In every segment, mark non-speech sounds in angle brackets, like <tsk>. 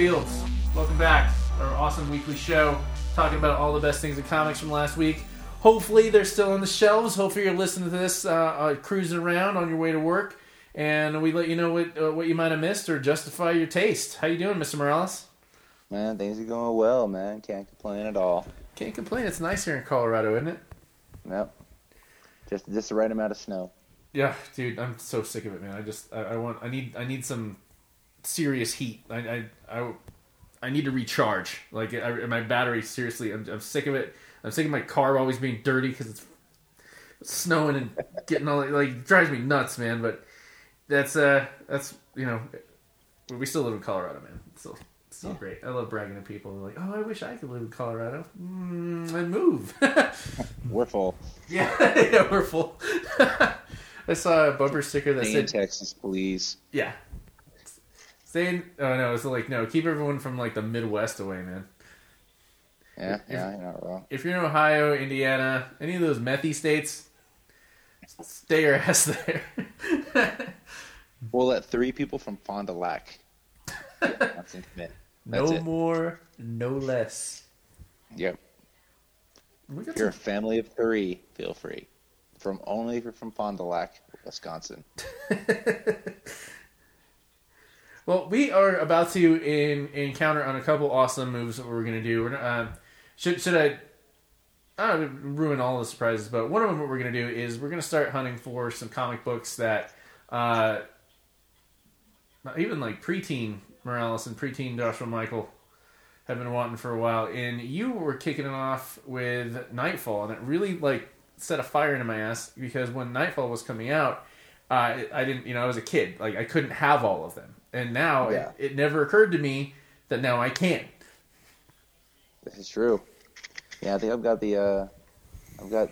Mindfields. Welcome back. Our awesome weekly show talking about all the best things in comics from last week. Hopefully, they're still on the shelves. Hopefully, you're listening to this uh, uh, cruising around on your way to work, and we let you know what uh, what you might have missed or justify your taste. How you doing, Mr. Morales? Man, things are going well, man. Can't complain at all. Can't complain. It's nice here in Colorado, isn't it? Yep. Just just the right amount of snow. Yeah, dude, I'm so sick of it, man. I just I, I want I need I need some serious heat. I I I, I need to recharge. Like I, my battery, seriously, I'm, I'm sick of it. I'm sick of my car always being dirty because it's snowing and getting all like drives me nuts, man. But that's uh that's you know we still live in Colorado, man. It's still it's still great. I love bragging to people. They're like, oh, I wish I could live in Colorado. Mm, and move. <laughs> We're full. yeah, <laughs> yeah, we're full. <laughs> I saw a bumper sticker that Stay in said Texas, please. Yeah. Saying, oh no, it's like no, keep everyone from like the Midwest away, man. Yeah, yeah, you're not wrong. If you're in Ohio, Indiana, any of those methy states, stay your ass there. <laughs> We'll let three people from Fond du Lac. That's intimate. That's no it. more, no less. Yep. If you're a family of three, feel free. From only if you're from Fond du Lac, Wisconsin. <laughs> well, we are about to in, encounter on a couple awesome moves that we're gonna do. We're gonna, uh, should should I? I don't ruin all the surprises, but one of them what we're gonna do is we're gonna start hunting for some comic books that, uh, even like preteen Morales and preteen Joshua Michael have been wanting for a while, and you were kicking it off with Nightfall, and it really like set a fire into my ass because when Nightfall was coming out, uh, I didn't, you know, I was a kid, like I couldn't have all of them, and now Yeah. it, it never occurred to me that now I can. This is true. Yeah, I think I've got the uh, I've got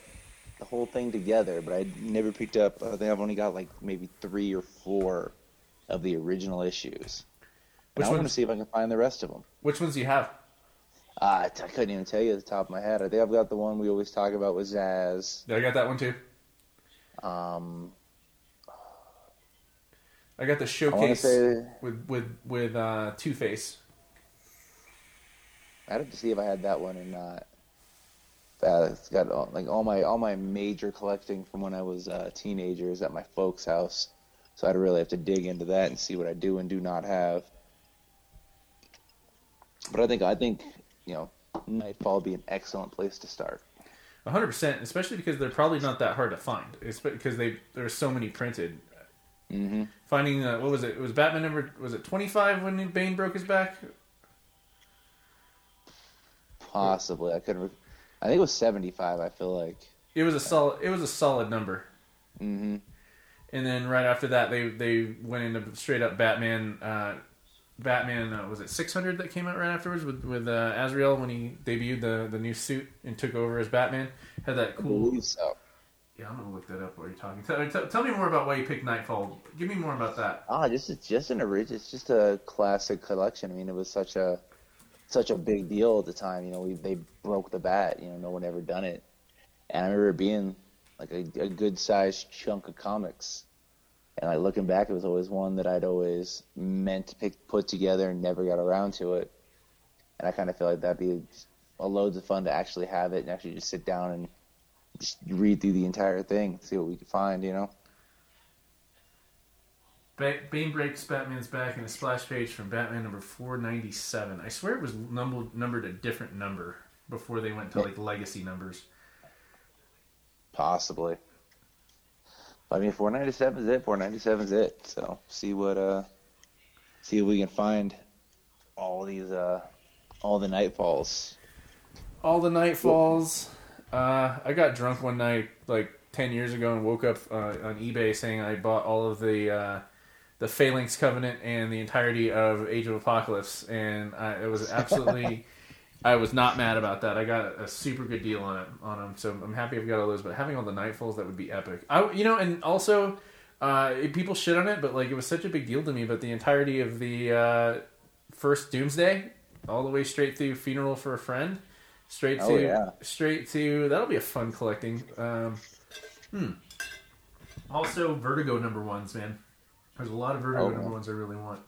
the whole thing together, but I never picked up. I think I've only got like maybe three or four of the original issues. And Which I want to see if I can find the rest of them. Which ones do you have? Uh, I couldn't even tell you at the top of my head. I think I've got the one we always talk about with Zsasz. Yeah, I got that one too. Um, I got the I want to showcase say with with with uh, Two Face. I'd have to see if I had that one or not. Uh, it's got all, like all my all my major collecting from when I was a teenager is at my folks' house, so I'd really have to dig into that and see what I do and do not have. But I think I think you know Nightfall would be an excellent place to start. hundred percent, especially because they're probably not that hard to find. It's because they there's so many printed. Mm-hmm. Finding uh, what was it? It was Batman number was it twenty five when Bane broke his back? Possibly, I couldn't. Re- I think it was seventy-five. I feel like. It was a solid. It was a solid number. Mm-hmm. And then right after that, they they went into straight up Batman. Uh, Batman uh, was it six hundred that came out right afterwards with with uh, Azrael when he debuted the the new suit and took over as Batman. Had that I cool. believe so. Yeah, I'm gonna look that up while you're talking. Tell, tell, tell me more about why you picked Nightfall. Give me more about that. Ah, just it's just an original. It's just a classic collection. I mean, it was such a such a big deal at the time. You know, we they broke the bat. You know, no one ever done it, and I remember being like a, a good sized chunk of comics. And like looking back, it was always one that I'd always meant to pick, put together and never got around to it. And I kind of feel like that'd be a loads of fun to actually have it and actually just sit down and read through the entire thing, see what we could find. You know. Ba- Bane breaks Batman's back in a splash page from Batman number 497. I swear it was numbered, numbered a different number before they went to like legacy numbers. Possibly. I mean, 497 is it. 497 is it. So see what uh, see if we can find all these uh, all the nightfalls. All the Nightfalls. Uh, I got drunk one night like 10 years ago and woke up uh, on eBay saying I bought all of the uh, the Phalanx Covenant and the entirety of Age of Apocalypse, and I, it was absolutely. <laughs> I was not mad about that. I got a super good deal on it on them, so I'm happy I've got all those. But having all the Nightfalls, that would be epic. I, you know, and also, uh, people shit on it, but like it was such a big deal to me. But the entirety of the uh, first Doomsday, all the way straight through Funeral for a Friend, straight to Oh, yeah. straight to that'll be a fun collecting. Um, hmm. Also, Vertigo number ones, man. There's a lot of Vertigo Oh, number ones I really want.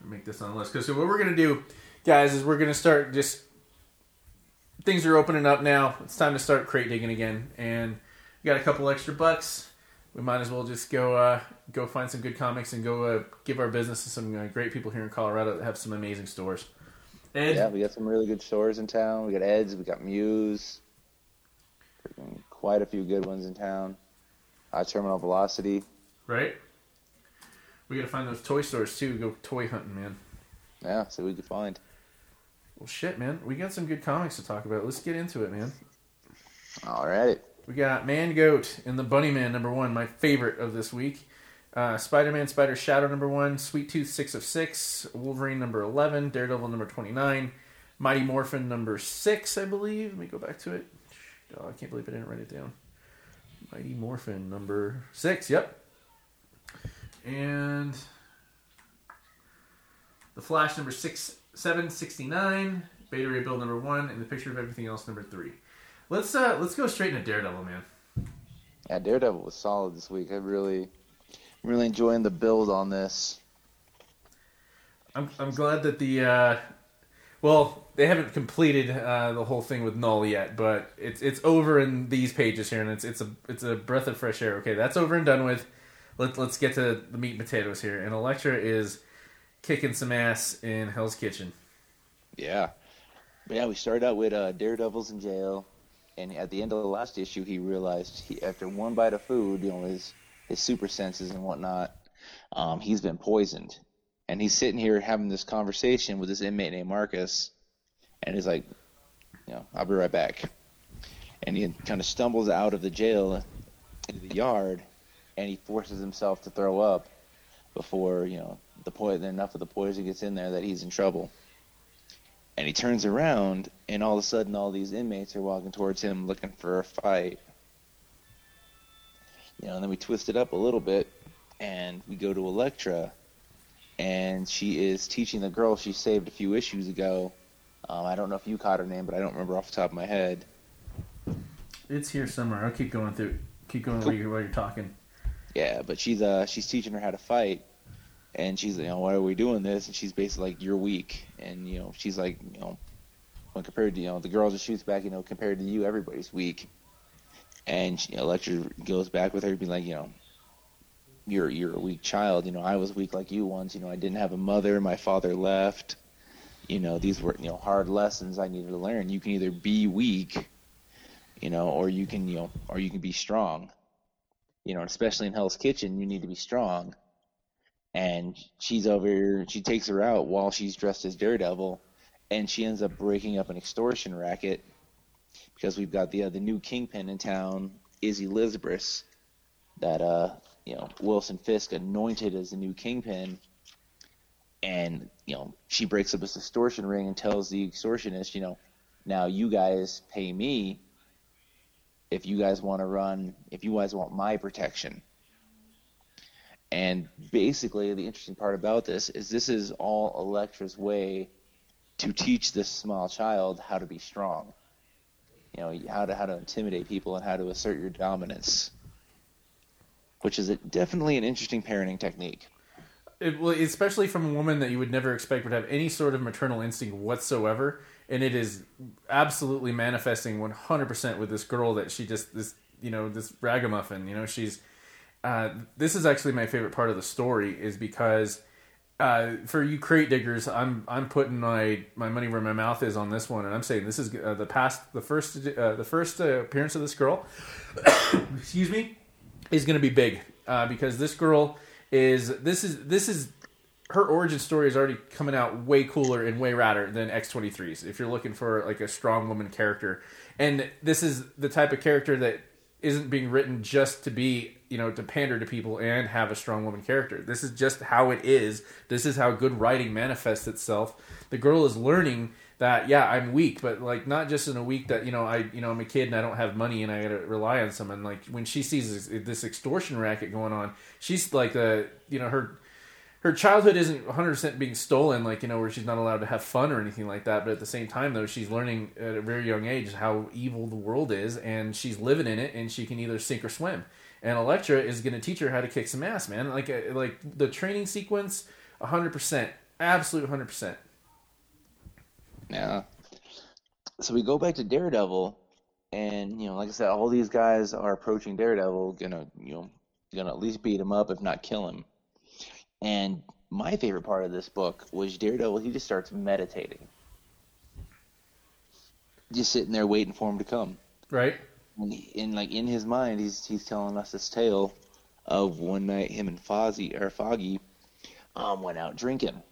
to make this on the list because so what we're gonna do, guys, is we're gonna start just things are opening up now. It's time to start crate digging again, and we got a couple extra bucks. We might as well just go uh, go find some good comics and go uh, give our business to some uh, great people here in Colorado that have some amazing stores. Ed, Yeah, we got some really good stores in town. We got Ed's, we got Muse, quite a few good ones in town. Uh, Terminal Velocity. right? We gotta find those toy stores too. Go toy hunting, man. Yeah, so we could find. Well, shit, man. We got some good comics to talk about. Let's get into it, man. All right. We got Man Goat and the Bunny Man number one, my favorite of this week. Uh, Spider Man Spider Shadow number one, Sweet Tooth six of six, Wolverine number eleven, Daredevil number twenty nine, Mighty Morphin number six, I believe. Let me go back to it. Oh, I can't believe I didn't write it down. Mighty Morphin number six. Yep. And the Flash number six seven sixty nine, Beta Ray Bill number one, and the Picture of Everything Else number three. Let's uh let's go straight into Daredevil, man. Yeah, Daredevil was solid this week. I really, really enjoying the build on this. I'm I'm glad that the uh, well they haven't completed uh, the whole thing with Null yet, but it's it's over in these pages here, and it's it's a it's a breath of fresh air. Okay, that's over and done with. Let let's get to the meat and potatoes here. And Elektra is kicking some ass in Hell's Kitchen. Yeah. But yeah, we started out with uh, Daredevil's in jail, and at the end of the last issue, he realized he, after one bite of food, you know, his his super senses and whatnot, um, he's been poisoned, and he's sitting here having this conversation with this inmate named Marcus, and he's like, you know, I'll be right back, and he kind of stumbles out of the jail into the yard, and he forces himself to throw up before you know the poison enough of the poison gets in there that he's in trouble. And he turns around and all of a sudden all these inmates are walking towards him looking for a fight you know and then we twist it up a little bit and we go to Elektra and she is teaching the girl she saved a few issues ago um, i don't know if you caught her name but i don't remember off the top of my head It's here somewhere. I'll keep going through. Keep going while you're, while you're talking. yeah but she's uh she's teaching her how to fight and she's you know why are we doing this and she's basically like you're weak and you know she's like you know when compared to you know the girl just shoots back you know compared to you everybody's weak and she, you know, Elektra goes back with her be like you know you're you're a weak child. You know I was weak like you once. You know I didn't have a mother. My father left. You know these were you know hard lessons I needed to learn. You can either be weak you know or you can you know or you can be strong. You know especially in Hell's Kitchen you need to be strong. And she's over she takes her out while she's dressed as Daredevil, and she ends up breaking up an extortion racket because we've got the uh, the new kingpin in town, Izzy Lisbris, that uh you know Wilson Fisk anointed as the new kingpin, and you know she breaks up this extortion ring and tells the extortionist, you know, now you guys pay me if you guys want to run, if you guys want my protection. And basically, the interesting part about this is this is all Elektra's way to teach this small child how to be strong. You know, how to how to intimidate people and how to assert your dominance, which is a, definitely an interesting parenting technique. It, well, especially from a woman that you would never expect would have any sort of maternal instinct whatsoever, and it is absolutely manifesting 100% with this girl that she just this you know this ragamuffin. You know, she's uh, this is actually my favorite part of the story is because uh, for you crate diggers, I'm I'm putting my, my money where my mouth is on this one, and I'm saying this is uh, the past the first uh, the first uh, appearance of this girl. <coughs> excuse me, is going to be big uh, because this girl is this is this is her origin story is already coming out way cooler and way radder than X23's. If you're looking for like a strong woman character, and this is the type of character that isn't being written just to be you know to pander to people and have a strong woman character. This is just how it is. This is how good writing manifests itself. The girl is learning that yeah I'm weak, but like not just in a week that you know I you know I'm a kid and I don't have money and I gotta rely on someone. Like when she sees this, this extortion racket going on, she's like the you know her her childhood isn't 100% being stolen like you know where she's not allowed to have fun or anything like that but at the same time though she's learning at a very young age how evil the world is and she's living in it and she can either sink or swim and Elektra is going to teach her how to kick some ass man like uh, like the training sequence 100% Absolute hundred percent. Yeah. So we go back to Daredevil, and you know, like I said, all these guys are approaching Daredevil, gonna you know, gonna at least beat him up, if not kill him. And my favorite part of this book was Daredevil. He just starts meditating, just sitting there waiting for him to come. Right. And like in his mind, he's he's telling us this tale of one night him and Fozzie or Foggy um, went out drinking,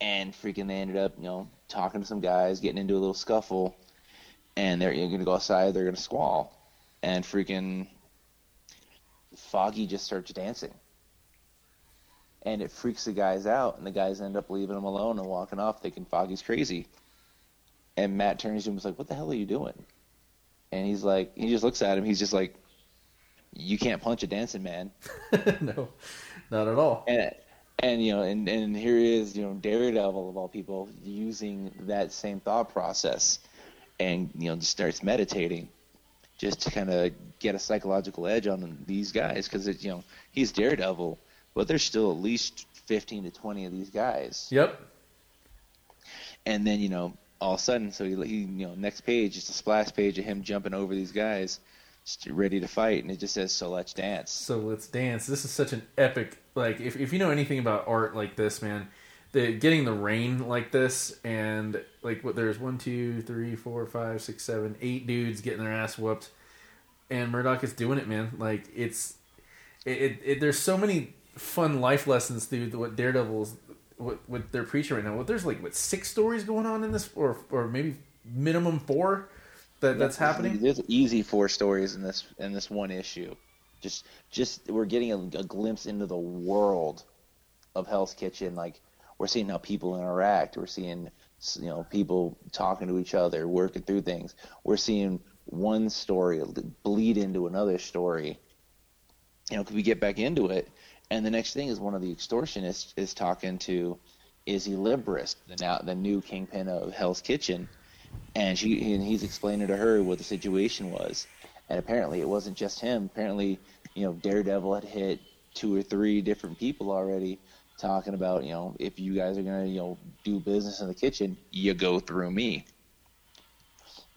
and freaking they ended up you know talking to some guys, getting into a little scuffle, and they're going to go outside. They're going to squall, and freaking Foggy just starts dancing, and it freaks the guys out, and the guys end up leaving him alone and walking off, thinking Foggy's crazy. And Matt turns to him and is like, "What the hell are you doing?" And he's like, he just looks at him. He's just like, "You can't punch a dancing man." <laughs> no, not at all. And and you know, and and here is you know Daredevil of all people using that same thought process, and you know just starts meditating, just to kind of get a psychological edge on these guys because you know he's Daredevil, but there's still at least fifteen to twenty of these guys. Yep. And then you know all of a sudden, so he, he you know next page just a splash page of him jumping over these guys, ready to fight, and it just says so let's dance. So let's dance. This is such an epic like if if you know anything about art like this, man, the getting the rain like this and like what there's one, two, three, four, five, six, seven, eight dudes getting their ass whooped, and Murdock is doing it, man. Like it's it, it, it there's so many fun life lessons through what Daredevil's what what they're preaching right now. What there's like what six stories going on in this, or or maybe minimum four that that's happening. There's easy four stories in this in this one issue. Just just we're getting a, a glimpse into the world of Hell's Kitchen. Like we're seeing how people interact. We're seeing you know people talking to each other, working through things. We're seeing one story bleed into another story. You know, could we get back into it? And the next thing is one of the extortionists is talking to Izzy Librist, the now the new kingpin of Hell's Kitchen, and she and he's explaining to her what the situation was. And apparently, it wasn't just him. Apparently, you know, Daredevil had hit two or three different people already, talking about, you know, if you guys are gonna, you know, do business in the kitchen, you go through me.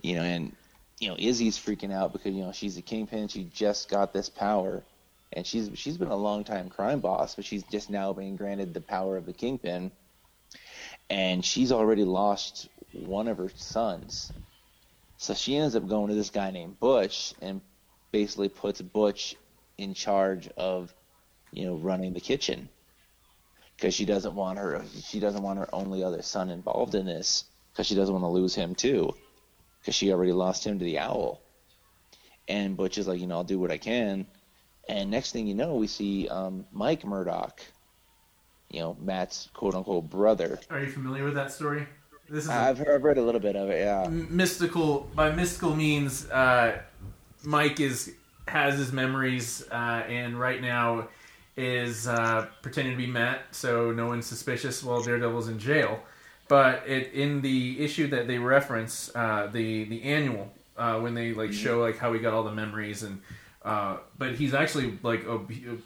You know, and you know, Izzy's freaking out because you know she's a kingpin. She just got this power, and she's she's been a long time crime boss, but she's just now being granted the power of the kingpin, and she's already lost one of her sons. So she ends up going to this guy named Butch and basically puts Butch in charge of, you know, running the kitchen because she doesn't want her she doesn't want her only other son involved in this because she doesn't want to lose him too because she already lost him to the owl. And Butch is like, you know, I'll do what I can. And next thing you know, we see um, Mike Murdock, you know, Matt's quote unquote brother. Are you familiar with that story? This is I've, a, I've read a little bit of it. Yeah, mystical. By mystical means, uh, Mike is has his memories, uh, and right now is uh, pretending to be Matt, so no one's suspicious while Daredevil's in jail. But it, in the issue that they reference, uh, the the annual, uh, when they like show like how he got all the memories and, uh, but he's actually like a, a,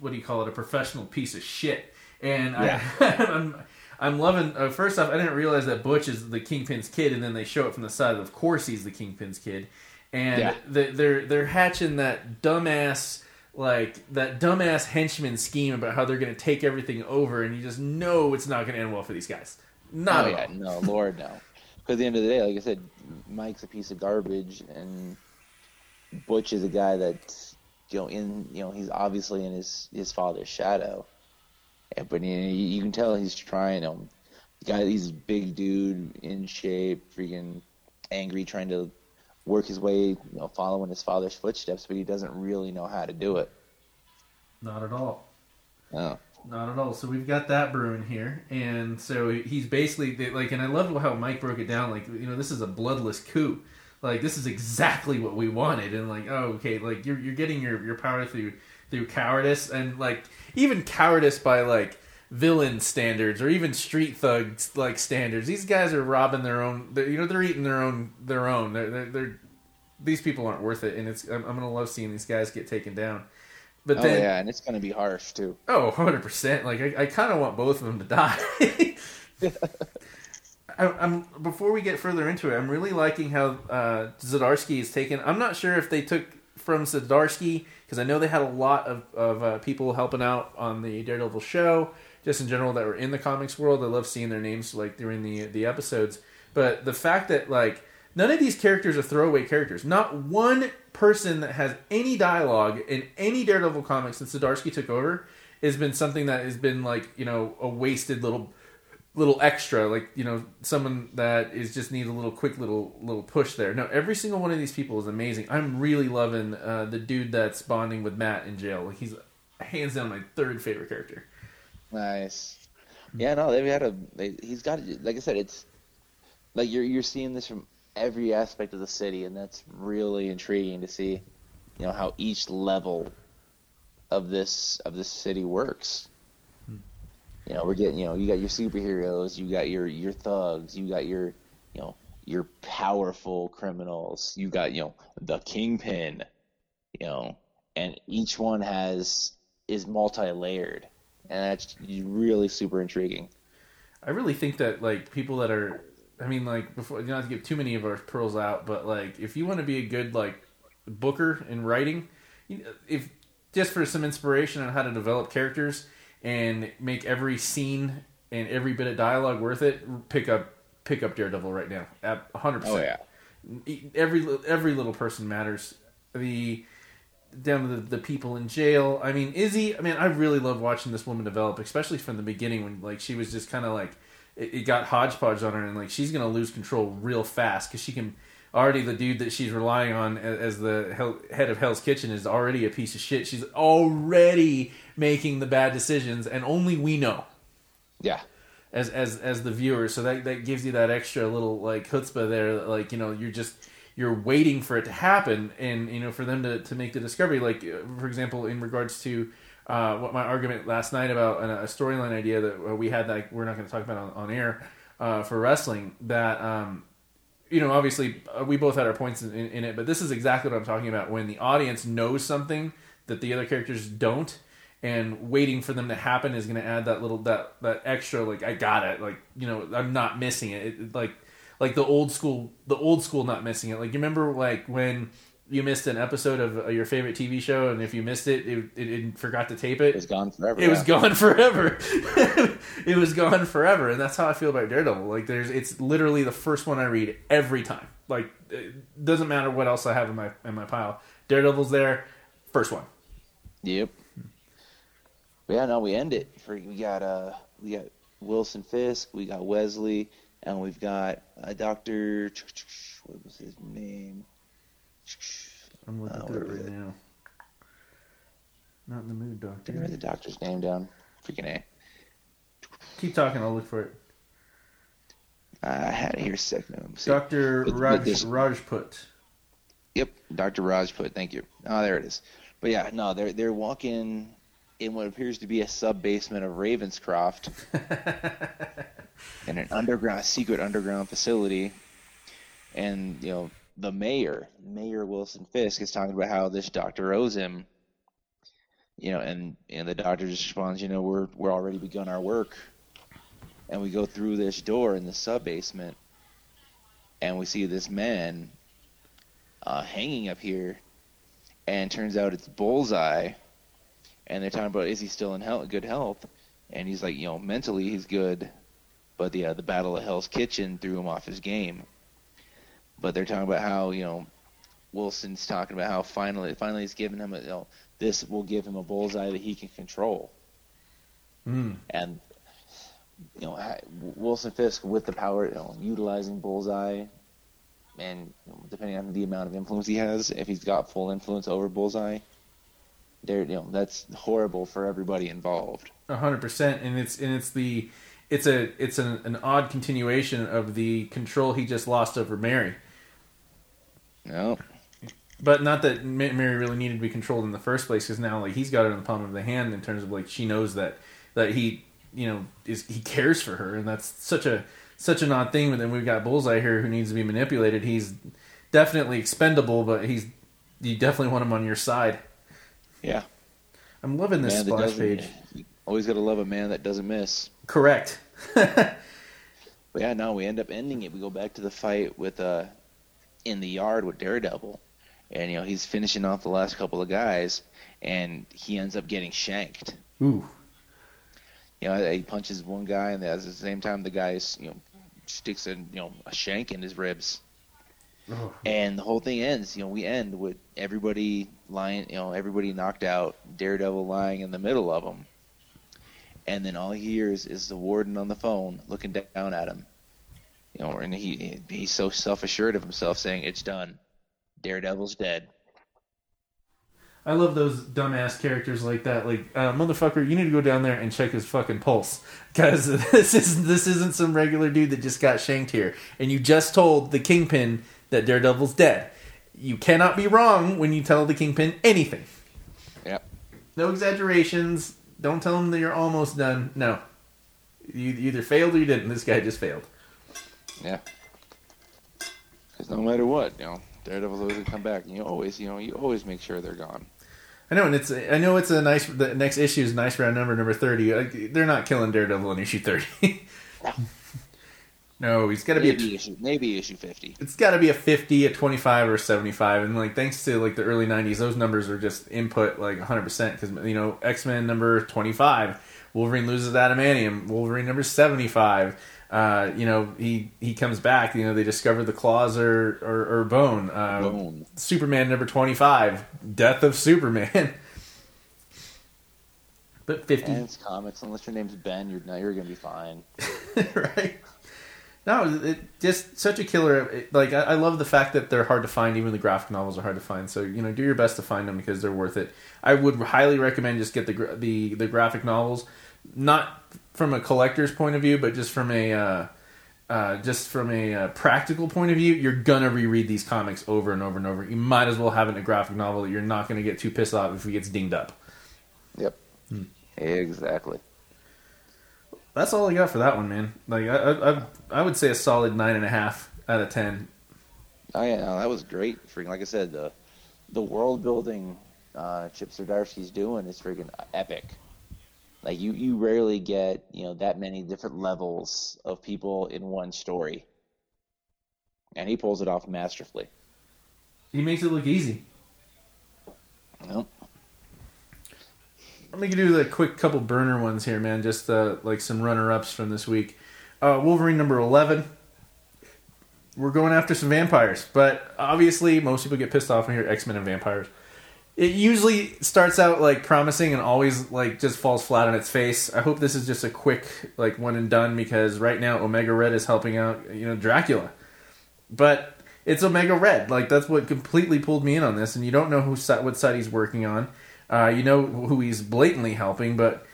what do you call it, a professional piece of shit. And yeah. I, <laughs> I'm I'm loving. Uh, first off, I didn't realize that Butch is the Kingpin's kid, and then they show it from the side. Of course, he's the Kingpin's kid, and yeah. the, they're they're hatching that dumbass like that dumbass henchman scheme about how they're going to take everything over, and you just know it's not going to end well for these guys. Not oh, yeah, no, Lord, no. Because at the end of the day, like I said, Mike's a piece of garbage, and Butch is a guy that you know in you know he's obviously in his his father's shadow but you, know, you can tell he's trying. Um, the guy, he's a big dude, in shape, freaking angry, trying to work his way, you know, following his father's footsteps, but he doesn't really know how to do it. Not at all. No. Not at all. So we've got that brewing here, and so he's basically like, and I love how Mike broke it down. Like, you know, this is a bloodless coup. Like, this is exactly what we wanted, and like, oh, okay, like you're you're getting your your power through through cowardice and like even cowardice by like villain standards or even street thugs like standards. These guys are robbing their own. You know, they're eating their own. Their own. They're, they're, they're these people aren't worth it, and it's. I'm, I'm, gonna love seeing these guys get taken down. But oh then, yeah, and it's gonna be harsh too. Oh, 100%. Like, I, I kind of want both of them to die. <laughs> <laughs> I, I'm Before we get further into it, I'm really liking how uh, Zdarsky is taken. I'm not sure if they took from Zdarsky, because I know they had a lot of, of uh, people helping out on the Daredevil show, just in general, that were in the comics world. I love seeing their names, like, during the, the episodes. But the fact that, like, none of these characters are throwaway characters. Not one person that has any dialogue in any Daredevil comic since Zdarsky took over has been something that has been like you know a wasted little little extra like you know someone that is just needs a little quick little little push there no every single one of these people is amazing i'm really loving uh, the dude that's bonding with matt in jail like he's hands down my third favorite character Nice. Yeah, no, they've had a. They, he's got like I said, it's like you're you're seeing this from every aspect of the city, and that's really intriguing to see. You know how each level of this of this city works. You know, we're getting you know you got your superheroes, you got your your thugs, you got your you know your powerful criminals, you got you know the kingpin, you know, and each one has is multi-layered, and that's really super intriguing. I really think that like people that are, I mean, like before you don't have to give too many of our pearls out, but like if you want to be a good like booker in writing, if just for some inspiration on how to develop characters and make every scene and every bit of dialogue worth it, pick up pick up Daredevil right now at 100%. Oh yeah. Every every little person matters. The down to the, the people in jail. I mean, Izzy. I mean, I really love watching this woman develop, especially from the beginning when like she was just kind of like it, it got hodgepodge on her, and like she's gonna lose control real fast because she can. Already, the dude that she's relying on as the hell, head of Hell's Kitchen is already a piece of shit. She's already making the bad decisions, and only we know Yeah. as as as the viewer. So that that gives you that extra little like chutzpah there. Like you know, you're just you're waiting for it to happen, and you know, for them to to make the discovery. Like uh, for example, in regards to uh, what my argument last night about a, a storyline idea that uh, we had that we're not going to talk about on, on air uh, for wrestling. That um, you know, obviously uh, we both had our points in, in, in it, but this is exactly what I'm talking about. When the audience knows something that the other characters don't, and waiting for them to happen is going to add that little that that extra like I got it, like you know I'm not missing it. it, it- like like the old school the old school not missing it. Like you remember like when you missed an episode of uh, your favorite TV show, and if you missed it, it, it, it forgot to tape it. It was gone forever. It was gone <laughs> forever. <laughs> it was gone forever, and that's how I feel about Daredevil. Like, there's, it's literally the first one I read every time. Like, it doesn't matter what else I have in my in my pile. Daredevil's there, first one. Yep. Yeah, no, we end it. For we got uh we got Wilson Fisk, we got Wesley, and we've got uh, Doctor. <tsk> What was his name? I'm looking Uh, through it right it? now. Not in the mood, doctor. Didn't Doctor. write the doctor's name down. Freaking a. Keep talking. I'll look for it. I had it here. a Second. Doctor Raj Rajput. Yep, Dr. Rajput. Thank you. Oh, there it is. But yeah, no, they're they're walking in what appears to be a sub basement of Ravencroft <laughs> in an underground, secret underground facility, and you know the mayor, Mayor Wilson Fisk, is talking about how this doctor owes him. You know, and and the doctor just responds, you know, we're we're already begun our work, and we go through this door in the sub basement, and we see this man uh, hanging up here, and turns out it's Bullseye, and they're talking about is he still in health, good health, and he's like, you know, mentally he's good, but the uh, the Battle of Hell's Kitchen threw him off his game. But they're talking about how you know Wilson's talking about how finally finally he's given him a you know this will give him a bullseye that he can control, Mm. and you know Wilson Fisk with the power you know utilizing bullseye and you know, depending on the amount of influence he has, if he's got full influence over Bullseye, there, you know, that's horrible for everybody involved. A hundred percent, and it's and it's the it's a it's an, an odd continuation of the control he just lost over Mary. No, But not that Mary really needed to be controlled in the first place, because now like he's got it in the palm of the hand in terms of like she knows that that he you know is he cares for her, and that's such a such an odd thing. But then we've got Bullseye here who needs to be manipulated. He's definitely expendable, but he's you definitely want him on your side. yeah, I'm loving this splash page. Always got to love a man that doesn't miss. Correct. <laughs> Yeah, no, we end up ending it. We go back to the fight with uh in the yard with Daredevil, and you know he's finishing off the last couple of guys, and he ends up getting shanked. Ooh. You know, he punches one guy, and at the same time, the guy is you know sticks a you know a shank in his ribs, Oh. and the whole thing ends. You know, we end with everybody lying, you know, everybody knocked out, Daredevil lying in the middle of them, and then all he hears is the warden on the phone looking down at him. You know, and he he's so self assured of himself, saying, "It's done. Daredevil's dead." I love those dumbass characters like that. Like, uh, motherfucker, you need to go down there and check his fucking pulse, <laughs> because this is this isn't some regular dude that just got shanked here. And you just told the Kingpin that Daredevil's dead. You cannot be wrong when you tell the Kingpin anything. Yep. No exaggerations. Don't tell him that you're almost done. No, you you either failed or you didn't. This guy just failed. Yeah. Because no matter what, you know, Daredevil's always gonna come back, and you always, you know, you always make sure they're gone. I know, and it's I know it's a nice. The next issue is a nice round number, number thirty. Like, they're not killing Daredevil in issue thirty. <laughs> no, he's got to be. A, Maybe issue, maybe issue fifty. it's got to be a 50 a 25 or 75 and like thanks to like the early 90s those numbers are just input like 100% because you know x-men number 25 wolverine loses adamantium wolverine number 75 uh, you know he he comes back you know they discover the claws or or, or bone. Uh, Bone. superman number 25 death of superman <laughs> but 50 And it's comics. Unless your name's Ben, you're now you're gonna be fine. <laughs> right? No, it just such a killer. It- Like I, I love the fact that they're hard to find. Even the graphic novels are hard to find. So you know, do your best to find them because they're worth it. I would highly recommend just get the the the graphic novels, not from a collector's point of view, but just from a uh, uh, just from a uh, practical point of view. You're gonna reread these comics over and over and over. You might as well have it in a graphic novel. That you're not gonna get too pissed off if it gets dinged up. Yep. Exactly. That's all I got for that one, man. Like I I, I- I would say a solid nine and a half out of ten. Oh yeah, no, that was great. Freaking, like I said, the the world building uh, Chip Zdarsky's doing is freaking epic. Like you, you rarely get you know that many different levels of people in one story, and he pulls it off masterfully. He makes it look easy. Yep. Let me do the quick couple burner ones here, man. Just uh, like some runner ups from this week. Uh, Wolverine number eleven. We're going after some vampires, but obviously most people get pissed off when you hear X Men and vampires. It usually starts out like promising and always like just falls flat on its face. I hope this is just a quick like one and done because right now Omega Red is helping out you know Dracula, but it's Omega Red. Like that's what completely pulled me in on this, and you don't know who what side he's working on. Uh, you know who he's blatantly helping, but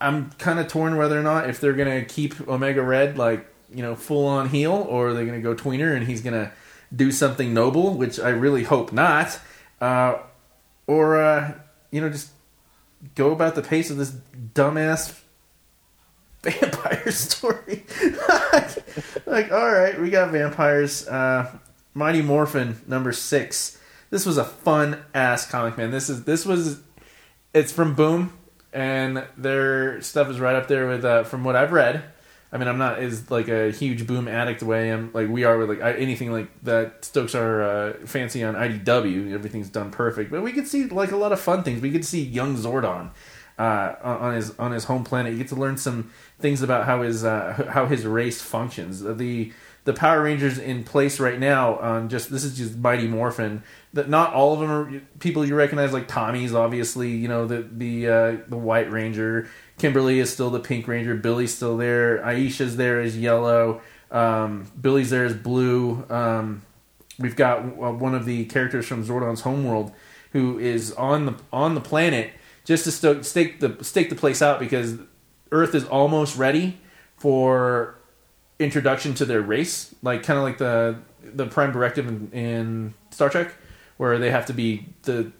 I'm kind of torn whether or not if they're gonna keep Omega Red like you know full on heel, or they're gonna go tweener and he's gonna do something noble, which I really hope not, uh, or uh, you know just go about the pace of this dumbass <laughs> vampire story. <laughs> like, all right, we got vampires. Uh, Mighty Morphin number six. This was a fun ass comic, man. This is this was it's from Boom, and their stuff is right up there with uh, from what I've read. I mean, I'm not as like a huge Boom addict the way I am like we are with like I, anything like that. Stokes are uh, fancy on IDW. Everything's done perfect, but we could see like a lot of fun things. We could see young Zordon uh, on his on his home planet. You get to learn some things about how his uh, how his race functions. The the Power Rangers in place right now on just this is just Mighty Morphin. That not all of them are people you recognize. Like Tommy's obviously, you know the the uh, the White Ranger. Kimberly is still the Pink Ranger. Billy's still there. Aisha's there as yellow. Um, Billy's there as blue. Um, we've got uh, one of the characters from Zordon's homeworld who is on the on the planet just to sto- stake the stake the place out because Earth is almost ready for introduction to their race, like kind of like the the Prime Directive in, in Star Trek, where they have to be the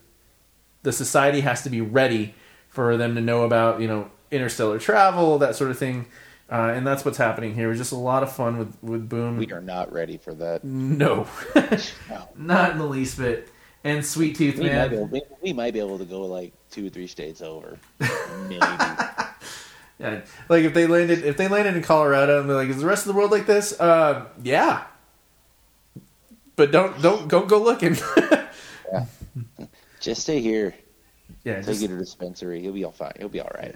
the society has to be ready for them to know about you know interstellar travel, that sort of thing. Uh, and that's what's happening here. It was just a lot of fun with with Boom. We are not ready for that. No, <laughs> No. not in the least bit. and Sweet Tooth We Man. be able, we, might be able to go like two or three states over. <laughs> Maybe. Yeah, like if they landed if they landed in Colorado and they're like, is the rest of the world like this? Uh, yeah. But don't don't don't go looking. <laughs> yeah. Just stay here. yeah, Take just, you to a dispensary. He'll be all fine. He'll be all right.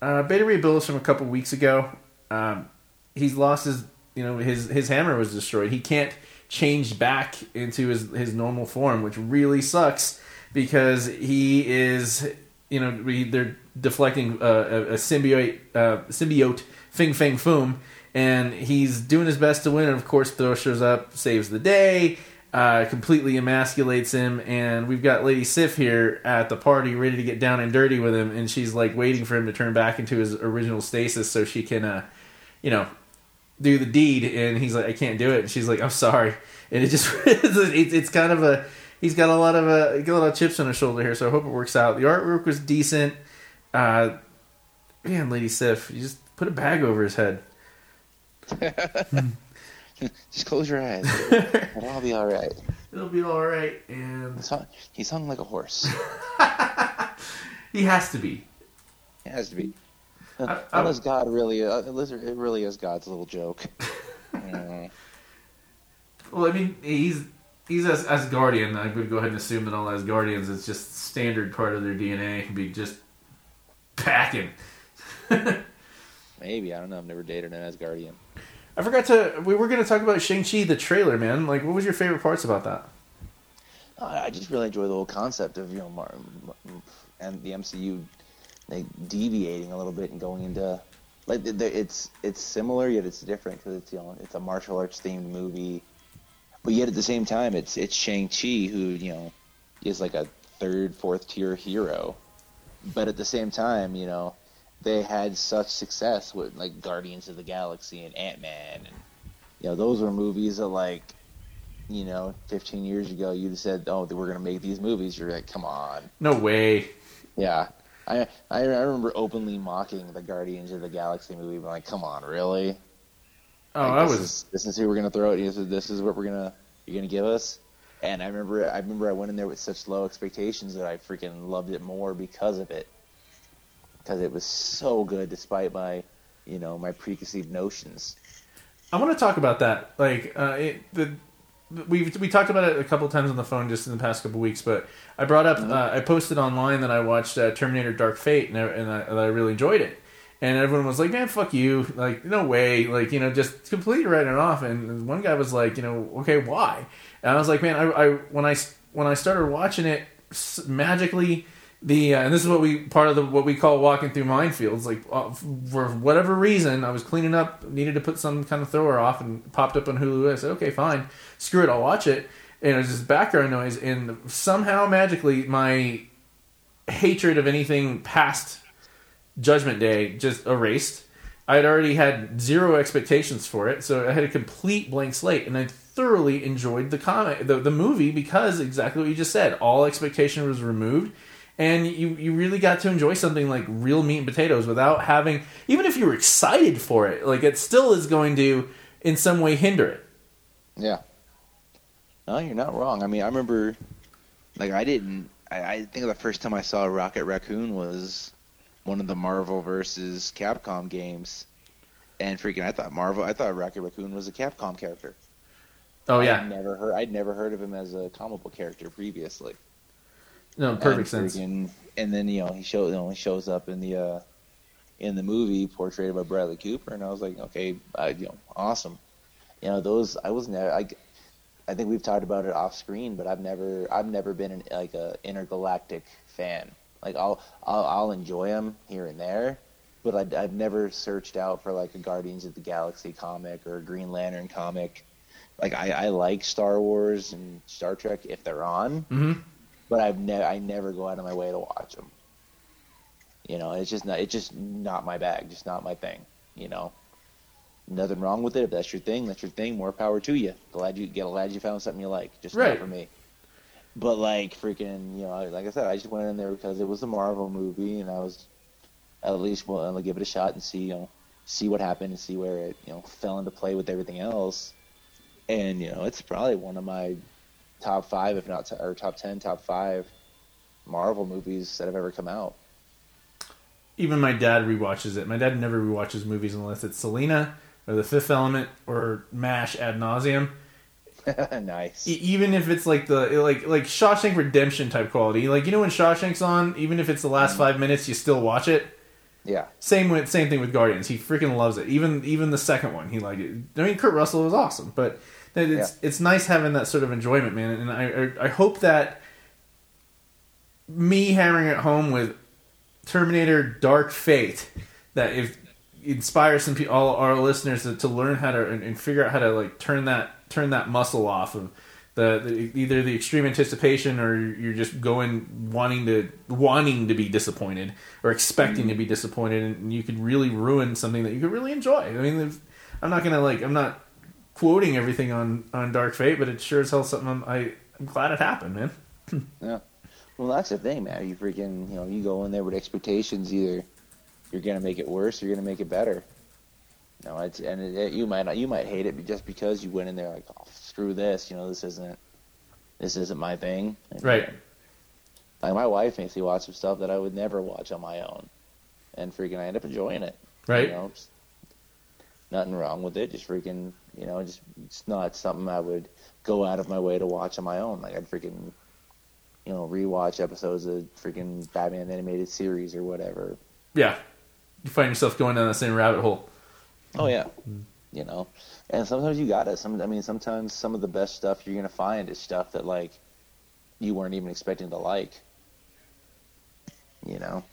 Uh, Beta Ray Bill is from a couple weeks ago. Um, he's lost his you know his his hammer was destroyed. He can't change back into his his normal form, which really sucks because he is you know they're deflecting uh, a, a symbiote uh, symbiote Fing Fang Foom, and he's doing his best to win. And of course, Thor shows up, saves the day. Uh, completely emasculates him, and we've got Lady Sif here at the party, ready to get down and dirty with him, and she's like waiting for him to turn back into his original stasis so she can, uh, you know, do the deed. And he's like, I can't do it. And she's like, I'm sorry. And it just, <laughs> it's, it's kind of a, he's got a lot of uh, got a lot of chips on his shoulder here, so I hope it works out. The artwork was decent. Uh, man, Lady Sif, you just put a bag over his head. <laughs> <laughs> Just close your eyes. <laughs> It'll all be all right. It'll be all right, and He's hung, he's hung like a horse. <laughs> he has to be. It has to be. I- I- Unless God really, uh, unless it really is God's little joke. Mm. Well, I mean, he's he's as Asgardian. I would go ahead and assume that all Asgardians it's just standard part of their DNA. Can be just packing. Maybe I don't know. I've never dated an Asgardian. I forgot to. We were going to talk about Shang Chi, the trailer, man. Like, what was your favorite parts about that? I just really enjoy the whole concept of you know, and the MCU like deviating a little bit and going into like it's it's similar yet it's different because it's you know it's a martial arts themed movie, but yet at the same time it's it's Shang Chi who you know is like a third fourth tier hero, but at the same time you know they had such success with like Guardians of the Galaxy and Ant Man and you know those were movies that like you know, 15 years ago, you'd have said, "Oh, we're going to make these movies." You're like, "Come on." No way. Yeah, I I, remember openly mocking the Guardians of the Galaxy movie, but like, "Come on, really?" Oh, Like, I this was. Is, this is who we're going to throw at you. This is, this is what we're gonna you're going to give us. And I remember I remember I went in there with such low expectations that I freaking loved it more because of it. Because it was so good, despite my you know my preconceived notions. I want to talk about that. Like, uh, it, the we we talked about it a couple times on the phone just in the past couple weeks. But I brought up, uh, I posted online that I watched uh, Terminator: Dark Fate, and I, and I, and I really enjoyed it. And everyone was like, "Man, fuck you!" Like, no way! Like, you know, just completely writing it off. And one guy was like, "You know, okay, why?" And I was like, "Man, I, I when I when I started watching it, magically." The uh, and this is what we part of the what we call walking through Mindfields. Like uh, for whatever reason, I was cleaning up, needed to put some kind of thrower off, and popped up on Hulu. I said, okay, fine, screw it, I'll watch it. And it was just background noise, and somehow magically my hatred of anything past Judgment Day just erased. I had already had zero expectations for it, so I had a complete blank slate, and I thoroughly enjoyed the comic, the, the movie, because exactly what you just said. All expectation was removed, and you you really got to enjoy something like real meat and potatoes without having, even if you were excited for it, like it still is going to in some way hinder it. Yeah. No, you're not wrong. I mean, I remember, like, I didn't. I, I think the first time I saw Rocket Raccoon was one of the Marvel versus Capcom games, and freaking, I thought Marvel. I thought Rocket Raccoon was a Capcom character. Oh I'd yeah, never heard. I'd never heard of him as a comic book character previously. No, perfect and sense. freaking- And then you know he show, you know, he shows up in the uh, in the movie portrayed by Bradley Cooper, and I was like, okay, uh, you know, awesome. You know, those I was never. I, I think we've talked about it off screen, but I've never I've never been an, like a intergalactic fan. Like I'll I'll, I'll enjoy them here and there, but I'd, I've never searched out for like a Guardians of the Galaxy comic or a Green Lantern comic. Like I, I like Star Wars and Star Trek if they're on, hmm but I've never I never go out of my way to watch them. You know, it's just not it's just not my bag, just not my thing. You know, nothing wrong with it. If that's your thing, that's your thing. More power to you. Glad you get glad you found something you like. Just Right. not for me. But like freaking, you know, like I said, I just went in there because it was a Marvel movie, and I was at least willing to give it a shot and see, you know, see what happened and see where it, you know, fell into play with everything else. And you know, it's probably one of my top five, if not, t- or top ten, top five Marvel movies that have ever come out. Even my dad rewatches it. My dad never rewatches movies unless it's Selena or The Fifth Element or Mash ad nauseum. <laughs> nice. E- even if it's like the like like Shawshank Redemption type quality, like you know when Shawshank's on, even if it's the last mm. five minutes, you still watch it. Yeah. Same with same thing with Guardians. He freaking loves it. Even even the second one, he liked it. I mean, Kurt Russell was awesome, but it's Yeah. it's nice having that sort of enjoyment, man. And I I, I hope that me hammering it home with Terminator Dark Fate that if inspires some people, all our listeners to, to learn how to and, and figure out how to like turn that turn that muscle off of the, the either the extreme anticipation or you're just going wanting to wanting to be disappointed or expecting mm-hmm. to be disappointed and you could really ruin something that you could really enjoy. I mean, if- I'm not gonna like I'm not quoting everything on on Dark Fate, but it sure as hell something I'm, I I'm glad it happened, man. <clears throat> Yeah. Well, that's the thing, man. You freaking, you know, you go in there with expectations. Either you're gonna make it worse, or you're gonna make it better. You know, it's, and it, you might not, you might hate it just because you went in there like, oh, screw this. You know, this isn't, this isn't my thing. And, Right. Like my wife makes me watch some stuff that I would never watch on my own, and freaking, I end up enjoying it. Right. You know, nothing wrong with it. Just freaking, you know, just it's not something I would go out of my way to watch on my own. Like I'd freaking, you know, rewatch episodes of freaking Batman animated series or whatever. Yeah, you find yourself going down the same rabbit hole. Oh yeah. You know, and sometimes you got it. Some, I mean, sometimes some of the best stuff you're gonna find is stuff that like you weren't even expecting to like. You know.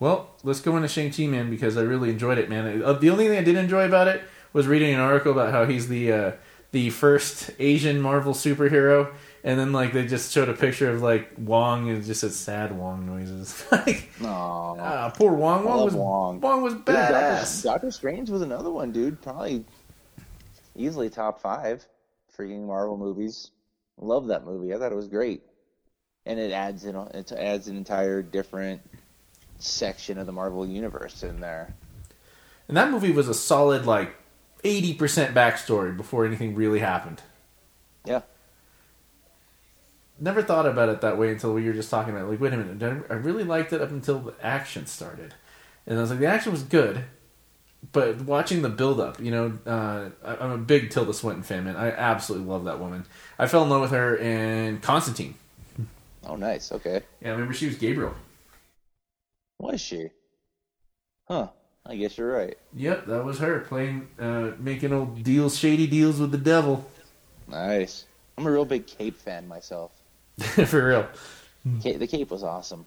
Well, let's go into Shang Chi, man, because I really enjoyed it, man. Uh, The only thing I did enjoy about it was reading an article about how he's the uh, the first Asian Marvel superhero, and then like they just showed a picture of like Wong and just said sad Wong noises. <laughs> like, Aw. ah, poor Wong. Wong was Wong. Wong was Dude, Doctor. Doctor Strange was another one, dude. Probably easily top five freaking Marvel movies. Love that movie. I thought it was great, and it adds in it adds an entire different section of the Marvel universe in there. And that movie was a solid like eighty percent backstory before anything really happened. Yeah, Never thought about it that way until we were just talking about it. like, wait a minute, I really liked it up until the action started, and I was like, the action was good, but watching the build up, you know, uh, I'm a big Tilda Swinton fan, man. I absolutely love that woman. I fell in love with her in Constantine. Oh, nice. Okay, Yeah, I remember she was Gabriel. was she? Huh. I guess you're right. Yep, that was her playing, uh, making old deals, shady deals with the devil. Nice. I'm a real big Cape fan myself. <laughs> For real. Cape, the Cape was awesome.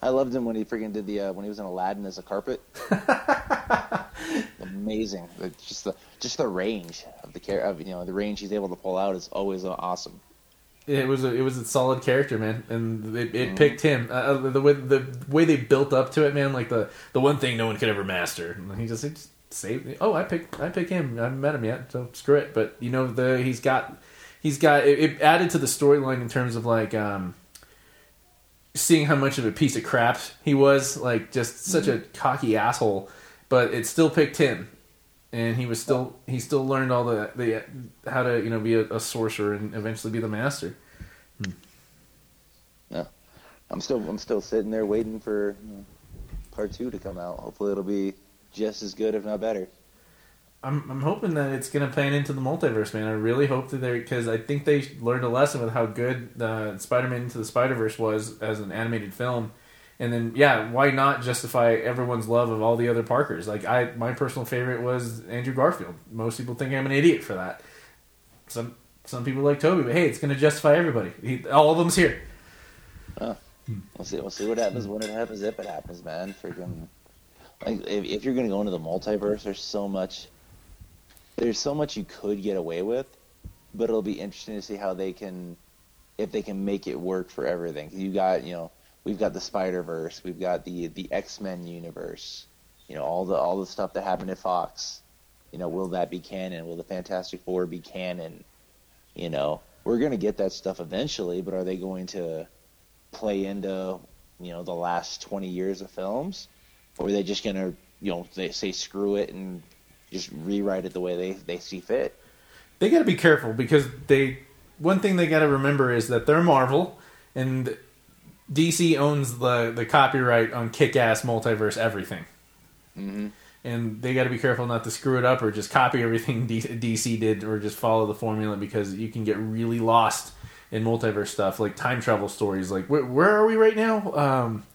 I loved him when he freaking did the uh, when he was in Aladdin as a carpet. <laughs> Amazing. Just the just the range of the care of you know the range he's able to pull out is always uh, awesome. It was a, it was a solid character, man, and it, it picked him. Uh, the way the way they built up to it, man, like the the one thing no one could ever master. And he just, he just saved. Oh, I pick I pick him. I haven't met him yet, so screw it. But you know the he's got he's got it, it added to the storyline in terms of like um seeing how much of a piece of crap he was, like just such a cocky asshole. But it still picked him, and he was still he still learned all the the how to you know be a, a sorcerer and eventually be the master. Yeah, I'm still I'm still sitting there waiting for you know, part two to come out. Hopefully it'll be just as good, if not better. I'm I'm hoping that it's gonna pan into the multiverse, man. I really hope that they because I think they learned a lesson with how good uh, Spider-Man Into the Spider-Verse was as an animated film, and then yeah, why not justify everyone's love of all the other Parkers? Like I, my personal favorite was Andrew Garfield. Most people think I'm an idiot for that. Some some people like Tobey, but hey, it's gonna justify everybody. He, all of them's here. We'll see. We'll see what happens when it happens. If it happens, man, freaking like if, if you're gonna go into the multiverse, there's so much. There's so much you could get away with, but it'll be interesting to see how they can, if they can make it work for everything. You got, you know, we've got the Spider Verse, we've got the the X Men universe, you know, all the all the stuff that happened at Fox. You know, will that be canon? Will the Fantastic Four be canon? You know, we're gonna get that stuff eventually, but are they going to play into you know the last 20 years of films or are they just gonna you know they say screw it and just rewrite it the way they they see fit They got to be careful because they one thing they got to remember is that they're Marvel, and DC owns the the copyright on kick-ass multiverse everything. Mm-hmm. And they got to be careful not to screw it up or just copy everything <laughs> D- DC did or just follow the formula because you can get really lost in multiverse stuff like time travel stories. Like where, where are we right now? Um,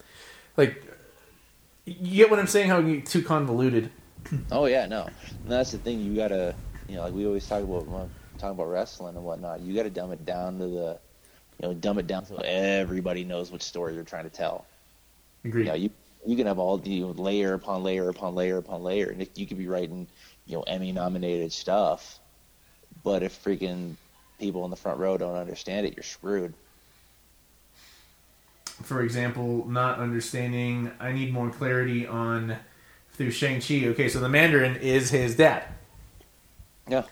like you get what I'm saying? How you get too convoluted. <clears throat> Oh yeah, no. And that's the thing. You gotta, you know, like we always talk about talking about wrestling and whatnot. You gotta dumb it down to the, you know, dumb it down so everybody knows which story you're trying to tell. Agreed. You know, you you can have all the you know, layer upon layer upon layer upon layer, and you could be writing, you know, Emmy nominated stuff, but if freaking people in the front row don't understand it, you're screwed. for example, not understanding. I need more clarity on through Shang Chi. Okay, so the Mandarin is his dad. Yeah.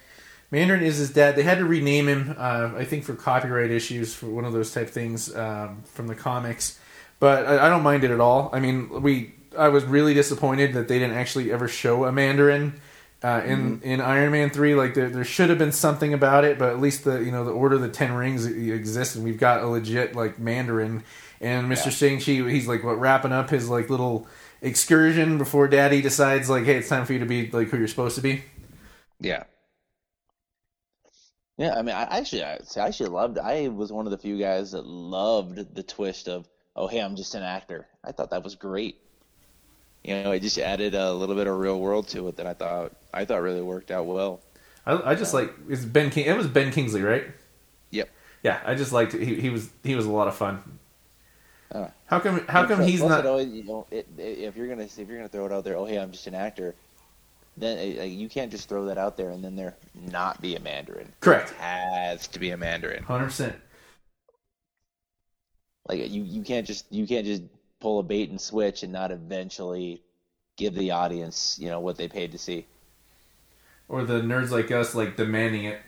Mandarin is his dad. They had to rename him, uh, I think, for copyright issues, for one of those type things um, from the comics. But I, I don't mind it at all. I mean, we. I was really disappointed that they didn't actually ever show a Mandarin uh, in in Iron Man three. Like there, there should have been something about it, but at least the you know the Order of the Ten Rings exists, and we've got a legit like Mandarin. And Mister Shang Chi, he's like what wrapping up his like little excursion before Daddy decides like, hey, it's time for you to be like who you're supposed to be. Yeah. Yeah, I mean, I actually, I actually loved. I was one of the few guys that loved the twist of, oh, hey, I'm just an actor. I thought that was great. You know, it just added a little bit of real world to it that I thought I thought really worked out well. I, I just like it's Ben King. It was Ben Kingsley, right? Yep. Yeah, I just liked it. He, he was he was a lot of fun. Uh, How come how come he's not? Always, you know, it, it, if you're gonna if you're gonna throw it out there, oh, hey, I'm just an actor. Then uh, like, you can't just throw that out there and then there not be a Mandarin. Correct. It has to be a Mandarin. Hundred percent. Like you, you can't just you can't just pull a bait and switch and not eventually give the audience you know what they paid to see. Or the nerds like us like demanding it.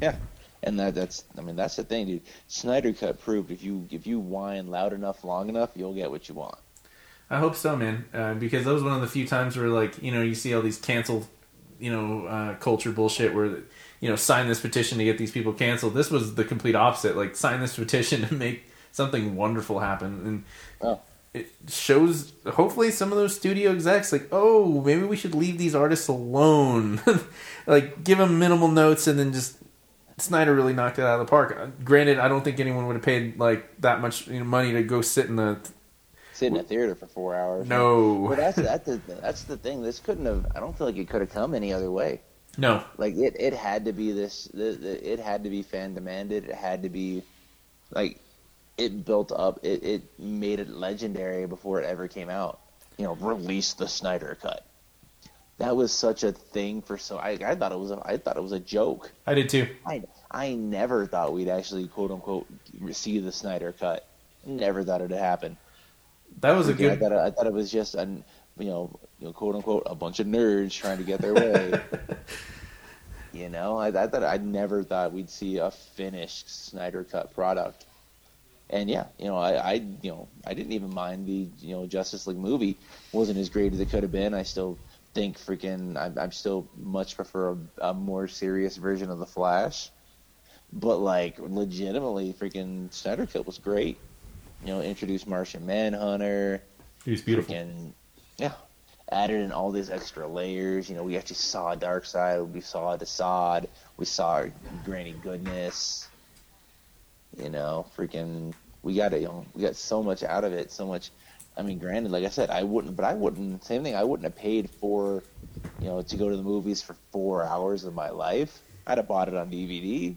Yeah, and that that's I mean that's the thing, dude. Snyder Cut proved if you if you whine loud enough, long enough, you'll get what you want. I hope so, man. Uh, because that was one of the few times where like you know you see all these canceled, you know, uh, culture bullshit where you know sign this petition to get these people canceled. This was the complete opposite. Like sign this <laughs> petition to make something wonderful happen and. Oh. It shows hopefully some of those studio execs like oh maybe we should leave these artists alone <laughs> like give them minimal notes and then just Snyder really knocked it out of the park. Uh, Granted, I don't think anyone would have paid like that much you know, money to go sit in the Sit in a theater for four hours. no, But that's that's the that's the thing. This couldn't have. I don't feel like it could have come any other way. no, Like it, it had to be this. It had to be fan demanded. It had to be, like, it built up. It, it made it legendary before it ever came out. You know, release the Snyder cut. That was such a thing for so. I, I thought it was. A, I thought it was a joke. I did too. I I never thought we'd actually quote unquote receive the Snyder cut. Never thought it'd happen. That was a I good. thought I thought it was just an you know, you know quote unquote a bunch of nerds trying to get their way. <laughs> you know, I, I thought I never thought we'd see a finished Snyder cut product. And yeah, you know, I, I you know I didn't even mind the you know Justice League movie wasn't as great as it could have been. I still think freaking I, I still much prefer a, a more serious version of the Flash. But like legitimately, freaking Snyder cut was great. You know, introduced Martian Manhunter. He's beautiful. Freaking, yeah. Added in all these extra layers. You know, we actually saw Darkseid, We saw the Desaad. We saw Granny Goodness. You know, freaking, we got it. You know, we got so much out of it. So much. I mean, granted, like I said, I wouldn't, but I wouldn't. Same thing. I wouldn't have paid for, you know, to go to the movies for four hours of my life. I'd have bought it on DVD,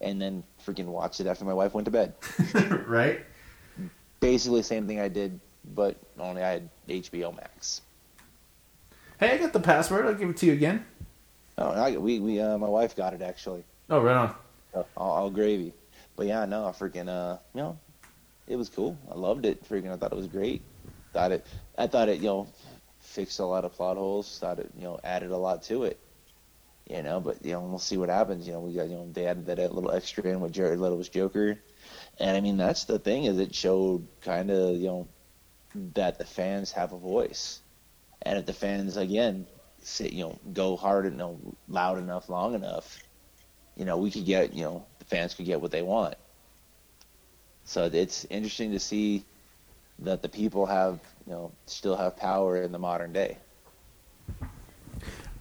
and then freaking watched it after my wife went to bed. <laughs> right? Basically, the same thing I did, but only I had HBO Max. Hey, I got the password. I'll give it to you again. Oh, I, we we uh, my wife got it actually. Oh, right on. So, all, all gravy. But yeah, no, I freaking uh, you know, it was cool. I loved it. Freaking, I thought it was great. Thought it, I thought it, you know, fixed a lot of plot holes. Thought it, you know, added a lot to it. You know, but you know, we'll see what happens. You know, we got you know they added that little extra in with Jared Leto's Joker, and I mean that's the thing is it showed kind of you know that the fans have a voice, and if the fans again say you know go hard and you know, loud enough, long enough, you know, we could get, you know, the fans could get what they want. So it's interesting to see that the people have, you know, still have power in the modern day.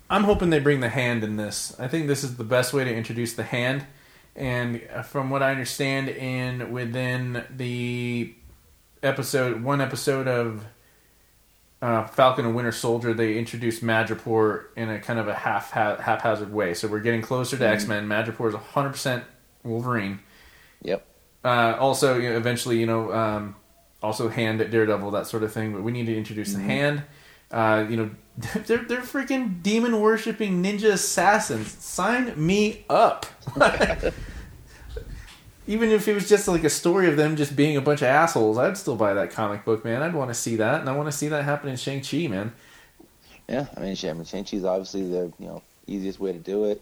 I'm hoping they bring the hand in this. I think this is the best way to introduce the hand. And from what I understand, in within the episode, one episode of uh, Falcon and Winter Soldier, they introduced Madripoor in a kind of a half haphazard way. So we're getting closer to mm-hmm. X Men. Madripoor is 100 percent Wolverine. Yep. Uh, also, you know, eventually, you know, um, also hand at Daredevil, that sort of thing. But we need to introduce mm-hmm. the hand. Uh, you know, <laughs> they're they're freaking demon worshipping ninja assassins. Sign me up. <laughs> Even if it was just like a story of them just being a bunch of assholes, I'd still buy that comic book, man. I'd want to see that, and I want to see that happen in Shang Chi, man. Yeah, I mean, Shang Chi's obviously the you know easiest way to do it.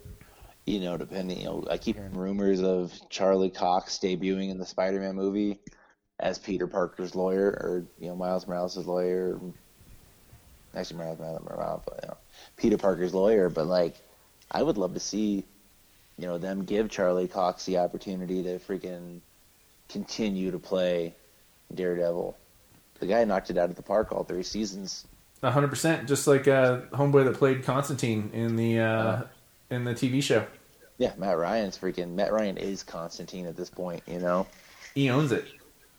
You know, depending, you know, I keep hearing rumors of Charlie Cox debuting in the Spider-Man movie as Peter Parker's lawyer, or you know, Miles Morales' lawyer, actually Miles Morales, but you know, Peter Parker's lawyer. But like, I would love to see, you know, them give Charlie Cox the opportunity to freaking continue to play Daredevil. The guy knocked it out of the park all three seasons. hundred percent, just like uh, homeboy that played Constantine in the uh, uh, in the TV show. Yeah, Matt Ryan's freaking Matt Ryan is Constantine at this point. You know, he owns it.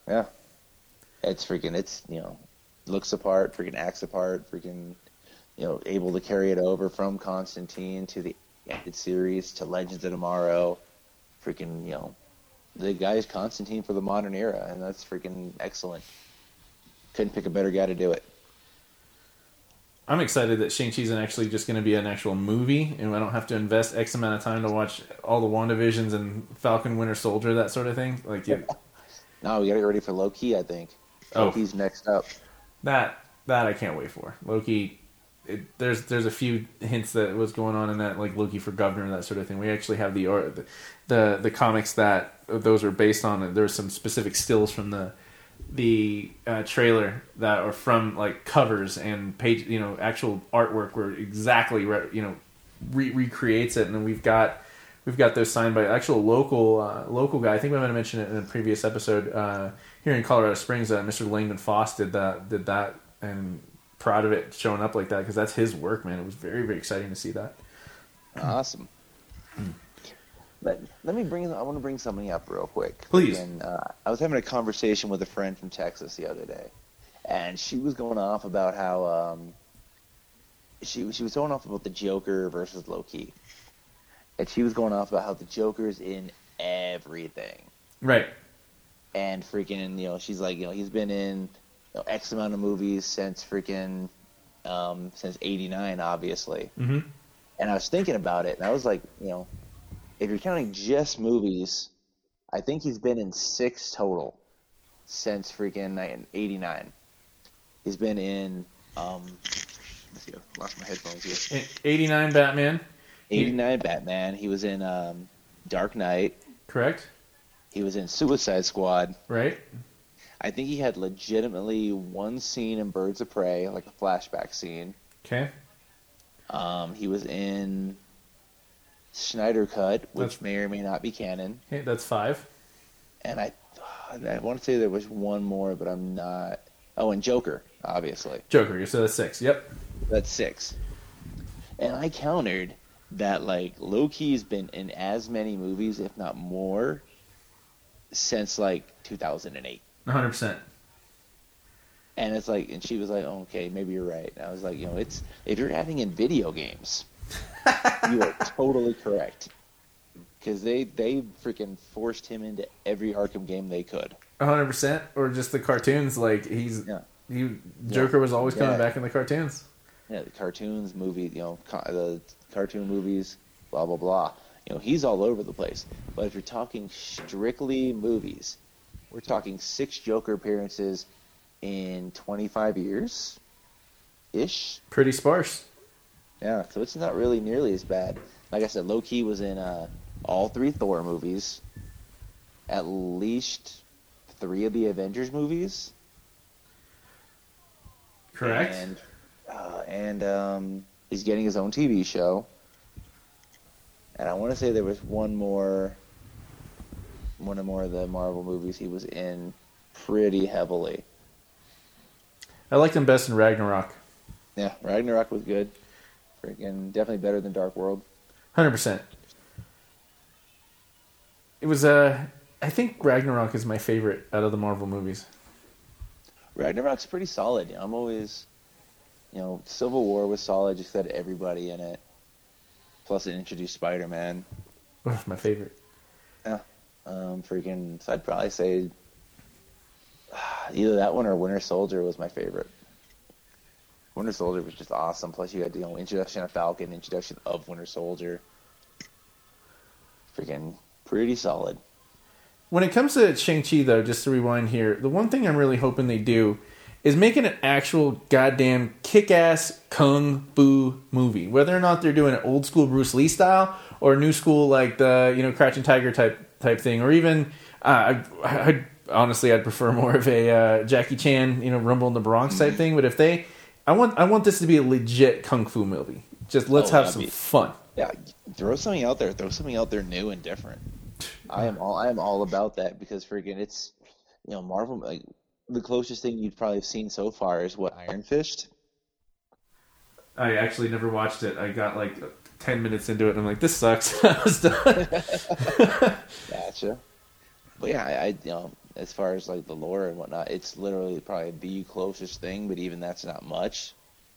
Yeah, it's freaking. It's you know looks apart, freaking acts apart, freaking you know able to carry it over from Constantine to the ended series to Legends of Tomorrow, freaking you know the guy is Constantine for the modern era, and that's freaking excellent. Couldn't pick a better guy to do it. I'm excited that Shang-Chi's actually just going to be an actual movie, and I don't have to invest X amount of time to watch all the WandaVisions and Falcon Winter Soldier, that sort of thing. Like, yeah. <laughs> no, we got to get ready for Loki, I think. Oh. Loki's next up that that I can't wait for. Loki. It, there's there's a few hints that was going on in that like Loki for governor and that sort of thing. We actually have the or the the, the comics that those are based on. There's some specific stills from the the uh, trailer that are from like covers and page you know actual artwork where exactly re, you know re- recreates it and then we've got we've got those signed by actual local uh, local guy I think we might have mentioned it in a previous episode uh, here in Colorado Springs, uh, Mr. Langdon Foss did that, did that, and proud of it showing up like that because that's his work, man. It was very, very exciting to see that. Awesome. But let me bring. I want to bring something up real quick. Please. And, uh, I was having a conversation with a friend from Texas the other day, and she was going off about how um, she she was going off about the Joker versus Loki, and she was going off about how the Joker's in everything. Right and freaking you know she's like you know he's been in you know, X amount of movies since freaking um, since '89, obviously. Mm-hmm. And I was thinking about it, and I was like, you know, if you're counting just movies, I think he's been in six total since freaking '89. He's been in. Um, let's see, I lost my headphones here. '89 Batman. '89 Batman. He was in um, Dark Knight. Correct. He was in Suicide Squad. Right. I think he had legitimately one scene in Birds of Prey, like a flashback scene. Okay. Um, he was in Snyder Cut, which that's, may or may not be canon. Okay, that's five. And I, I want to say there was one more, but I'm not. Oh, and Joker, obviously. Joker, so that's six. Yep. That's six. And I countered that like Loki's been in as many movies, if not more, since like 2008. 100. percent And it's like, and she was like, oh, "Okay, maybe you're right." And I was like, "You know, it's if you're adding in video games, <laughs> you are totally correct." Because they they freaking forced him into every Arkham game they could. 100 percent Or just the cartoons, like he's yeah. he Joker yeah. was always coming yeah. back in the cartoons. Yeah, the cartoons, movie, you know, the cartoon movies, blah blah blah. You know, he's all over the place. But if you're talking strictly movies, we're talking six Joker appearances in 25 years ish. Pretty sparse. Yeah, so it's not really nearly as bad. Like I said, Loki was in uh, all three Thor movies, at least three of the Avengers movies. Correct. And, uh, and um, he's getting his own TV show. And I want to say there was one more, one of more of the Marvel movies he was in pretty heavily. I liked him best in Ragnarok. Yeah, Ragnarok was good. Freaking definitely better than Dark World. Hundred percent. It was uh I think Ragnarok is my favorite out of the Marvel movies. Ragnarok's pretty solid. You know, I'm always, you know, Civil War was solid. Just had everybody in it. Plus, it introduced Spider Man. My favorite. Yeah. Um, freaking. So I'd probably say either that one or Winter Soldier was my favorite. Winter Soldier was just awesome. Plus, you had you know introduction of Falcon, introduction of Winter Soldier. Freaking pretty solid. When it comes to Shang-Chi, though, just to rewind here, the one thing I'm really hoping they do is making an actual goddamn kick-ass kung fu movie. Whether or not they're doing an old school Bruce Lee style or new school like the you know Crouching Tiger type type thing, or even uh, I, I, honestly I'd prefer more of a uh, Jackie Chan you know Rumble in the Bronx type thing. But if they, I want I want this to be a legit kung fu movie. Just let's Oh, have some be- fun. Yeah, throw something out there. Throw something out there new and different. I am all I am all about that because freaking it's you know Marvel like the closest thing you'd probably have seen so far is what Iron Fist. I actually never watched it. I got like ten minutes into it, and I'm like, this sucks. <laughs> I was done. <laughs> Gotcha. But yeah, I, I you know as far as like the lore and whatnot, it's literally probably the closest thing. But even that's not much.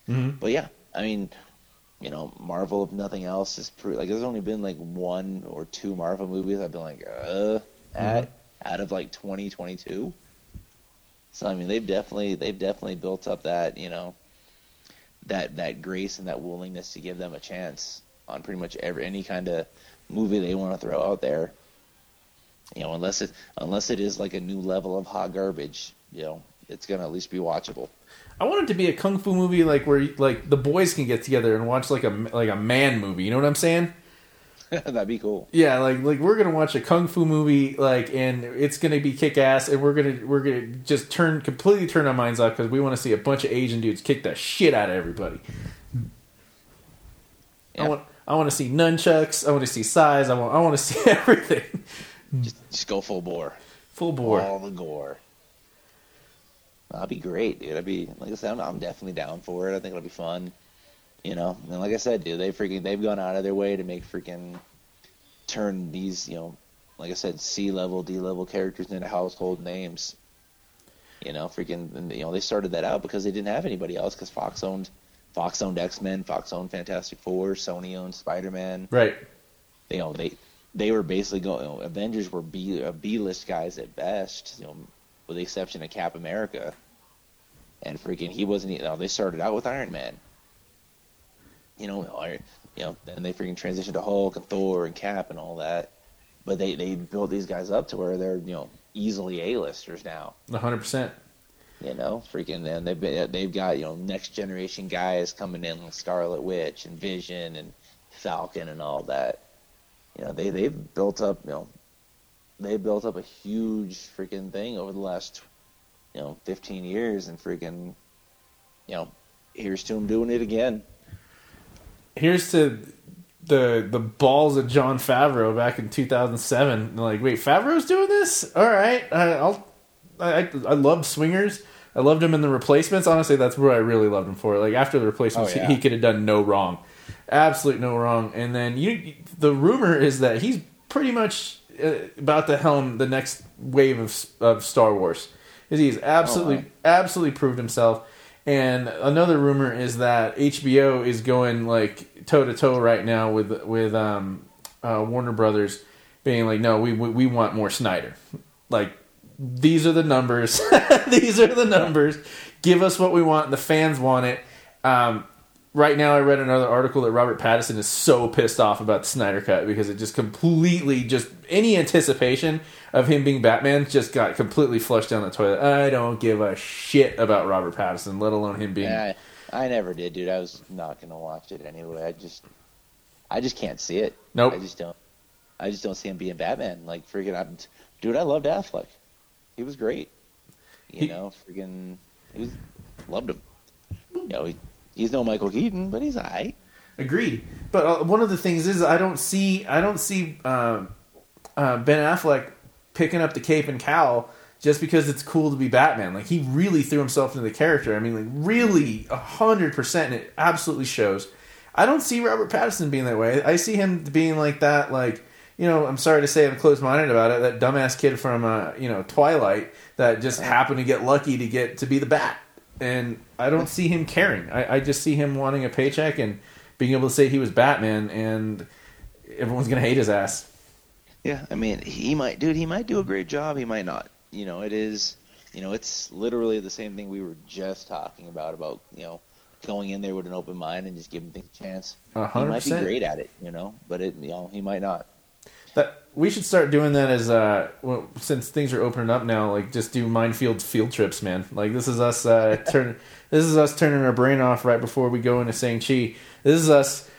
Mhm. But yeah, I mean, you know, Marvel if nothing else is pre- like there's only been like one or two Marvel movies I've been like uh at out of like 2022. So I mean, they've definitely they've definitely built up that you know that that grace and that willingness to give them a chance on pretty much every any kind of movie they want to throw out there. You know, unless it unless it is like a new level of hot garbage, you know, it's gonna at least be watchable. I want it to be a kung fu movie, like where like the boys can get together and watch like a like a man movie. You know what I'm saying? <laughs> That'd be cool. Yeah, like like we're gonna watch a kung fu movie, like, and it's gonna be kick ass, and we're gonna we're gonna just turn completely turn our minds off because we want to see a bunch of Asian dudes kick the shit out of everybody. I want I want to see nunchucks. I want to see size. I want I want to <laughs> see everything. Just, just go full bore. Full bore. All the gore. That'd be great, dude. I'd be like I said, I'm, I'm definitely down for it. I think it'll be fun. You know, and like I said, dude, they freaking they've gone out of their way to make freaking turn these, you know, like I said, C level, D level characters into household names. You know, freaking, and, you know, they started that out because they didn't have anybody else because Fox owned, Fox owned X Men, Fox owned Fantastic Four, Sony owned Spider Man Right. you know they they were basically going. You know, Avengers were B uh, B list guys at best. You know, with the exception of Cap America, and freaking he wasn't. You know, they started out with Iron Man. You know, Iron, you know, then they freaking transitioned to Hulk and Thor and Cap and all that. But they they built these guys up to where they're you know easily A listers now. hundred percent. You know, freaking, and they've been, they've got you know next generation guys coming in like Scarlet Witch and Vision and Falcon and all that. You know, they they've built up you know they built up a huge freaking thing over the last you know 15 years and freaking you know here's to them doing it again. Here's to the the balls of Jon Favreau back in 2007. Like, wait, Favreau's doing this? All right, I, I'll. I I loved Swingers. I loved him in the replacements. Honestly, that's where I really loved him for. Like after the replacements, Oh, yeah. he, he could have done no wrong, absolute no wrong. And then you, the rumor is that he's pretty much uh, about to helm the next wave of of Star Wars. Is he's absolutely wow. absolutely proved himself. And another rumor is that HBO is going like toe to toe right now with with um, uh, Warner Brothers, being like, no, we, we we want more Snyder. Like these are the numbers. <laughs> these are the numbers. Give us what we want. The fans want it. Um, right now, I read another article that Robert Pattinson is so pissed off about the Snyder Cut because it just completely just any anticipation of him being Batman just got completely flushed down the toilet. I don't give a shit about Robert Pattinson, let alone him being. Yeah, I, I never did, dude. I was not gonna watch it anyway. I just I just can't see it. Nope. I just don't. I just don't see him being Batman. Like freaking, I'm, dude. I loved Affleck. He was great. You He- know, freaking, he was loved him. You know, he, he's no Michael Keaton, but he's alright. Agreed. But uh, one of the things is I don't see I don't see uh, uh, Ben Affleck picking up the cape and cowl just because it's cool to be Batman. Like he really threw himself into the character. I mean, like really hundred percent. And it absolutely shows. I don't see Robert Pattinson being that way. I see him being like that. Like you know, I'm sorry to say I'm closed minded about it. That dumbass kid from uh, you know Twilight that just happened to get lucky to get to be the Bat, and I don't see him caring. I, I just see him wanting a paycheck and being able to say he was Batman, and everyone's gonna hate his ass. Yeah, I mean, he might, dude. He might do a great job. He might not. You know, it is. You know, it's literally the same thing we were just talking about. About you know, going in there with an open mind and just giving things a chance. A He might be great at it, you know, but it, you know, he might not. That we should start doing that as uh, well, since things are opening up now. Like, just do minefield field trips, man. Like, this is us uh, <laughs> turn. This is us turning our brain off right before we go into Shang Chi. This is us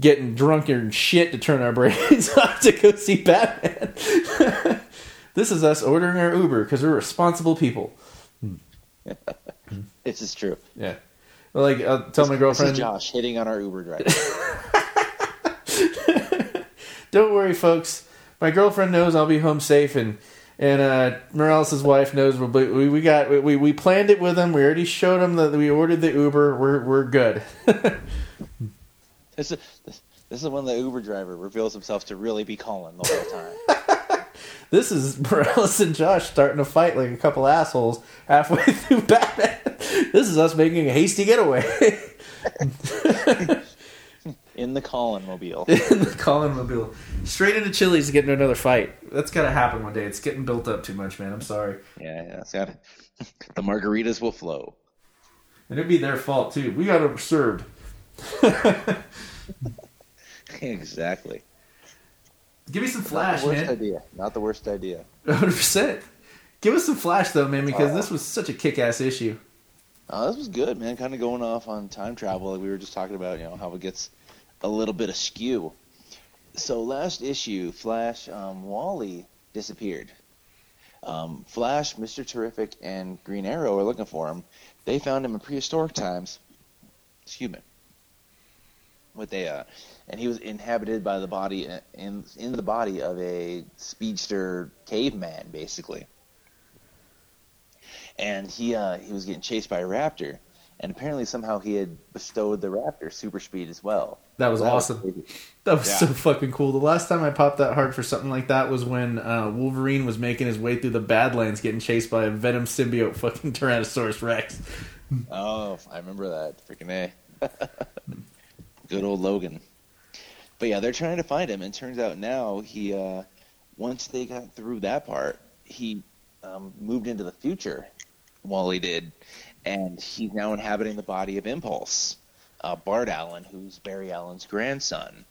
getting drunk and shit to turn our brains <laughs> off to go see Batman. <laughs> this is us ordering our Uber because we're responsible people. <laughs> This is true. Yeah. Like, I'll tell my This girlfriend. is Josh hitting on our Uber driver. Don't worry, folks. My girlfriend knows I'll be home safe, and and uh, Morales' wife knows we'll be, we we got we we planned it with him. We already showed him that we ordered the Uber. We're we're good. This is this, this is when the Uber driver reveals himself to really be Colin the whole time. <laughs> this is Morales and Josh starting to fight like a couple assholes halfway <laughs> through Batman. This is us making a hasty getaway <laughs> in the Colin mobile. in the Colin Mobile, straight into Chili's to get into another fight. That's gotta happen one day. It's getting built up too much, man. I'm sorry. Yeah, yeah, it's got the margaritas will flow. And it'd be their fault too. We got overserved. <laughs> exactly. Give me some Not flash, the worst man. idea. Not the worst idea. <laughs> 100%. Give us some flash, though, man, because this was such a kick ass issue. Uh, this was good, man. Kind of going off on time travel, like we were just talking about. You know how it gets a little bit askew. So last issue, Flash, um, Wally disappeared. Um, Flash, Mister Terrific, and Green Arrow are looking for him. They found him in prehistoric times. Excuse me. What they uh, and he was inhabited by the body in in the body of a speedster caveman, basically and he uh, he was getting chased by a raptor, and apparently somehow he had bestowed the raptor super speed as well. That was awesome. crazy. That was Yeah. so fucking cool. The last time I popped that hard for something like that was when uh, Wolverine was making his way through the Badlands getting chased by a Venom symbiote fucking <laughs> Tyrannosaurus Rex. Oh, I remember that. Freaking a. <laughs> Good old Logan. But yeah, they're trying to find him, and turns out now he, uh, once they got through that part, he um, moved into the future. Wally did, and he's now inhabiting the body of Impulse, uh, Bart Allen, who's Barry Allen's grandson,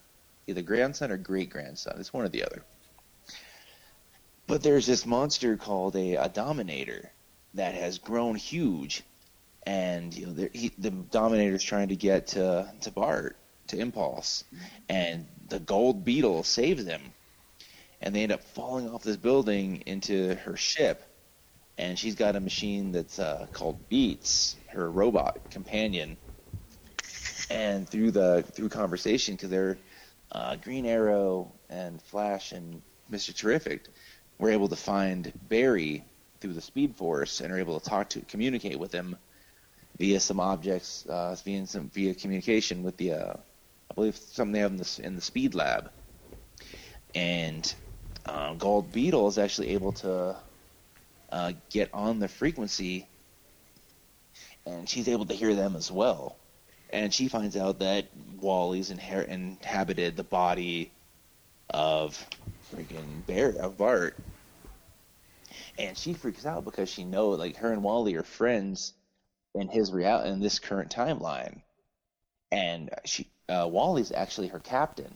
either grandson or great grandson. It's one or the other. But there's this monster called a, a Dominator that has grown huge and you know he, the Dominator's trying to get to to Bart to Impulse, and the Gold Beetle saves them. and they end up falling off this building into her ship, and she's got a machine that's uh, called Beats, her robot companion, and through the through conversation because they're uh, Green Arrow and Flash and Mister Terrific were able to find Barry through the Speed Force and are able to talk to communicate with him via some objects, uh, via some via communication with the, uh, I believe something they have in the in the Speed Lab, and um, Gold Beetle is actually able to uh, get on the frequency, and she's able to hear them as well, and she finds out that Wally's inher- inhabited the body of freaking Bear of Bart. And she freaks out because she knows, like, her and Wally are friends in his reality in this current timeline, and she uh, Wally's actually her captain,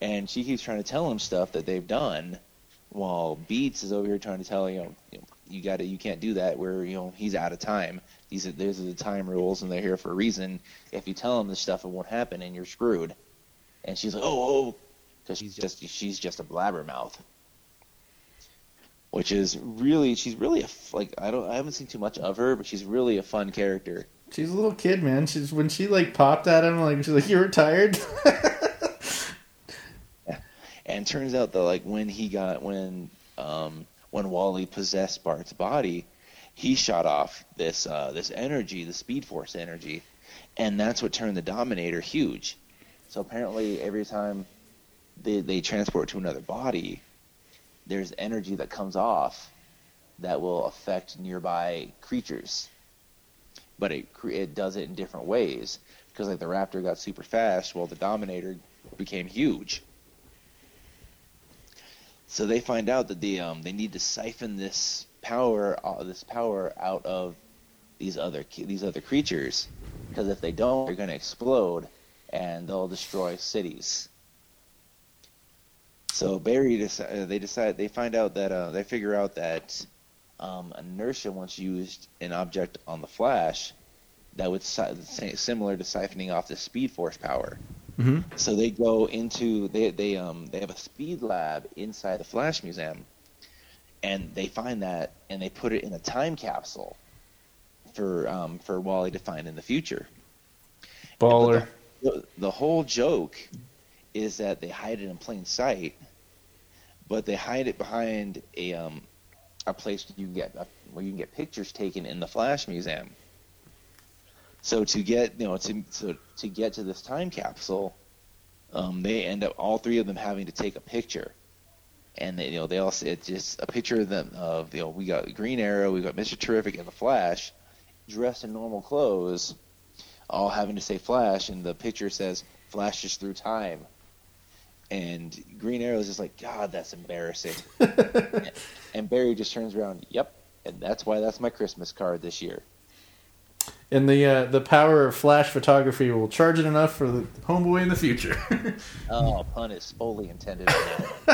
and she keeps trying to tell him stuff that they've done, while Beats is over here trying to tell you know you, know, you got to you can't do that where you know he's out of time. These are these are the time rules, and they're here for a reason. If you tell him this stuff, it won't happen, and you're screwed. And she's like, oh, oh, because she's just she's just a blabbermouth which is really she's really a, like I don't I haven't seen too much of her, but she's really a fun character She's a little kid, man. She's when she like popped at him, like she's like, you're retired." <laughs> And turns out that like when he got when um, when Wally possessed Bart's body, he shot off this uh, this energy, the Speed Force energy, and that's what turned the Dominator huge. So apparently, every time they they transport to another body, there's energy that comes off that will affect nearby creatures. But it it does it in different ways because like the Raptor got super fast, while the Dominator became huge. So they find out that they um they need to siphon this power uh, this power out of these other these other creatures because if they don't, they're going to explode and they'll destroy cities. So Barry deci- uh, they decide they find out that uh, they figure out that um, inertia once used an object on the Flash that would si- similar to siphoning off the Speed Force power. mm-hmm. So they go into they they um they have a speed lab inside the Flash Museum, and they find that and they put it in a time capsule for um for Wally to find in the future. Baller. The, the whole joke is that they hide it in plain sight, but they hide it behind a um a place you can get where you can get pictures taken in the Flash Museum. So to get you know to so to get to this time capsule, um, they end up all three of them having to take a picture, and they, you know they all it's just a picture of them of you know we got Green Arrow, we got Mister Terrific, and the Flash, dressed in normal clothes, all having to say Flash, and the picture says flashes through time. And Green Arrow is just like, God, that's embarrassing. <laughs> and Barry just turns around, Yep, and that's why that's my Christmas card this year. And the uh, the power of flash photography will charge it enough for the homeboy in the future. <laughs> Oh, pun is fully intended. <laughs>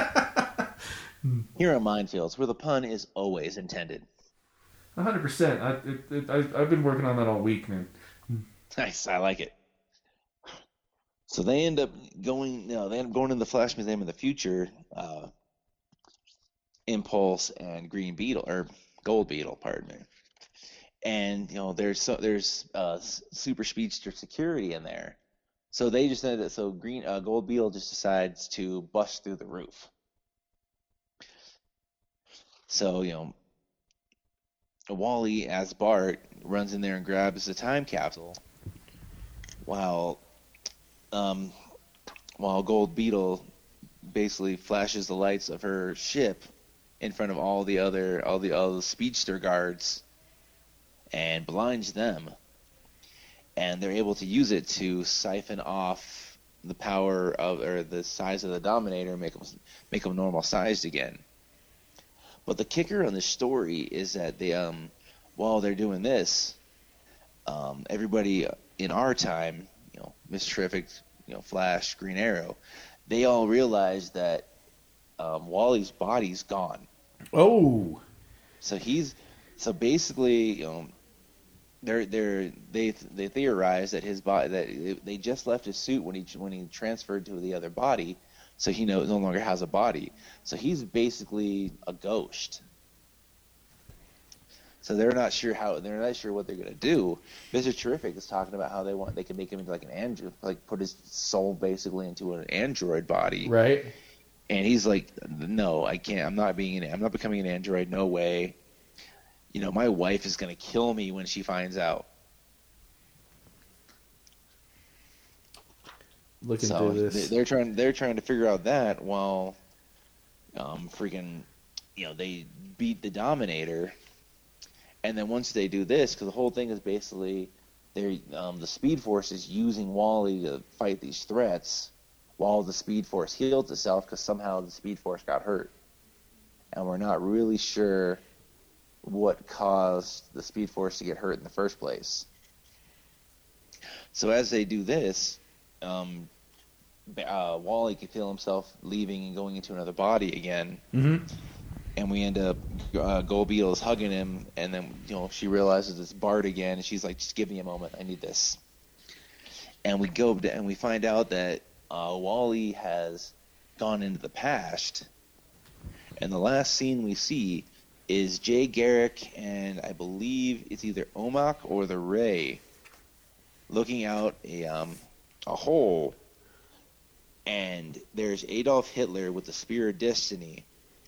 Here on Mindfields, where the pun is always intended. hundred percent. I, it, it, I I've been working on that all week, man. Nice, I like it. So they end up going, you know, they end up going to the Flash Museum in the future. Uh, Impulse and Green Beetle or Gold Beetle, pardon me. And you know, there's so there's uh, super speedster security in there. So they just ended. So Green uh, Gold Beetle just decides to bust through the roof. So you know, Wally as Bart runs in there and grabs the time capsule, while um, while Gold Beetle basically flashes the lights of her ship in front of all the other all the all the speedster guards and blinds them. And they're able to use it to siphon off the power of or the size of the dominator and make them make them normal sized again. But the kicker on this story is that they um while they're doing this um everybody in our time you know Miss Terrific you know Flash Green Arrow they all realize that um, Wally's body's gone Oh, so he's so basically, you know, they're they're they they theorize that his body that they just left his suit when he when he transferred to the other body, so he no no longer has a body. So he's basically a ghost. So they're not sure how they're not sure what they're gonna do. Mister Terrific is talking about how they want they can make him into like an android, like put his soul basically into an android body. right. And he's like, "No, I can't. I'm not being. An, I'm not becoming an android. No way. You know, my wife is gonna kill me when she finds out." Looking so through they- this. they're trying. They're trying to figure out that while, um, freaking, you know, they beat the Dominator, and then once they do this, because the whole thing is basically, they're um, the Speed Force is using Wally to fight these threats, while the Speed Force heals itself because somehow the Speed Force got hurt, and we're not really sure what caused the Speed Force to get hurt in the first place. So as they do this, um, uh, Wally can feel himself leaving and going into another body again, Mm-hmm. and we end up uh, Gold Beetle is hugging him, and then you know she realizes it's Bart again, and she's like, "Just give me a moment, I need this." And we go and we find out that uh, Wally has gone into the past, and the last scene we see is Jay Garrick and I believe it's either Omak or the Ray looking out a um, a hole, and there's Adolf Hitler with the Spear of Destiny,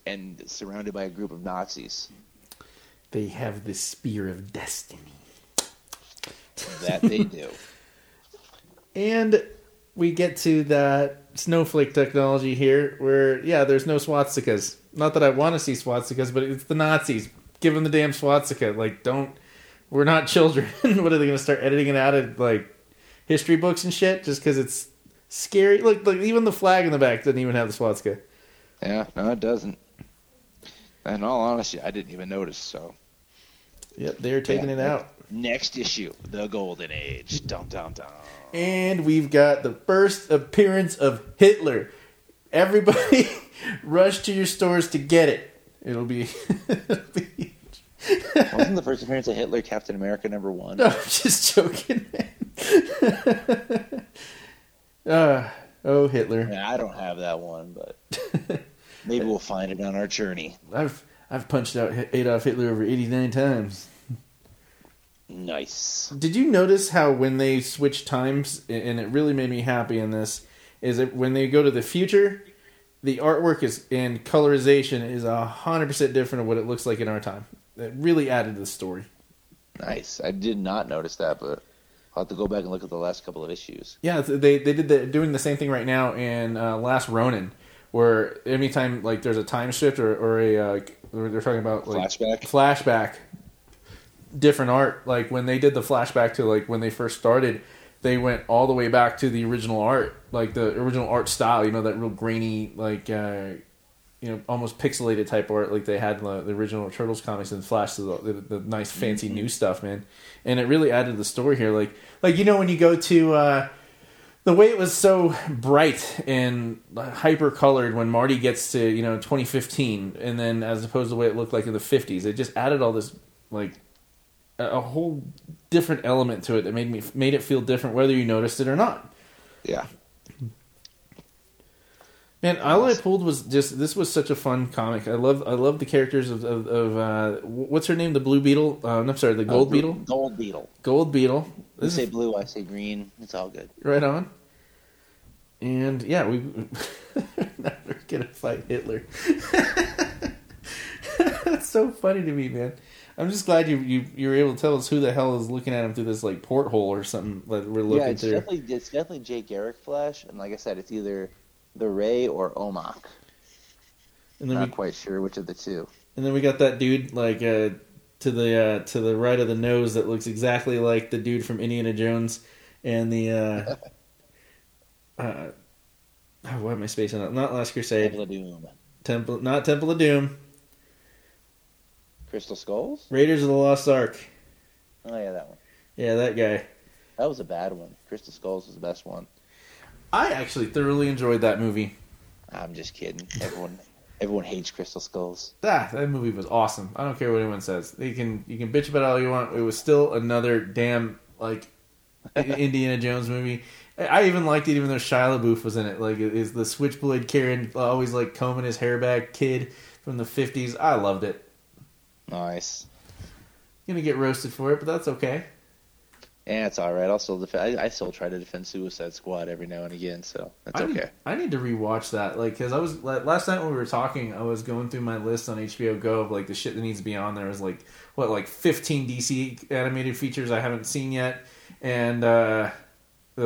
and surrounded by a group of Nazis. They have the spear of destiny. That they <laughs> do. And we get to that snowflake technology here where, yeah, there's no swastikas. Not that I want to see swastikas, but it's the Nazis. Give them the damn swastika. Like, don't. We're not children. <laughs> what are they going to start editing it out of, like, history books and shit just because it's scary? Look, like, even the flag in the back doesn't even have the swastika. Yeah, no, it doesn't. In all honesty, I didn't even notice. So Yep, they're taking Yeah. it out. next issue, the Golden Age. Dum dum dum. And we've got the first appearance of Hitler. Everybody, <laughs> rush to your stores to get it. It'll be. <laughs> it'll be Wasn't the first appearance of Hitler Captain America number one? no, <laughs> I'm just joking, man. uh, oh, Hitler. Yeah, I don't have that one, but maybe we'll find it on our journey. I've I've punched out Adolf Hitler over 89 times. Nice. Did you notice how when they switch times, and it really made me happy in this, is that when they go to the future, the artwork is and colorization is a hundred percent different of what it looks like in our time. It really added to the story. Nice. I did not notice that, but I'll have to go back and look at the last couple of issues. Yeah, they they did the, doing the same thing right now in uh, Last Ronin, where anytime like there's a time shift or or a uh, they're talking about like Flashback? flashback, different art. Like when they did the flashback to like when they first started, they went all the way back to the original art, like the original art style. You know that real grainy, like uh, you know almost pixelated type art, like they had the, the original Turtles comics and Flash, the, the, the nice fancy new stuff, man. And it really added to the story here. Like like you know when you go to. Uh, the way it was so bright and hyper colored when Marty gets to you know 2015, and then as opposed to the way it looked like in the 50s, it just added all this like a, whole different element to it that made me made it feel different, whether you noticed it or not. Yeah. Man, all I pulled was just this was such a fun comic. I love I love the characters of of, of uh, what's her name, the Blue Beetle. Uh, I'm sorry, the Gold Uh, Beetle. Gold Beetle. Gold Beetle. You This say is blue, I say green. It's all good. right on. And yeah, we <laughs> never gonna fight Hitler. <laughs> That's so funny to me, man. I'm just glad you you you were able to tell us who the hell is looking at him through this like porthole or something that we're looking yeah, it's through. definitely it's definitely Jay Garrick Flash, and like I said, it's either the Ray or OMAC. And then Not we quite sure which of the two. and then we got that dude like uh, to the uh, to the right of the nose that looks exactly like the dude from Indiana Jones and the uh, <laughs> uh, oh, why am I spacing out? Not Last Crusade, Temple of Doom. Temple, not Temple of Doom, Crystal Skulls? Raiders of the Lost Ark. Oh yeah, that one. Yeah, that guy. That was a bad one. Crystal Skulls was the best one. I actually thoroughly enjoyed that movie. I'm just kidding. Everyone <laughs> everyone hates Crystal Skulls. Ah, that movie was awesome. I don't care what anyone says. You can you can bitch about it all you want. It was still another damn like <laughs> Indiana Jones movie. I I even liked it, even though Shia LaBeouf was in it. Like, is the Switchblade Karen always like combing his hair back kid from the fifties? I loved it. Nice. Gonna get roasted for it, but that's okay. Yeah, it's all right. I'll still defend. I, I still try to defend Suicide Squad every now and again, so that's I okay. Need, I need to rewatch that, like, because I was like, last night when we were talking, I was going through my list on HBO Go of like the shit that needs to be on there. Was like what, like fifteen DC animated features I haven't seen yet, and uh,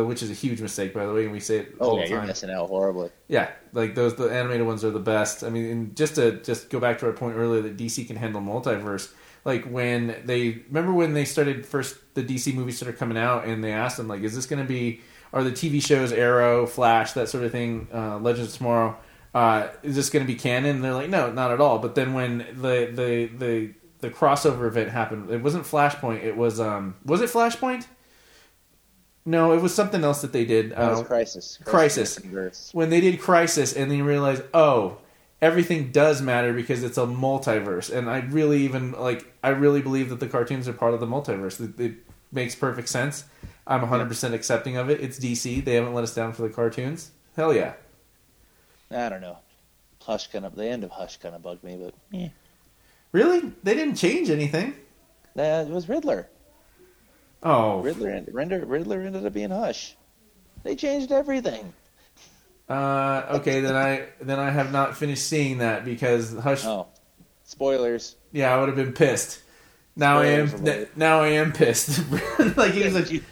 which is a huge mistake, by the way. And we say it all Oh yeah, you're missing out horribly. Yeah, like those the animated ones are the best. I mean, and just to just go back to our point earlier that DC can handle multiverse. Like when they remember when they started first the DC movies started coming out, and they asked them like, "Is this going to be are the TV shows Arrow, Flash, that sort of thing, uh, Legends of Tomorrow? Uh, is this going to be canon?" And they're like, "No, not at all." But then when the the the the crossover event happened, it wasn't Flashpoint. It was um was it Flashpoint? No, it was something else that they did. That Uh, Crisis. Crisis. Universe. when they did Crisis, and then you realize, oh, everything does matter because it's a multiverse. And I really even like, I really believe that the cartoons are part of the multiverse. It, it makes perfect sense. I'm 100 percent accepting of it. It's DC. They haven't let us down for the cartoons. Hell yeah. I don't know. Hush kind of the end of Hush kind of bugged me, but yeah, Really? They didn't change anything. nah, it was Riddler. Oh, Riddler, Riddler, Riddler ended up being Hush. They changed everything. uh, okay. Then I then I have not finished seeing that because Hush. Oh, spoilers. Yeah, I would have been pissed. Now I am. Spoilers alert. Now I am pissed. <laughs> like he was like, you,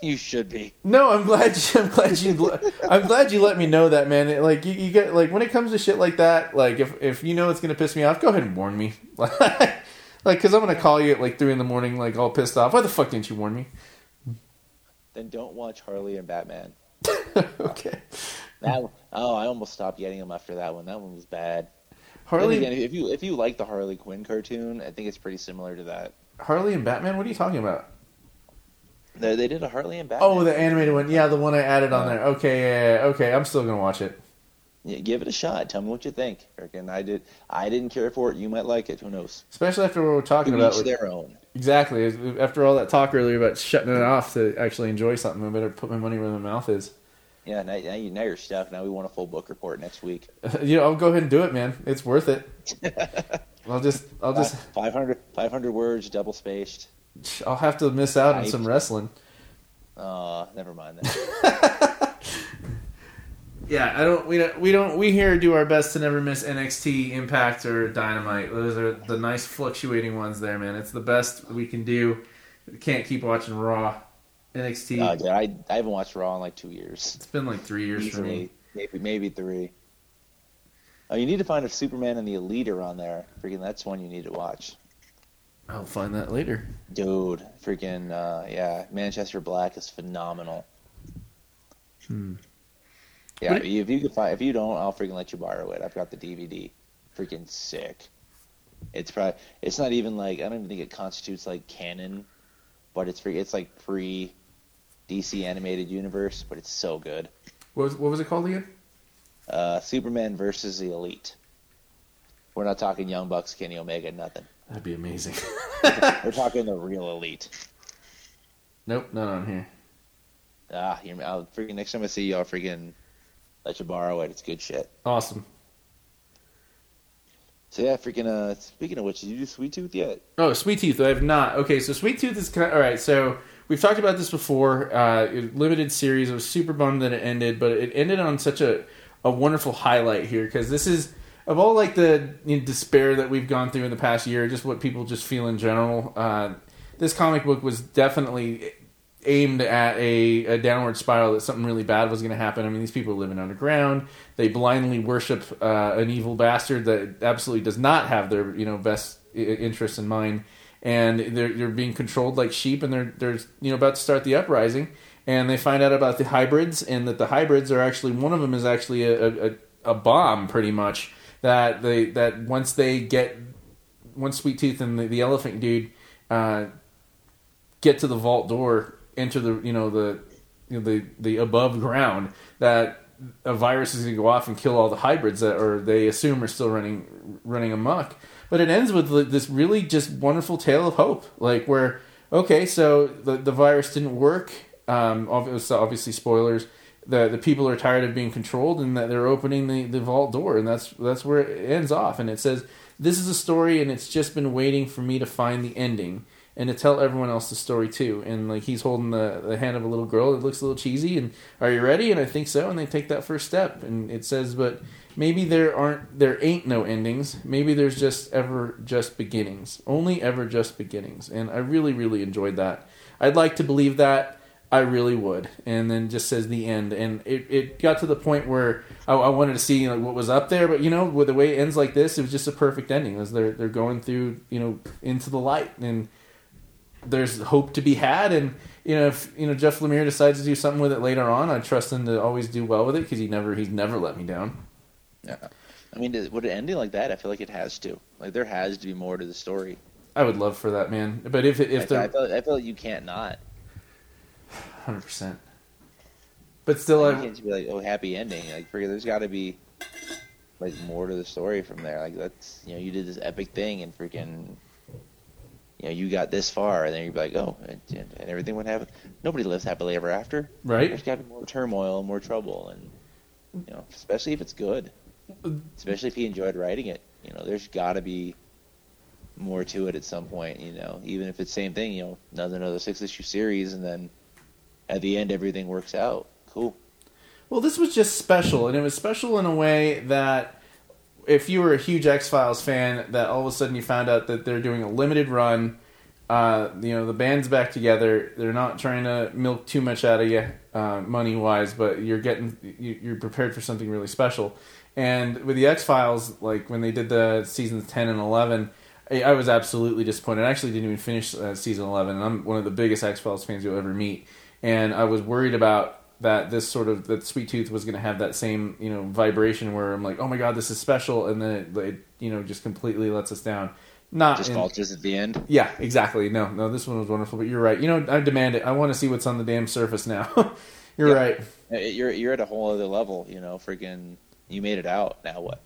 you should be. No, I'm glad. You, <laughs> I'm glad you. I'm glad you let me know that, man. It, like you, you get like when it comes to shit like that. Like if if you know it's gonna piss me off, go ahead and warn me. <laughs> like, cause I'm gonna call you at like three in the morning, like all pissed off. Why the fuck didn't you warn me? Then don't watch Harley and Batman. <laughs> okay, That oh, I almost stopped getting them after that one. That one was bad. Harley, again, if you if you like the Harley Quinn cartoon, I think it's pretty similar to that. Harley and Batman. What are you talking about? They, they did a Harley and Batman. Oh, the animated one. Yeah, the one I added on Uh, there. Okay, yeah, yeah, okay. I'm still gonna watch it. Yeah, give it a shot. Tell me what you think. Freaking, I did. I didn't care for it. You might like it. Who knows? Especially after what we're talking To about. each with- their own. exactly. After all that talk earlier about shutting it off to actually enjoy something, I better put my money where my mouth is. Yeah, now, now, you, now you're stuck. Now we want a full book report next week. <laughs> you know, I'll go ahead and do it, man. It's worth it. <laughs> I'll just, I'll just, 500, 500 words, double spaced. I'll have to miss out on some wrestling. Uh, never mind that. <laughs> Yeah, I don't. We don't. We don't. We here do our best to never miss NXT, Impact, or Dynamite. Those are the nice fluctuating ones there, man. It's the best we can do. We can't keep watching Raw, NXT. uh, dude, I, I haven't watched Raw in like two years. it's been like three years for me. Maybe maybe three. Oh, you need to find if Superman and the Elite are on there. Freaking, that's one you need to watch. I'll find that later. Dude, freaking, uh, yeah, Manchester Black is phenomenal. Hmm. Yeah, What- if you could find, if you don't, I'll freaking let you borrow it. I've got the DVD. Freaking sick. It's probably, it's not even like I don't even think it constitutes like canon, but it's free. It's like pre DC animated universe, but it's so good. What was, what was it called again? Uh, Superman versus the Elite. We're not talking Young Bucks, Kenny Omega, nothing. That'd be amazing. <laughs> We're talking the real Elite. nope, not on here. Ah, you I'll freaking next time I see you, I'll freaking let you borrow it. It's good shit. Awesome. So yeah, freaking. Uh, speaking of which, did you do Sweet Tooth yet? Oh, Sweet Tooth. I have not. Okay, so Sweet Tooth is kind of, all right. So we've talked about this before. Uh, limited series. I was super bummed that it ended, but it ended on such a a wonderful highlight here because this is of all like the you know, despair that we've gone through in the past year, just what people just feel in general. Uh, this comic book was definitely aimed at a, a downward spiral that something really bad was going to happen. I mean, these people are living underground. They blindly worship uh, an evil bastard that absolutely does not have their you know best i- interests in mind, and they're they're being controlled like sheep, and they're they're you know about to start the uprising, and they find out about the hybrids, and that the hybrids are actually one of them is actually a a, a bomb, pretty much that they that once they get once Sweet Tooth and the, the elephant dude uh, get to the vault door, enter the you know the you know, the the above ground that a virus is going to go off and kill all the hybrids that or they assume are still running running amok. But it ends with this really just wonderful tale of hope, like where okay, so the the virus didn't work. Um, obviously, obviously spoilers. The the people are tired of being controlled, and that they're opening the, the vault door, and that's that's where it ends off. And it says, "This is a story, and it's just been waiting for me to find the ending." And to tell everyone else the story too. And like he's holding the, the hand of a little girl. It looks a little cheesy. And are you ready? And I think so. And they take that first step. And it says, but maybe there aren't there ain't no endings. Maybe there's just ever just beginnings. Only ever just beginnings. And I really really enjoyed that. I'd like to believe that. I really would. And then just says the end. And it, it got to the point where I, I wanted to see like what was up there. But you know, with the way it ends like this, it was just a perfect ending. As they're they're going through you know into the light and there's hope to be had and you know if you know Jeff Lemire decides to do something with it later on I trust him to always do well with it because he never he's never let me down Yeah. I mean, would it ending like that? I feel like it has to. Like there has to be more to the story. I would love for that man but if if I, I, feel, I feel like you can't not. hundred percent but still I can't be like, oh, happy ending. Like, freaking, there's got to be like more to the story from there. Like that's you know, you did this epic thing and freaking, you know, you got this far, and then you'd be like, oh, and, and and everything would happen. Nobody lives happily ever after. right There's got to be more turmoil and more trouble, and you know, especially if it's good. Especially if he enjoyed writing it. You know, there's got to be more to it at some point. You know, even if it's same thing. You know, another another six issue series, and then at the end everything works out. Cool. Well, this was just special, and it was special in a way that if you were a huge X Files fan, that all of a sudden you found out that they're doing a limited run. Uh, you know, the band's back together. They're not trying to milk too much out of you, uh, money wise, but you're getting you- you're prepared for something really special. And with the X Files, like when they did the seasons ten and eleven, I, I was absolutely disappointed. I actually didn't even finish uh, season eleven, and I'm one of the biggest X Files fans you'll ever meet. And I was worried about that this sort of that Sweet Tooth was going to have that same you know vibration where I'm like, oh my god, this is special, and then it, it you know just completely lets us down. Not Just in- falters at the end. yeah, exactly. No, no, this one was wonderful, but you're right. You know, I demand it. I want to see what's on the damn surface now. <laughs> you're Yeah. right. Uh, You're you're at a whole other level. You know, freaking. You made it out. Now what?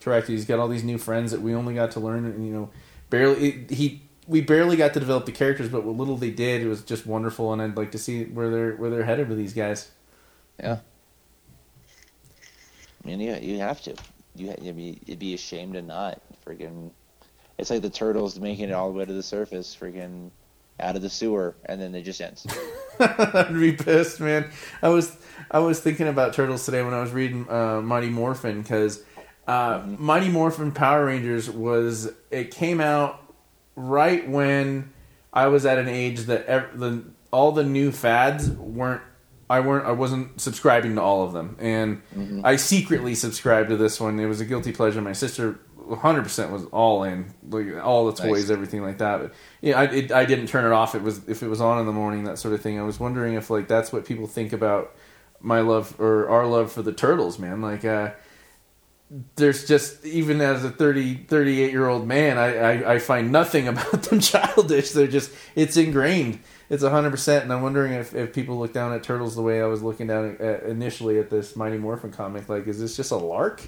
Correct. He's got all these new friends that we only got to learn, and you know, barely he. We barely got to develop the characters, but what little they did, it was just wonderful, and I'd like to see where they're where they're headed with these guys. Yeah. I mean, yeah, you have to. You ha- you'd be, you'd be ashamed to not. Freaking, it's like the turtles making it all the way to the surface. Freaking, out of the sewer, and then it just ends. <laughs> I'd be pissed, man. I was I was thinking about turtles today when I was reading uh, Mighty Morphin because uh, Mighty Morphin Power Rangers was it came out right when I was at an age that ev- the all the new fads weren't. I weren't. I wasn't subscribing to all of them, and I secretly subscribed to this one. It was a guilty pleasure. My sister, 100 percent, was all in, like all the toys, Nice. everything like that. But yeah, I it, I didn't turn it off. It was if it was on in the morning, that sort of thing. I was wondering if like that's what people think about my love or our love for the turtles, man. Like, uh, there's just even as a 30 38 year old man I, I i find nothing <laughs> about them childish. They're just it's ingrained. It's 100% and i'm wondering if, if people look down at turtles the way i was looking down at, initially at this mighty morphin comic. Like is this just a lark?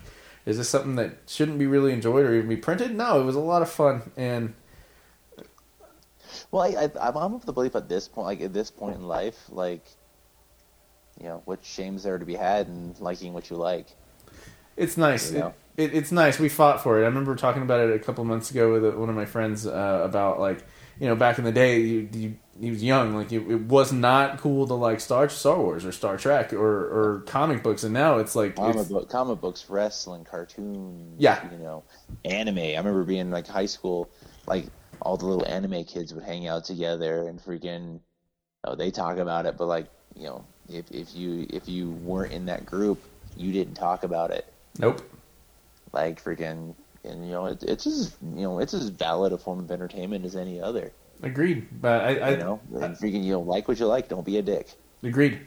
Is this something that shouldn't be really enjoyed or even be printed? No it was a lot of fun and Well, I, I, I'm of the belief at this point, like at this point in life, like, you know, what shames there to be had in liking what you like. It's nice. It, it, it's nice. We fought for it. I remember talking about it a couple months ago with one of my friends uh, about like you know back in the day you, you, he was young like it, it was not cool to like Star Star Wars or Star Trek or, or comic books and now it's like Comic, it's, book, comic books, wrestling, cartoons, Yeah. you know, anime. I remember being like high school, like all the little anime kids would hang out together and freaking, oh, they talk about it, but like, you know, if if you if you weren't in that group, you didn't talk about it. Nope. Like freaking, and you know, it, it's as you know, it's as valid a form of entertainment as any other. Agreed. But I, I You know, and freaking, you know, like what you like, don't be a dick. agreed.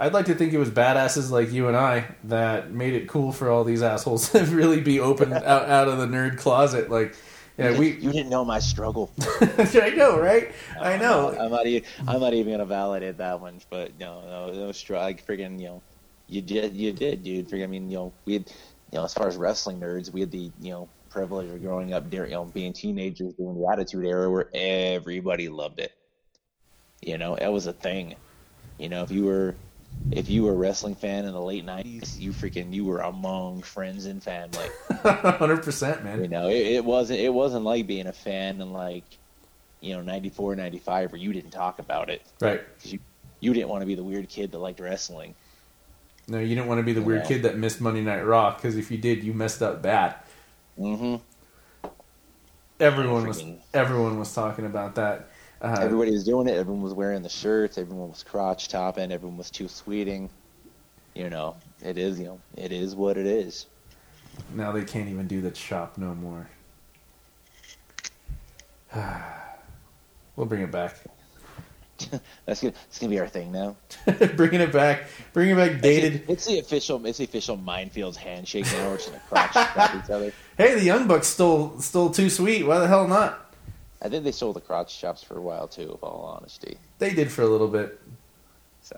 I'd like to think it was badasses like you and I that made it cool for all these assholes <laughs> to really be open <laughs> out, out of the nerd closet. Like, yeah, we. you didn't know my struggle. <laughs> I know, right? I know. I'm not even. I'm not even gonna validate that one. But no, no, no struggle. Like freaking, you know, you did, you did, dude. I mean, you know, we had, you know, as far as wrestling nerds, we had the, you know, privilege of growing up, during, you know, being teenagers during the Attitude Era, where everybody loved it. You know, it was a thing. You know, if you were, if you were a wrestling fan in the late '90s, you freaking, you were among friends and family. <laughs> Hundred percent, man. You know, it, it wasn't it wasn't like being a fan in like, you know, 94, 95 where you didn't talk about it Right. because you you didn't want to be the weird kid that liked wrestling. No, you didn't want to be the weird Yeah. kid that missed Monday Night Raw because if you did, you messed up bad. Mm-hmm. Everyone was everyone was talking about that. Uh, Everybody was doing it. Everyone was wearing the shirts. Everyone was crotch topping. Everyone was too sweeting. You know, it is. You know, it is what it is. now they can't even do the chop no more. <sighs> we'll bring it back. <laughs> That's gonna. It's gonna be our thing now. <laughs> bringing it back. Bringing it back. Dated. It's the official. It's the official Mindfields handshake now. We're just gonna crotch each other. <laughs> Hey, the Young Bucks stole stole too sweet. Why the hell not? I think they stole the crotch chops for a while too. Of all honesty. They did for a little bit. So,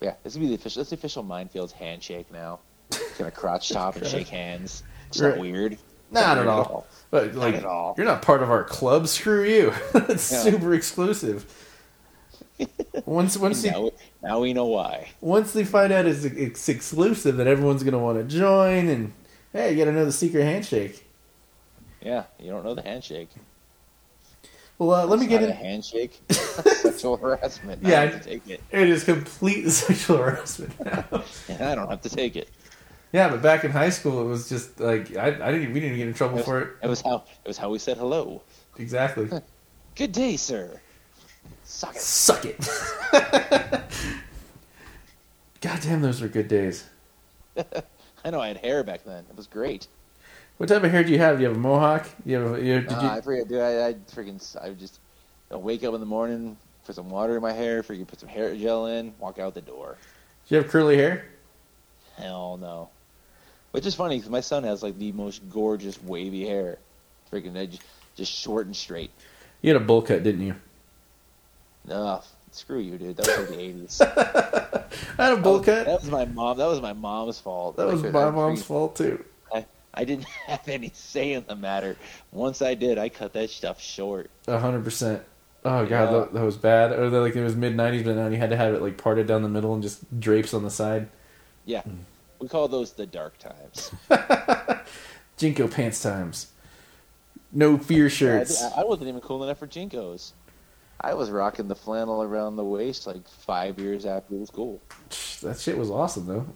yeah, this will be the official. This is the official Mindfields handshake now. It's gonna crotch top and shake hands. It's Right. not weird. Not at all. But like, at all. you're not part of our club. Screw you. <laughs> it's Yeah. super exclusive. Once once <laughs> you Now, we- now we know why. once they find out it's, it's exclusive, that everyone's gonna want to join, and hey, you got to know the secret handshake. Yeah, you don't know the handshake. Well, uh, let me get not in. a handshake. <laughs> Sexual harassment. Yeah, I have to take it. It is complete sexual harassment now. And I don't have to take it. Yeah, but back in high school, it was just like I, I didn't. We didn't get in trouble It for it. it was how it was how we said hello. Exactly. Good day, sir. Suck it. Suck it. <laughs> God damn, those were good days. <laughs> I know I had hair back then. It was great. What type of hair do you have? Do you have a mohawk? You have? A, you, did Nah, you? Uh, I forget, dude. I, I freaking I would just I'd wake up in the morning, put some water in my hair, freaking put some hair gel in, walk out the door. do you have curly hair? Hell no. Which is funny because my son has like the most gorgeous wavy hair, freaking edge, just short and straight. You had a bowl cut, didn't you? No, screw you, dude. That was like the eighties. <laughs> I had a bowl cut. That was my mom. That was my mom's fault. That was Like, my mom's fault too. I, I didn't <laughs> have any say in the matter. Once I did, I cut that stuff short. A hundred percent. Oh god, Yeah. that, that was bad. Or like it was mid '90s, but now you had to have it like parted down the middle and just drapes on the side. Yeah, mm. We call those the dark times. <laughs> JNCO pants times. No fear I, shirts. I wasn't even cool enough for JNCOs. I was rocking the flannel around the waist like five years after it was cool. That shit was awesome though.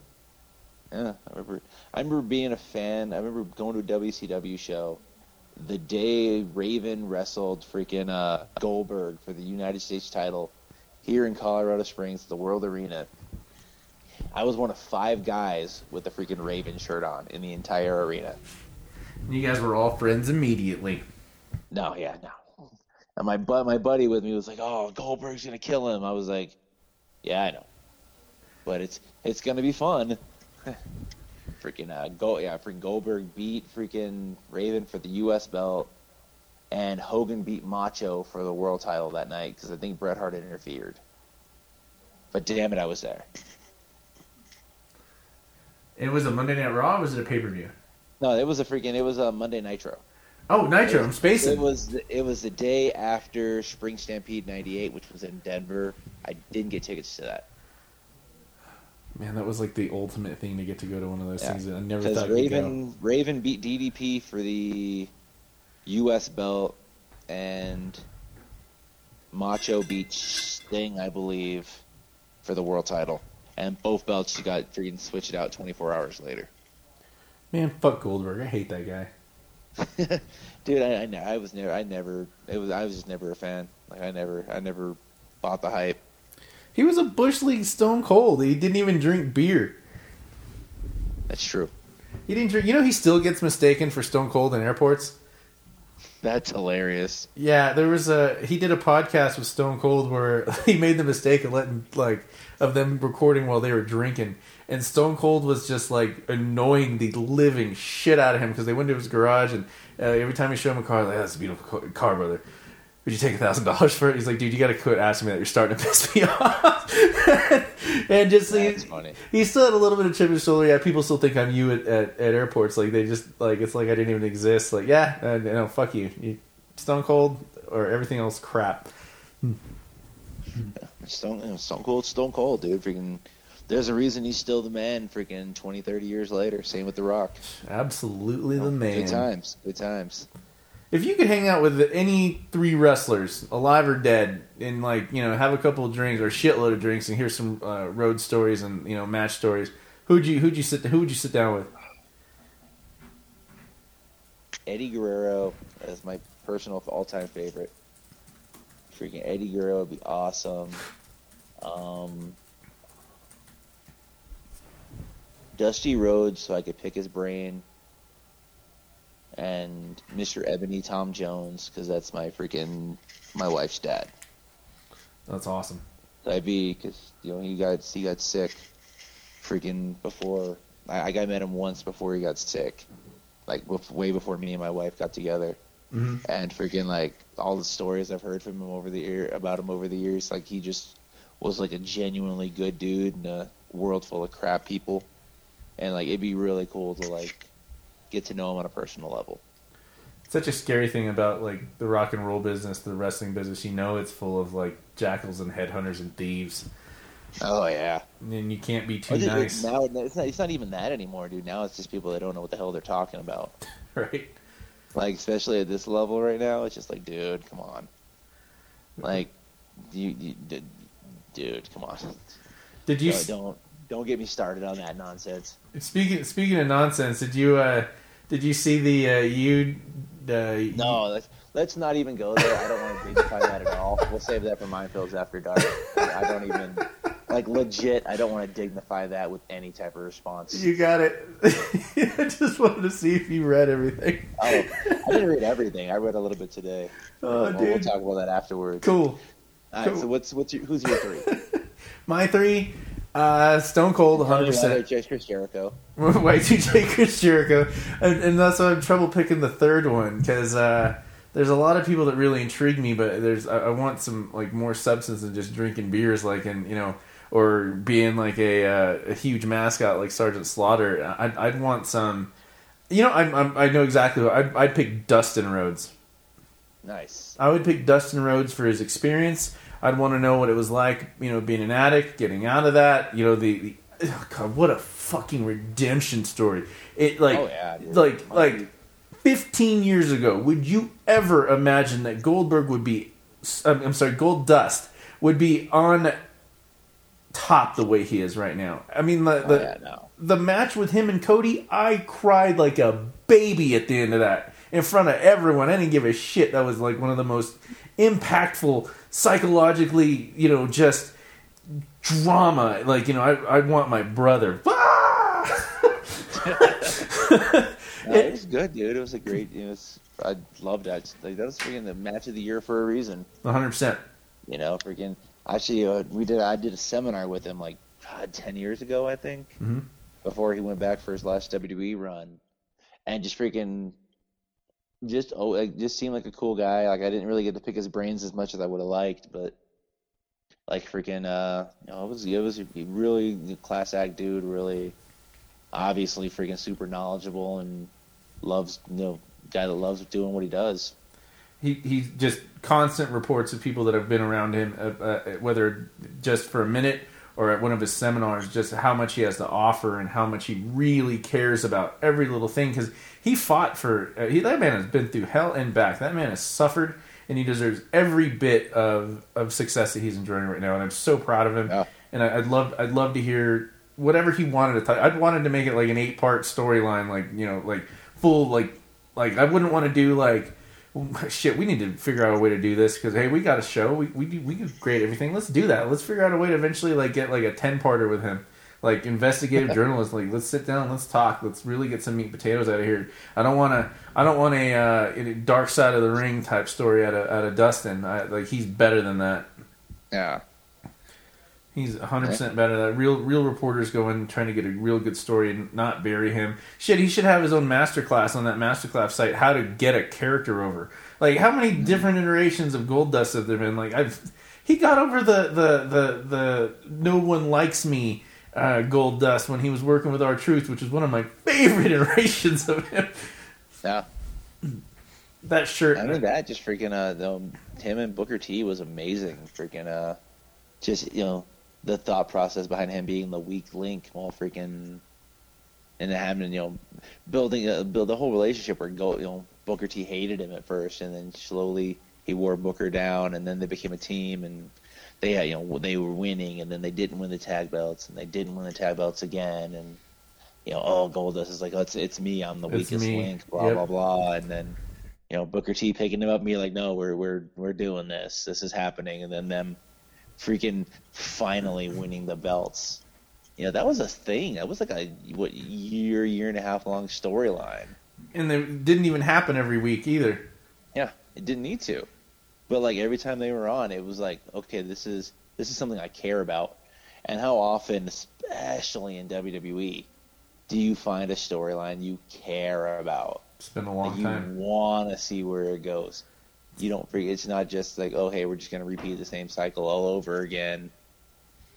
Yeah, I remember. I remember being a fan. I remember going to a WCW show the day Raven wrestled freaking uh, Goldberg for the United States title here in Colorado Springs, at the World Arena. I was one of five guys with a freaking Raven shirt on in the entire arena. You guys were all friends immediately. No, yeah, no. And my bu- my buddy with me was like, "Oh, Goldberg's gonna kill him." I was like, "Yeah, I know, but it's it's gonna be fun." <laughs> freaking uh, go yeah, freaking Goldberg beat freaking Raven for the U.S. belt, and Hogan beat Macho for the world title that night because I think Bret Hart interfered. But damn it, I was there. It was a Monday Night Raw. or Was it a pay per view? No, it was a freaking it was a Monday Nitro. Oh, Nitro. I'm spacing. It was the, it was the day after Spring Stampede '98, which was in Denver. I didn't get tickets to that Man, that was like the ultimate thing to get to go to one of those Yeah. things that I never thought. Raven Raven beat DDP for the U.S. belt, and Macho beat Sting, I believe, for the world title. And both belts she got freaking switched out 24 hours later. Man, fuck Goldberg. I hate that guy. <laughs> Dude, I, I, I was never, I never, it was, I was just never a fan. Like I never, I never bought the hype. He was a bush league stone cold. He didn't even drink beer. That's true. He didn't drink. You know, he still gets mistaken for Stone Cold in airports. That's hilarious. Yeah, there was a he did a podcast with Stone Cold where <laughs> he made the mistake of letting like of them recording while they were drinking, and Stone Cold was just like annoying the living shit out of him because they went to his garage and uh, every time he showed him a car, like that's a beautiful car, brother. Would you take a thousand dollars for it? He's like, dude, you got to quit asking me that. You're starting to piss me <laughs> off. and just That's he, funny. he still had a little bit of chip in his shoulder. Yeah, people still think I'm you at, at, at airports. Like they just like it's like I didn't even exist. Like yeah, and uh, no, fuck you. you. Stone Cold or everything else crap. Stone, you know, Stone Cold, Stone Cold, dude. Freaking, there's a reason he's still the man. Freaking 20, 30 years later. Same with The Rock. Absolutely the man. Good times. Good times. If you could hang out with any three wrestlers, alive or dead, and like you know have a couple of drinks or a shitload of drinks and hear some uh, road stories and you know match stories, who'd you who'd you sit who would you sit down with? Eddie Guerrero is my personal all-time favorite. Freaking Eddie Guerrero would be awesome. Um, Dusty Rhodes, so I could pick his brain, and Mr. Ebony Tom Jones, because that's my freaking my wife's dad. That's awesome. I'd be because you know he got he got sick, freaking before I, I got met him once before he got sick, like way before me and my wife got together, Mhm. and freaking like all the stories I've heard from him over the year about him over the years, like he just was like a genuinely good dude in a world full of crap people, and like it'd be really cool to like get to know him on a personal level. Such a scary thing about like the rock and roll business, the wrestling business. You know, it's full of like jackals and headhunters and thieves, Oh yeah. and you can't be too nice, Now it's not, it's not even that anymore, dude. Now it's just people that don't know what the hell they're talking about. <laughs> right? Like especially at this level right now, it's just like, dude, come on. Like, you, you d- dude, come on. Did you Don't, don't don't get me started on that nonsense. speaking speaking of nonsense? Did you uh, did you see the uh, you? Uh, No, let's let's not even go there. I don't want to dignify that at all. We'll save that for Mindfields after dark. I don't even like legit. I don't want to dignify that with any type of response. You got it. <laughs> I just wanted to see if you read everything. Oh, I didn't read everything. I read a little bit today. Oh, We'll- we'll talk about that afterwards. Cool. All right, cool. so what's what's your, who's your three? <laughs> My three, uh, Stone Cold, 100%. Chris Chris Jericho. <laughs> Y2J Chris Jericho, and, and that's why I'm trouble picking the third one because uh, there's a lot of people that really intrigue me, but there's I, I want some like more substance than just drinking beers, like and you know, or being like a uh, a huge mascot like Sergeant Slaughter. I'd, I'd want some, you know, I'm, I'm, I know exactly. What, I'd, I'd pick Dustin Rhodes. Nice. I would pick Dustin Rhodes for his experience. I'd want to know what it was like, you know, being an addict, getting out of that. You know, the, the oh God, what a fucking redemption story. It like, Oh, yeah, like, like, fifteen years ago, would you ever imagine that Goldberg would be? I'm sorry, Goldust would be on top the way he is right now. I mean, the Oh, the, yeah, no. the match with him and Cody, I cried like a baby at the end of that in front of everyone. I didn't give a shit. That was like one of the most impactful, psychologically, you know, just drama. Like, you know, I, I want my brother. <laughs> <laughs> <laughs> No, it was good, dude. It was a great. It was. I loved that. Like, that was freaking the match of the year for a reason. 100%. You know, freaking. Actually, uh, we did. I did a seminar with him like God, ten years ago, I think, Mhm. before he went back for his last WWE run, and just freaking, just oh, like, just seemed like a cool guy. Like I didn't really get to pick his brains as much as I would have liked, but like freaking, uh, you know, it was it was a really class act dude. Really, obviously, freaking super knowledgeable and loves you know guy that loves doing what he does. He he's just constant reports of people that have been around him, uh, uh, whether just for a minute or at one of his seminars, just how much he has to offer and how much he really cares about every little thing. Because he fought for uh, he, that man has been through hell and back. That man has suffered, and he deserves every bit of of success that he's enjoying right now. And I'm so proud of him. Yeah. And I, I'd love I'd love to hear whatever he wanted to. T- I'd wanted to make it like an eight part storyline, like you know, like full like like I wouldn't want to do like <laughs> shit. We need to figure out a way to do this because hey, we got a show. We we do- we do great everything. Let's do that. Let's figure out a way to eventually like get like a ten parter with him. Like investigative <laughs> journalist, like let's sit down, let's talk, let's really get some meat and potatoes out of here. I don't want to, I don't want a, uh, a dark side of the ring type story out of out of Dustin. I, like he's better than that. Yeah. He's 100 percent better. That real real reporters go in trying to get a real good story and not bury him. Shit, he should have his own masterclass on that masterclass site. How to get a character over. Like how many different iterations of Goldust have there been? Like I've he got over the the the the no one likes me uh, Goldust when he was working with R-Truth, which is one of my <laughs> favorite iterations of him. Yeah. That shirt. I mean that just freaking uh the, him and Booker T was amazing. Freaking uh just you know the thought process behind him being the weak link while freaking and having you know building a build the whole relationship where go you know Booker T hated him at first and then slowly he wore Booker down and then they became a team and they had, you know they were winning and then they didn't win the tag belts and they didn't win the tag belts again and you know oh Goldust is like oh, it's it's me I'm the It's weakest me. link blah Yep. blah blah and then you know Booker T picking him up and being like no we're we're we're doing this this is happening and then them freaking finally winning the belts you know that was a thing that was like a what year year and a half long storyline and it didn't even happen every week either. yeah it didn't need to but like every time they were on it was like okay this is this is something I care about and how often especially in WWE do you find a storyline you care about It's been a Like, long you time. want to see where it goes. You don't forget. It's not just like, oh, hey, we're just going to repeat the same cycle all over again.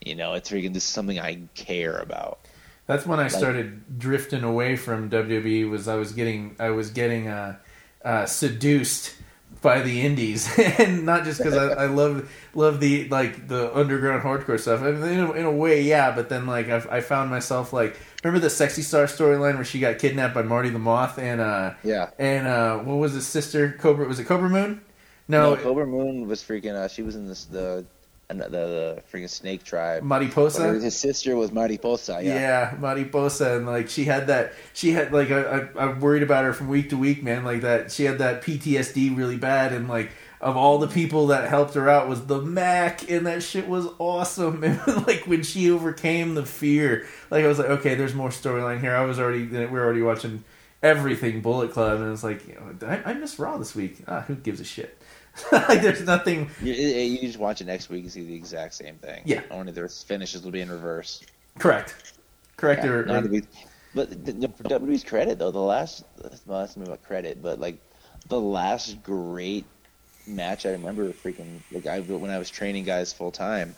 You know, it's freaking this is something I care about. That's when I started drifting away from WWE. Was I was getting I was getting uh, uh, seduced by the indies, <laughs> and not just because I, I love love the like the underground hardcore stuff. I mean, in, a, in a way, yeah, but then like I've, I found myself like remember the sexy star storyline where she got kidnapped by Marty the Moth and uh Yeah. and uh what was his sister Cobra was it Cobra Moon? No, No, Cobra Moon was freaking. Uh, she was in this the the, the freaking snake tribe. Mariposa. His sister was Mariposa. Yeah. Yeah. Mariposa, and like she had that. She had like I, I, I'm worried about her from week to week, man. Like that, she had that PTSD really bad, and like of all the people that helped her out was the Mack, and that shit was awesome. <laughs> And like when she overcame the fear, like I was like, okay, there's more storyline here. I was already we were already watching everything Bullet Club, and it's like, you know, I, I missed Raw this week. Ah, who gives a shit? <laughs> like there's nothing. You, you just watch it next week and see the exact same thing. Yeah. Only their finishes will be in reverse. Correct. Correct. Yeah, or, or- be- but the, the, for WWE's credit though, the last well, that's about credit, but like the last great match I remember, freaking like I when I was training guys full time,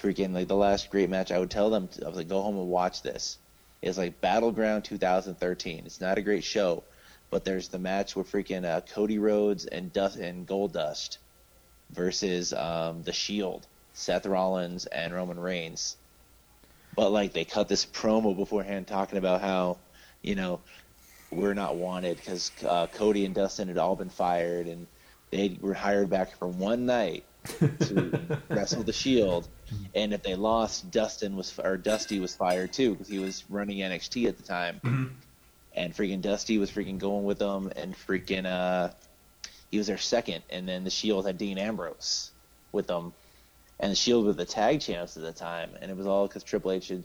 freaking like the last great match I would tell them I was like go home and watch this. It's like Battleground 2013. It's not a great show, but there's the match with freaking uh, Cody Rhodes and Dust and Goldust versus um, the Shield, Seth Rollins and Roman Reigns. But like they cut this promo beforehand talking about how you know we're not wanted because uh, Cody and Dustin had all been fired and they were hired back for one night to <laughs> wrestle the Shield, and if they lost, Dustin was or Dusty was fired too because he was running NXT at the time, and freaking Dusty was freaking going with them and freaking uh he was their second, and then the Shield had Dean Ambrose with them and the Shield were the tag champs at the time, and it was all because Triple H had,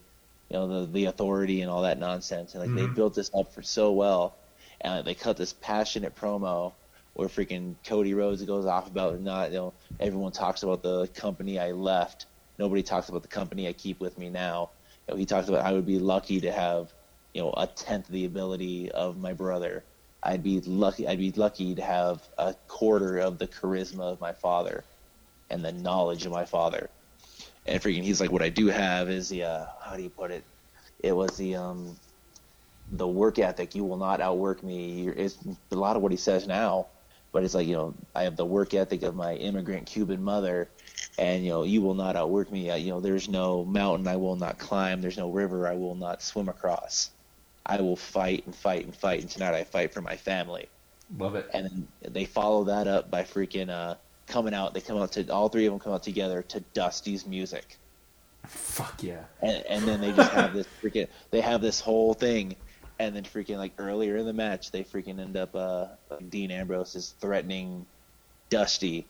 you know, the the authority and all that nonsense, and like they built this up for so well, and like, they cut this passionate promo where freaking Cody Rhodes goes off about not, you know, everyone talks about the company I left, nobody talks about the company I keep with me now. You know, he talks about I would be lucky to have, you know, a tenth the ability of my brother. I'd be lucky. I'd be lucky to have a quarter of the charisma of my father and the knowledge of my father. And freaking, he's like, what I do have is the, uh, how do you put it? It was the, um, the work ethic. You will not outwork me. It's a lot of what he says now, but it's like, you know, I have the work ethic of my immigrant Cuban mother, and you know, you will not outwork me. You know, there's no mountain I will not climb. There's no river I will not swim across. I will fight and fight and fight, and tonight I fight for my family Love it. and then they follow that up by freaking uh, coming out. They come out to all three of them come out together to Dusty's music, Fuck yeah. and, and then they just have this freaking. <laughs> They have this whole thing, and then freaking like earlier in the match, they freaking end up. Uh, like Dean Ambrose is threatening Dusty,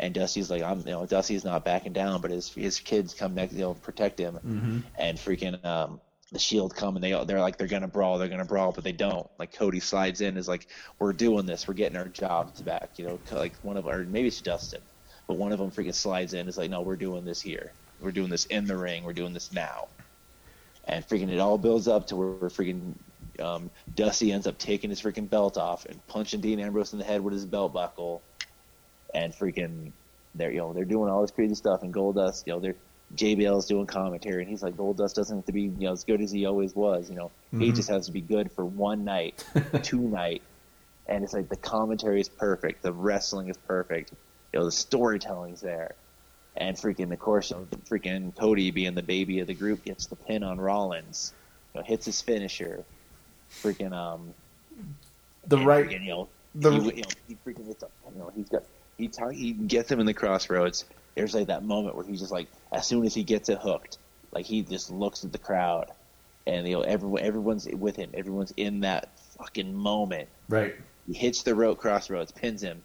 and Dusty's like, I'm, you know, Dusty's not backing down, but his his kids come next, you know, protect him, Mm-hmm. and freaking um the shield come and they they're like they're gonna brawl they're gonna brawl but they don't. Like Cody slides in is like we're doing this we're getting our jobs back you know like one of our maybe it's Dustin but one of them freaking slides in is like no we're doing this here. We're doing this in the ring we're doing this now. And freaking it all builds up to where we're freaking um, Dusty ends up taking his freaking belt off and punching Dean Ambrose in the head with his belt buckle. And freaking they're you know they're doing all this crazy stuff and Goldust you know they're JBL's doing commentary, and he's like, Goldust doesn't have to be you know as good as he always was. You know, he Mhm. just has to be good for one night, <laughs> two night, and it's like the commentary is perfect, the wrestling is perfect, you know, the storytelling's there, and freaking of course, you know, freaking Cody being the baby of the group gets the pin on Rollins, you know, hits his finisher, freaking um, The right. freaking, you know, the- he, you know, he freaking gets up, you know, he's got he tar- he gets him in the crossroads. There's like that moment where he's just like, as soon as he gets it hooked, like he just looks at the crowd, and you know everyone everyone's with him. Everyone's in that fucking moment. Right. He hits the rope crossroads, pins him,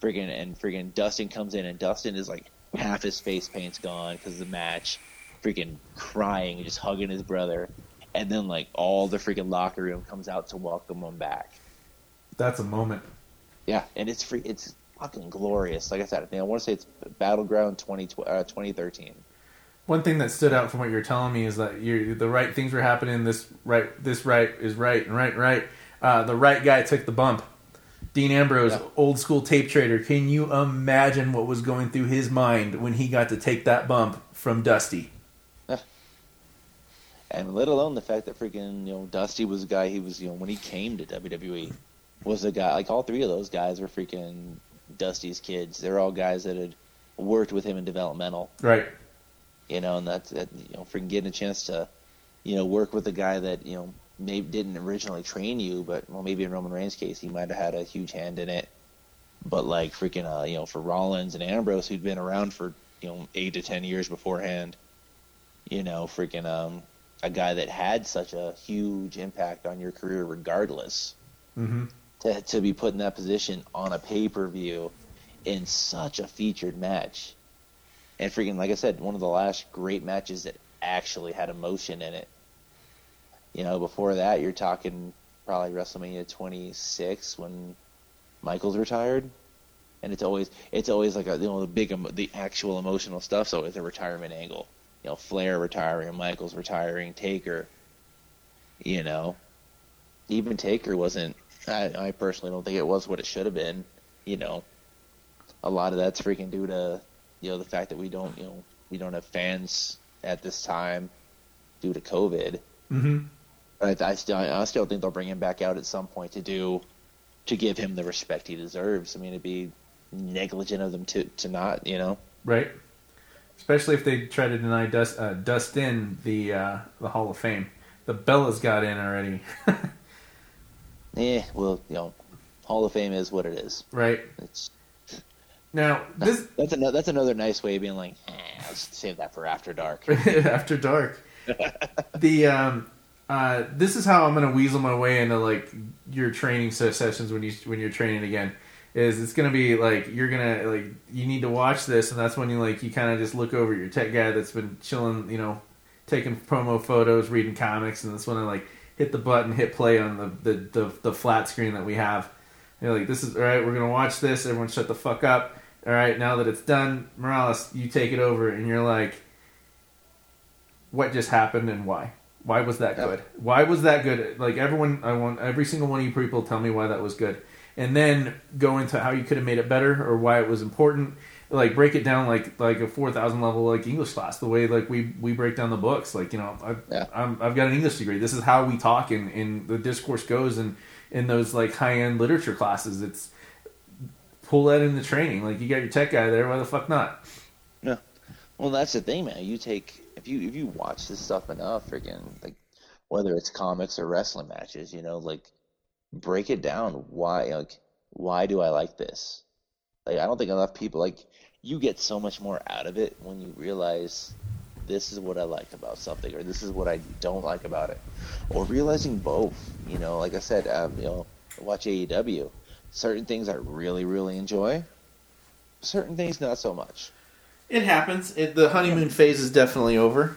friggin' and friggin' Dustin comes in, and Dustin is like half his face paint's gone because of the match, freaking crying just hugging his brother, and then like all the freaking locker room comes out to welcome him back. That's a moment. Yeah, and it's free. It's fucking glorious. Like I said, I, think, I want to say it's Battleground 20, uh, 2013. One thing that stood out from what you're telling me is that you the right things were happening. This right, this right is right, and right, right. Uh, the right guy took the bump. Dean Ambrose, Yeah. old school tape trader. Can you imagine what was going through his mind when he got to take that bump from Dusty? And let alone the fact that freaking, you know, Dusty was a guy he was, you know, when he came to WWE, was a guy, like all three of those guys were freaking Dusty's kids. They're all guys that had worked with him in developmental. Right. You know, and that's that, you know, freaking getting a chance to, you know, work with a guy that you know maybe didn't originally train you, but well, maybe in Roman Reigns' case, he might have had a huge hand in it. But like freaking, uh, you know, for Rollins and Ambrose, who'd been around for you know eight to ten years beforehand, you know, freaking um, a guy that had such a huge impact on your career, regardless, Mm-hmm. To to be put in that position on a pay per view in such a featured match, and freaking like I said, one of the last great matches that actually had emotion in it. You know, before that, you're talking probably WrestleMania 26 when Michaels retired, and it's always it's always like a, you know the big the actual emotional stuff. So always a retirement angle. You know, Flair retiring, Michaels retiring, Taker. You know, even Taker wasn't. I, I personally don't think it was what it should have been. You know, a lot of that's freaking due to you know the fact that we don't you know we don't have fans at this time due to COVID. Mm-hmm. I, I still I still think they'll bring him back out at some point to do to give him the respect he deserves. I mean, it'd be negligent of them to to not, you know. Right. Especially if they try to deny Dust, uh, Dustin the uh, the Hall of Fame. The Bellas got in already. <laughs> Eh, well, you know, Hall of Fame is what it is. right. It's Now this that's another that's another nice way of being like, eh, let's save that for after dark. <laughs> after dark. <laughs> the um, uh, this is how I'm gonna weasel my way into like your training sessions when you when you're training again. Is it's gonna be like you're gonna like you need to watch this, and that's when you like you kind of just look over your tech guy that's been chilling, you know, taking promo photos, reading comics, and that's when I like hit the button, hit play on the the, the, the flat screen that we have. You're like, this is all right. We're gonna watch this. Everyone, shut the fuck up. All right, now that it's done, Morales, you take it over, and you're like, what just happened and why? Why was that Yep. good? Why was that good? Like everyone, I want every single one of you people tell me why that was good, and then go into how you could have made it better or why it was important. Like break it down like like a four thousand level like English class, the way like we we break down the books. Like you know, I've, Yeah. I'm, I've got an English degree. This is how we talk and and the discourse goes and in those like high end literature classes. It's pull that in the training. Like you got your tech guy there, why the fuck not? Yeah. Well, that's the thing, man. You take if you if you watch this stuff enough, freaking like whether it's comics or wrestling matches, you know, like break it down. Why like why do I like this? Like I don't think enough people like you get so much more out of it when you realize this is what I like about something or this is what I don't like about it. Or realizing both, you know, like I said, um, you know, watch AEW. Certain things I really, really enjoy. Certain things not so much. It happens. It, the honeymoon phase is definitely over.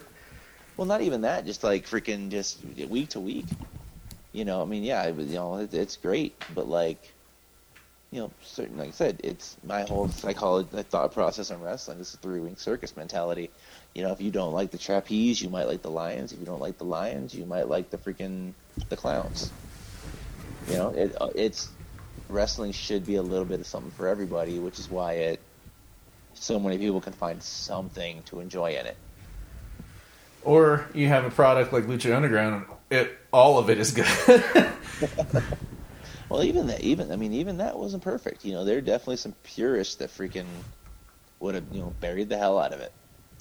Well, not even that. Just like freaking, just week to week. You know, I mean, yeah, it, you know, it, it's great, but like, you know, certain, like I said, it's my whole psychology, my thought process on wrestling. This is three ring circus mentality. You know, if you don't like the trapeze, you might like the lions. If you don't like the lions, you might like the freaking the clowns. You know, it, uh, it's wrestling should be a little bit of something for everybody, which is why it so many people can find something to enjoy in it. Or you have a product like Lucha Underground, it all of it is good. <laughs> <laughs> Well, even that, even I mean, even that wasn't perfect. You know, there are definitely some purists that freaking would have, you know, buried the hell out of it.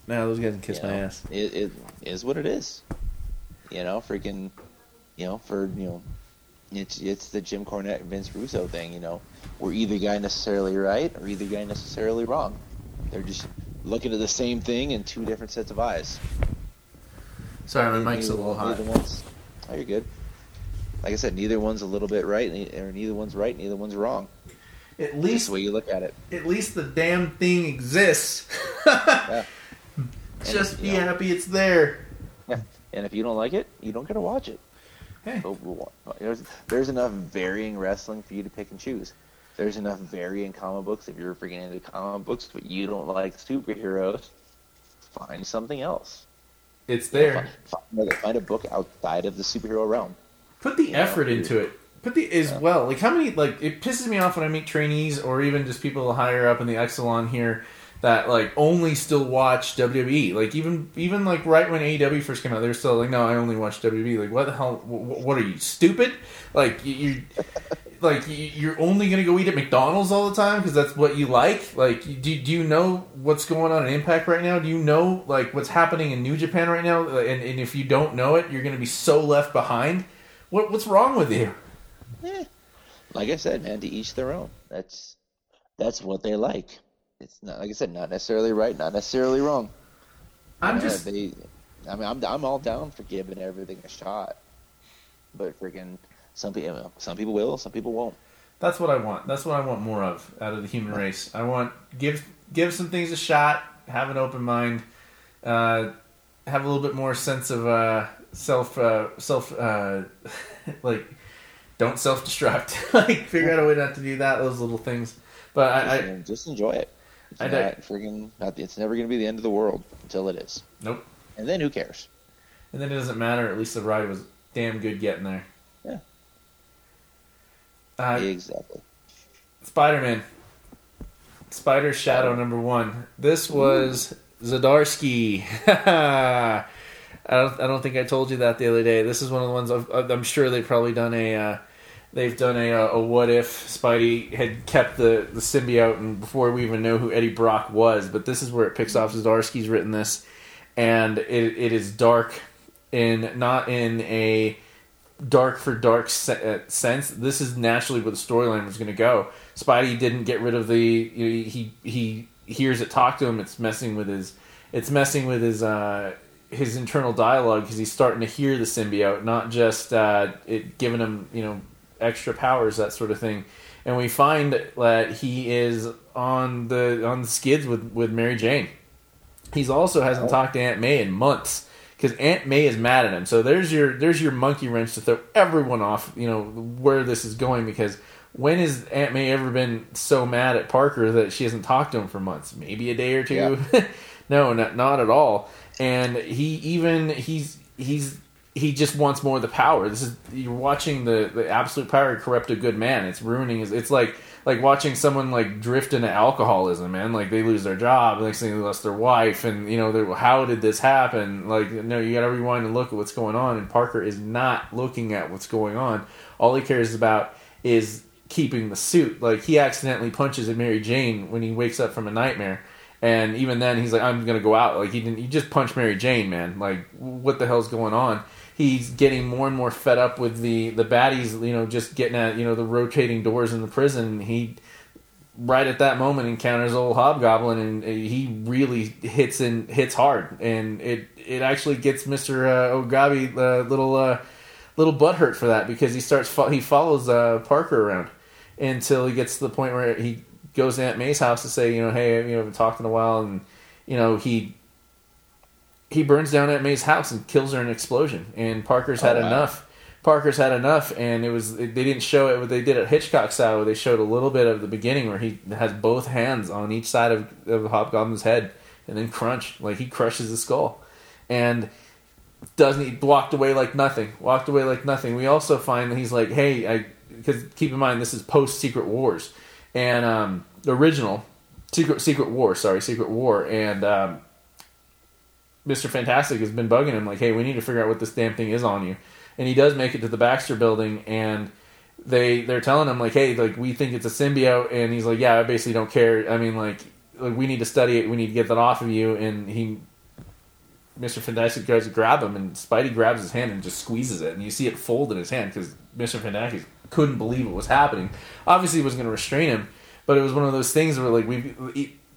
no, those guys can kiss you my know? ass. It, it is what it is. You know, freaking, you know, for you know, it's it's the Jim Cornette Vince Russo thing. You know, were either guy necessarily right or either guy necessarily wrong. They're just looking at the same thing in two different sets of eyes. Sorry, my mic's a little hot. Oh, you're good. Like I said, neither one's a little bit right, or neither one's right, neither one's wrong. At least, the way you look at it. at least the damn thing exists. <laughs> Yeah. <laughs> Just be know, happy it's there. <laughs> Yeah. And if you don't like it, you don't get to watch it. Hey, There's, there's enough varying wrestling for you to pick and choose. There's enough varying comic books if you're freaking into comic books, but you don't like superheroes. Find something else. it's there. Find, find, find a book outside of the superhero realm. Put the effort into it. Put the as Yeah. well. Like how many like it pisses me off when I meet trainees or even just people higher up in the Exelon here that like only still watch WWE. Like even even like right when AEW first came out, they're still like, no, I only watch WWE. Like what the hell? What, what are you stupid? Like you. you <laughs> like you're only gonna go eat at McDonald's all the time because that's what you like. Like, do, do you know what's going on in Impact right now? Do you know like what's happening in New Japan right now? Uh, and, and if you don't know it, you're gonna be so left behind. What what's wrong with you? Yeah. Like I said, man, to each their own. That's that's what they like. It's not like I said, not necessarily right, not necessarily wrong. I'm Yeah, just they. I mean, I'm I'm all down for giving everything a shot, but freaking some people some people will, some people won't. That's what I want. That's what I want more of out of the human race. I want give give some things a shot. Have an open mind. Uh, have a little bit more sense of uh, self uh, self uh, <laughs> like don't self destruct. <laughs> like figure out a way not to do that. Those little things. But I, I Just, enjoy it. It's I not freaking. Not, it's never going to be the end of the world until it is, nope. and then who cares? And then it doesn't matter. At least the ride was damn good getting there. Yeah. Uh, exactly. Spider Man. Spider Shadow number one. This was Zdarsky. <laughs> I don't. I don't think I told you that the other day. This is one of the ones I've, I'm sure they've probably done a. Uh, they've done a, a what if Spidey had kept the the symbiote and before we even know who Eddie Brock was. But this is where it picks off. Zdarsky's written this, and it, it is dark, in not in a dark for dark se- uh, sense. This is naturally where the storyline was going to go. Spidey didn't get rid of the he he hears it talk to him. It's messing with his it's messing with his uh, his internal dialogue because he's starting to hear the symbiote, not just uh, it giving him you know extra powers that sort of thing. And we find that he is on the on the skids with with Mary Jane. He's also hasn't talked to Aunt May in months because Aunt May is mad at him. So there's your there's your monkey wrench to throw everyone off. You know where this is going because when has Aunt May ever been so mad at Parker that she hasn't talked to him for months? Maybe a day or two. <laughs> no, not not at all. And he even he's he's he just wants more of the power. This is you're watching the the absolute power corrupt a good man. It's ruining his. It's like like watching someone like drift into alcoholism, man. Like they lose their job, next thing they lost their wife, and you know, how did this happen? Like, no, you got to rewind and look at what's going on. And Parker is not looking at what's going on. All he cares about is keeping the suit. Like he accidentally punches at Mary Jane when he wakes up from a nightmare. And even then, he's like, "I'm gonna go out." Like he didn't. He just punched Mary Jane, man. Like, what the hell's going on? He's getting more and more fed up with the the baddies. You know, just getting at you know the rotating doors in the prison. He right at that moment encounters old Hobgoblin, and he really hits and hits hard, and it it actually gets Mister uh, Ogabi a little uh, little butthurt for that because he starts fo- he follows uh, Parker around until he gets to the point where he goes to Aunt May's house to say, you know, hey, you know, I've talked in a while, and you know he he burns down Aunt May's house and kills her in an explosion, and Parker's had Oh, wow. enough. Parker's had enough, and it was they didn't show it. What they did it Hitchcock style. Where they showed a little bit of the beginning where he has both hands on each side of, of Hobgoblin's head, and then crunch like he crushes the skull, and doesn't he walked away like nothing. Walked away like nothing. We also find that he's like, hey, I because keep in mind this is post Secret Wars, and um, the original Secret Secret War, sorry, Secret War, and um, Mr. Fantastic has been bugging him like, hey, we need to figure out what this damn thing is on you. And he does make it to the Baxter building and they they're telling him like, hey, like we think it's a symbiote and he's like, Yeah, I basically don't care. I mean like like we need to study it, we need to get that off of you and he Mr. Fantastic goes to grab him and Spidey grabs his hand and just squeezes it and you see it fold in his hand because Mr. Fantastic couldn't believe what was happening. Obviously he was gonna restrain him, but it was one of those things where like we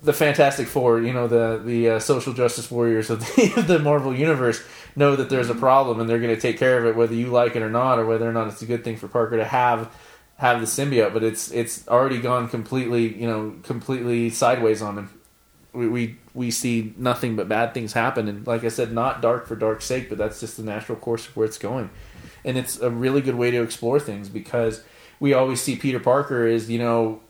the Fantastic Four, you know, the the uh, social justice warriors of the, <laughs> the Marvel universe know that there's a problem and they're going to take care of it, whether you like it or not, or whether or not it's a good thing for Parker to have have the symbiote. But it's it's already gone completely, you know, completely sideways on him. We we, we see nothing but bad things happen, and like I said, not dark for dark's sake, but that's just the natural course of where it's going, and it's a really good way to explore things because we always see Peter Parker as you know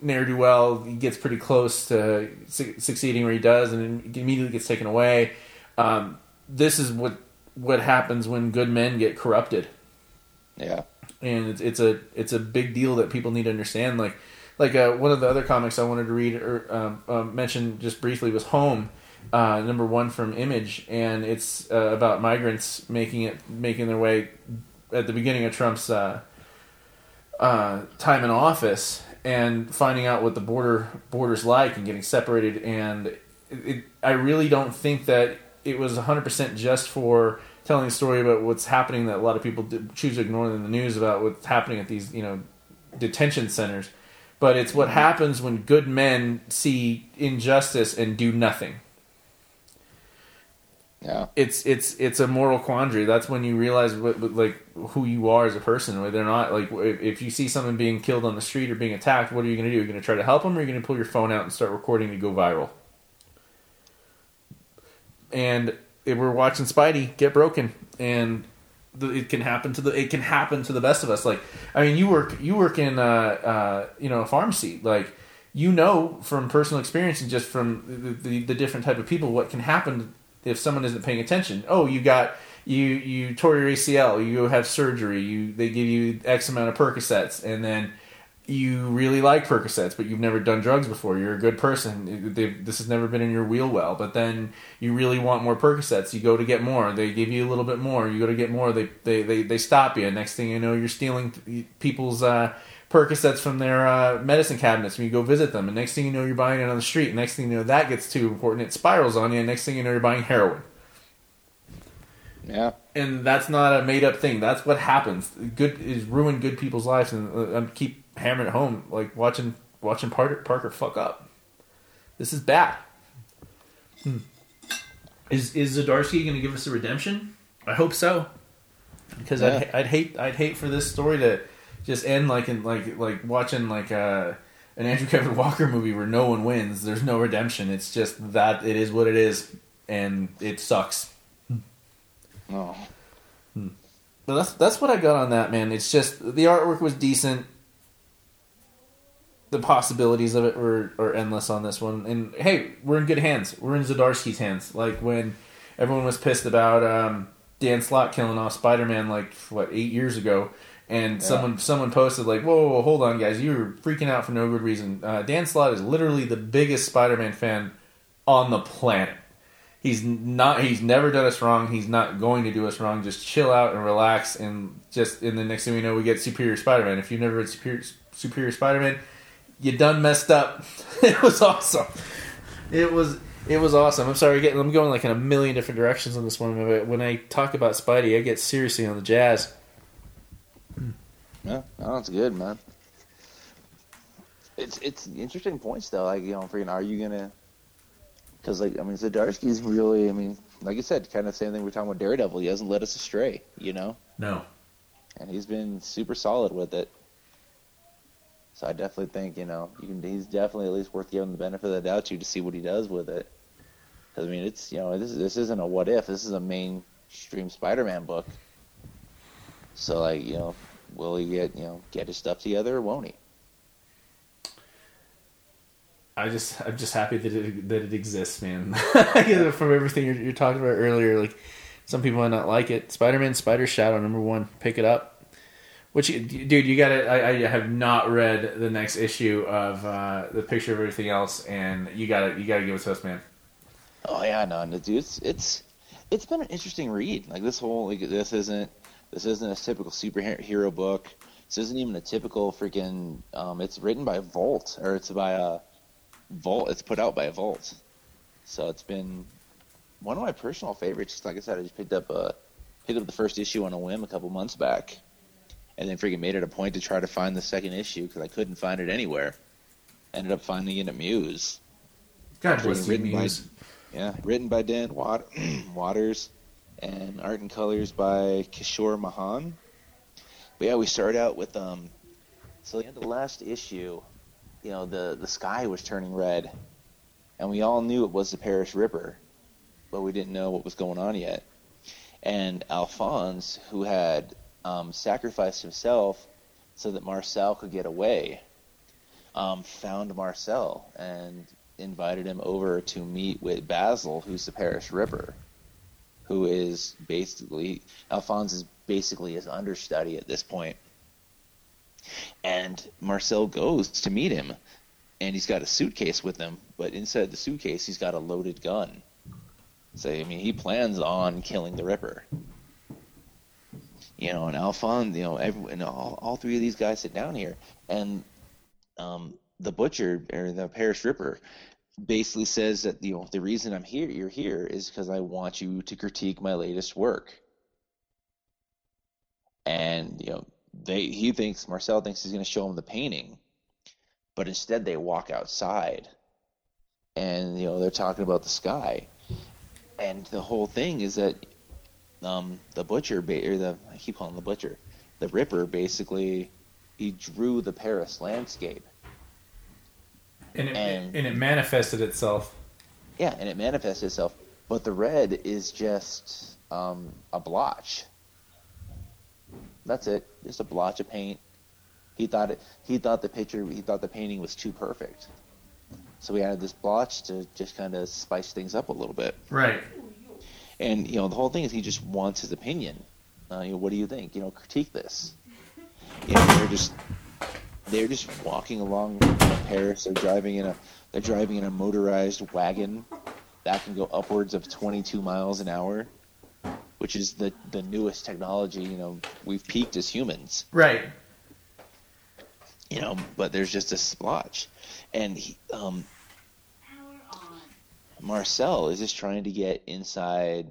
ne'er do well. He gets pretty close to su- succeeding where he does, and immediately gets taken away. Um, this is what what happens when good men get corrupted, Yeah. and it's, it's a it's a big deal that people need to understand. Like like uh, one of the other comics I wanted to read or um, uh, mention just briefly was Home, uh, number one from Image, and it's uh, about migrants making it making their way at the beginning of Trump's uh, uh, time in office and finding out what the border borders like and getting separated. And it, it, I really don't think that it was 100% just for telling a story about what's happening that a lot of people choose to ignore in the news about what's happening at these you know detention centers. But it's what happens when good men see injustice and do nothing Yeah. it's it's it's a moral quandary. That's when you realize what, what, like who you are as a person. Whether or not like if, you see someone being killed on the street or being attacked what are you going to do? Are you're going to try to help them or are you're going to pull your phone out and start recording to go viral? And if we're watching Spidey get broken, and it can happen to the it can happen to the best of us. Like, I mean, you work you work in uh, uh, you know a pharmacy, like you know from personal experience and just from the, the, the different type of people what can happen if someone isn't paying attention. Oh, you got you you tore your ACL, you have surgery, you they give you X amount of Percocets, and then you really like Percocets, but you've never done drugs before. You're a good person. They've, this has never been in your wheel well. But then you really want more Percocets. You go to get more. They give you a little bit more. You go to get more. They they they, they stop you. Next thing you know, you're stealing people's uh, Percocets from their uh, medicine cabinets when you go visit them. And next thing you know, you're buying it on the street. And Next thing you know, that gets too important. It spirals on you. And next thing you know, you're buying heroin. Yeah. And that's not a made up thing. That's what happens. Good is ruin good people's lives and uh, keep hammering it home, like watching watching Parker, Parker fuck up. This is bad. Hmm. Is is Zdarsky going to give us a redemption? I hope so, because Yeah. I'd, I'd hate I'd hate for this story to just end like in like like watching like uh, an Andrew Kevin Walker movie where no one wins. There's no redemption. It's just that it is what it is, and it sucks. Oh. But that's that's what I got on that man. It's just the artwork was decent. The possibilities of it were are endless on this one. And hey, we're in good hands. We're in Zdarsky's hands. Like when everyone was pissed about um, Dan Slott killing off Spider Man like what eight years ago, and someone someone posted like, whoa, whoa, whoa, hold on, guys, you were freaking out for no good reason. Uh, Dan Slott is literally the biggest Spider Man fan on the planet. He's not. He's never done us wrong. He's not going to do us wrong. Just chill out and relax, and just. in the next thing we know, we get Superior Spider-Man. If you've never read Superior, Superior Spider-Man, you done messed up. <laughs> it was awesome. It was. It was awesome. I'm sorry, getting, I'm going like in a million different directions on this one. But when I talk about Spidey, I get seriously on the jazz. Yeah, no, that's good, man. It's it's interesting points though. Like you know, freaking, are you gonna? Because like I mean, Zdarsky's really. I mean, like you said, kind of same thing we're talking about Daredevil. He hasn't led us astray, you know, No. and he's been super solid with it. So I definitely think you know you can. He's definitely at least worth giving the benefit of the doubt to to see what he does with it. 'Cause, I mean, it's you know this this isn't a what if. This is a mainstream Spider-Man book. So like you know, will he get you know get his stuff together or won't he? I just I'm just happy that it that it exists, man. <laughs> From everything you're, you're talking about earlier, like some people might not like it. Spider-Man, Spider Shadow, number one, pick it up. Which, dude, you got to I, I have not read the next issue of uh, the picture of everything else, and you got to you got to give it to us, man. Oh yeah, no, no, dude, it's it's it's been an interesting read. Like this whole like this isn't this isn't a typical superhero book. This isn't even a typical freaking. Um, it's written by Vault or it's by a Vault. It's put out by Vault. So it's been one of my personal favorites. Like I said, I just picked up a picked up the first issue on a whim a couple months back, and then freaking made it a point to try to find the second issue because I couldn't find it anywhere. Ended up finding it at Muse. God bless you, Muse. Yeah, written by Dan Wat- <clears throat> Watters and art and colors by Kishore Mohan. But yeah, we started out with um. So the end of the last issue, you know, the the sky was turning red, and we all knew it was the Paris Ripper, but we didn't know what was going on yet. And Alphonse, who had um, sacrificed himself so that Marcel could get away, um, found Marcel and invited him over to meet with Basil, who's the Paris Ripper, who is basically Alphonse is basically his understudy at this point. And Marcel goes to meet him, and he's got a suitcase with him, but inside the suitcase he's got a loaded gun. So I mean, he plans on killing the Ripper. You know, and Alphonse, you know, every, all, all three of these guys sit down here, and um, the butcher or the Paris Ripper basically says that you know the reason I'm here, you're here, is because I want you to critique my latest work. And you know, they he thinks Marcel thinks he's going to show him the painting, but instead they walk outside, and you know they're talking about the sky, and the whole thing is that um, the butcher or the I keep calling the butcher, the Ripper basically he drew the Paris landscape and it, and, and it manifested itself. Yeah, and it manifested itself. But the red is just um, a blotch. That's it. Just a blotch of paint. He thought it. He thought the picture. He thought the painting was too perfect. So we added this blotch to just kind of spice things up a little bit. Right. And you know the whole thing is he just wants his opinion. Uh, you know, what do you think? You know, critique this. You know, they're just they're just walking along Paris. They're driving in a they're driving in a motorized wagon that can go upwards of 22 miles an hour, which is the the newest technology. You know, we've peaked as humans. Right. You know, but there's just a splotch, and he, um, Marcel is just trying to get inside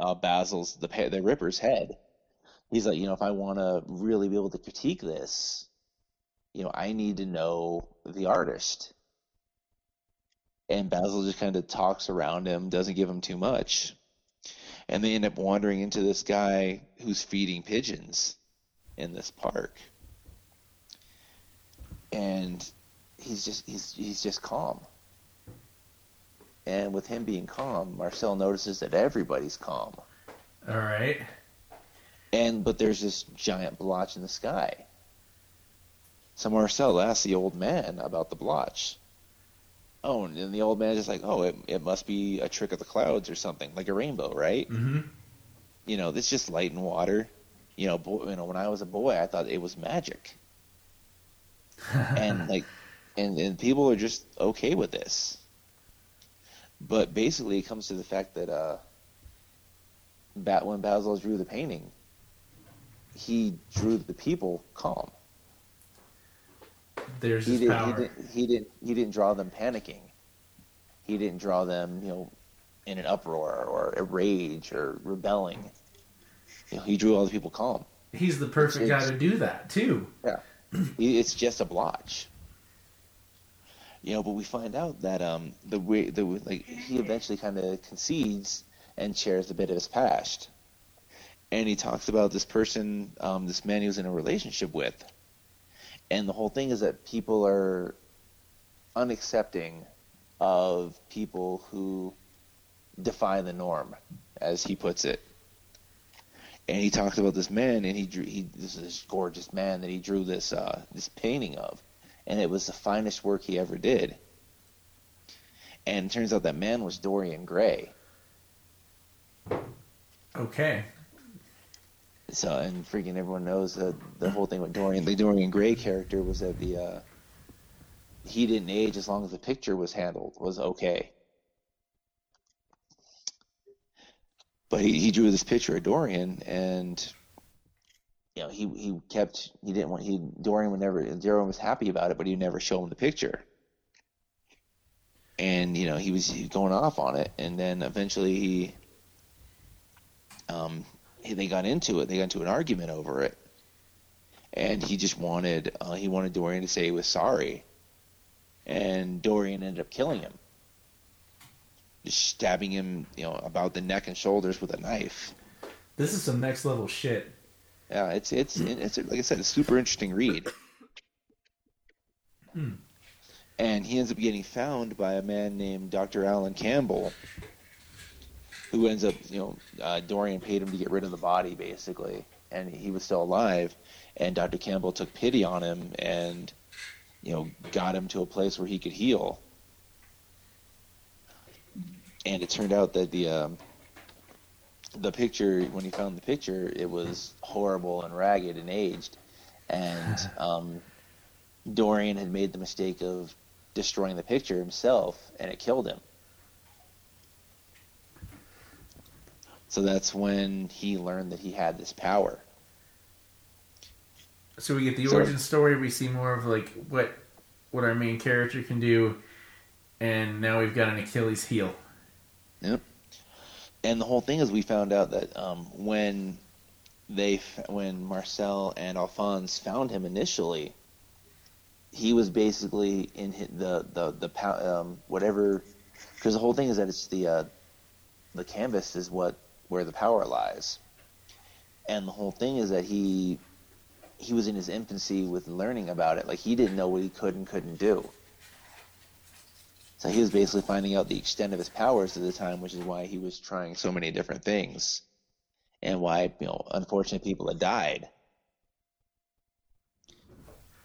uh, Basil's the the Ripper's head. He's like, you know, if I want to really be able to critique this, you know, I need to know the artist. And Basil just kind of talks around him, doesn't give him too much. And they end up wandering into this guy who's feeding pigeons in this park. And he's just he's he's just calm. And with him being calm, Marcel notices that everybody's calm. All right. And but there's this giant blotch in the sky. So Marcel asks the old man about the blotch. Oh, and the old man is just like, oh, it, it must be a trick of the clouds or something, like a rainbow, right? Mm-hmm. You know, it's just light and water. You know, boy, you know, when I was a boy, I thought it was magic. and like, and and people are just okay with this. But basically, it comes to the fact that uh, Bat when Basil drew the painting, he drew the people calm there's he did, He didn't, he didn't. He didn't draw them panicking. He didn't draw them, you know, in an uproar or a rage or rebelling. You know, he drew all the people calm. He's the perfect it's, guy to do that too. Yeah, <clears throat> it's just a blotch. You know, but we find out that um, the way the like he eventually kind of concedes and shares a bit of his past, and he talks about this person, um, this man he was in a relationship with and the whole thing is that people are unaccepting of people who defy the norm, as he puts it. And he talks about this man, and he drew he this is this gorgeous man that he drew this uh, this painting of, and it was the finest work he ever did. And it turns out that man was Dorian Gray. Okay. So and freaking everyone knows that the whole thing with Dorian, the Dorian Gray character was that the uh, he didn't age as long as the picture was handled was okay. But he, he drew this picture of Dorian, and you know he he kept he didn't want he Dorian would never Dorian was happy about it, but he never show him the picture. And you know he was going off on it, and then eventually he um, they got into it. They got into an argument over it, and he just wanted uh, he wanted Dorian to say he was sorry, and Dorian ended up killing him, just stabbing him, you know, about the neck and shoulders with a knife. This is some next level shit. Yeah, it's it's it's like I said, a super interesting read. Hmm. And he ends up getting found by a man named Dr. Alan Campbell, who ends up, you know, uh, Dorian paid him to get rid of the body, basically, and he was still alive. And Dr. Campbell took pity on him and, you know, got him to a place where he could heal. And it turned out that the um, the picture, when he found the picture, it was horrible and ragged and aged. and <sighs> um, Dorian had made the mistake of destroying the picture himself, and it killed him. So that's when he learned that he had this power. So we get the So- origin story. We see more of like what what our main character can do, and now we've got an Achilles heel. Yep. And the whole thing is, we found out that um, when they, when Marcel and Alphonse found him initially, he was basically in the the the um, whatever, because the whole thing is that it's the uh, the canvas is what where the power lies, and the whole thing is that he he was in his infancy with learning about it. Like he didn't know what he could and couldn't do. So he was basically finding out the extent of his powers at the time, which is why he was trying so many different things, and why you know unfortunate people had died.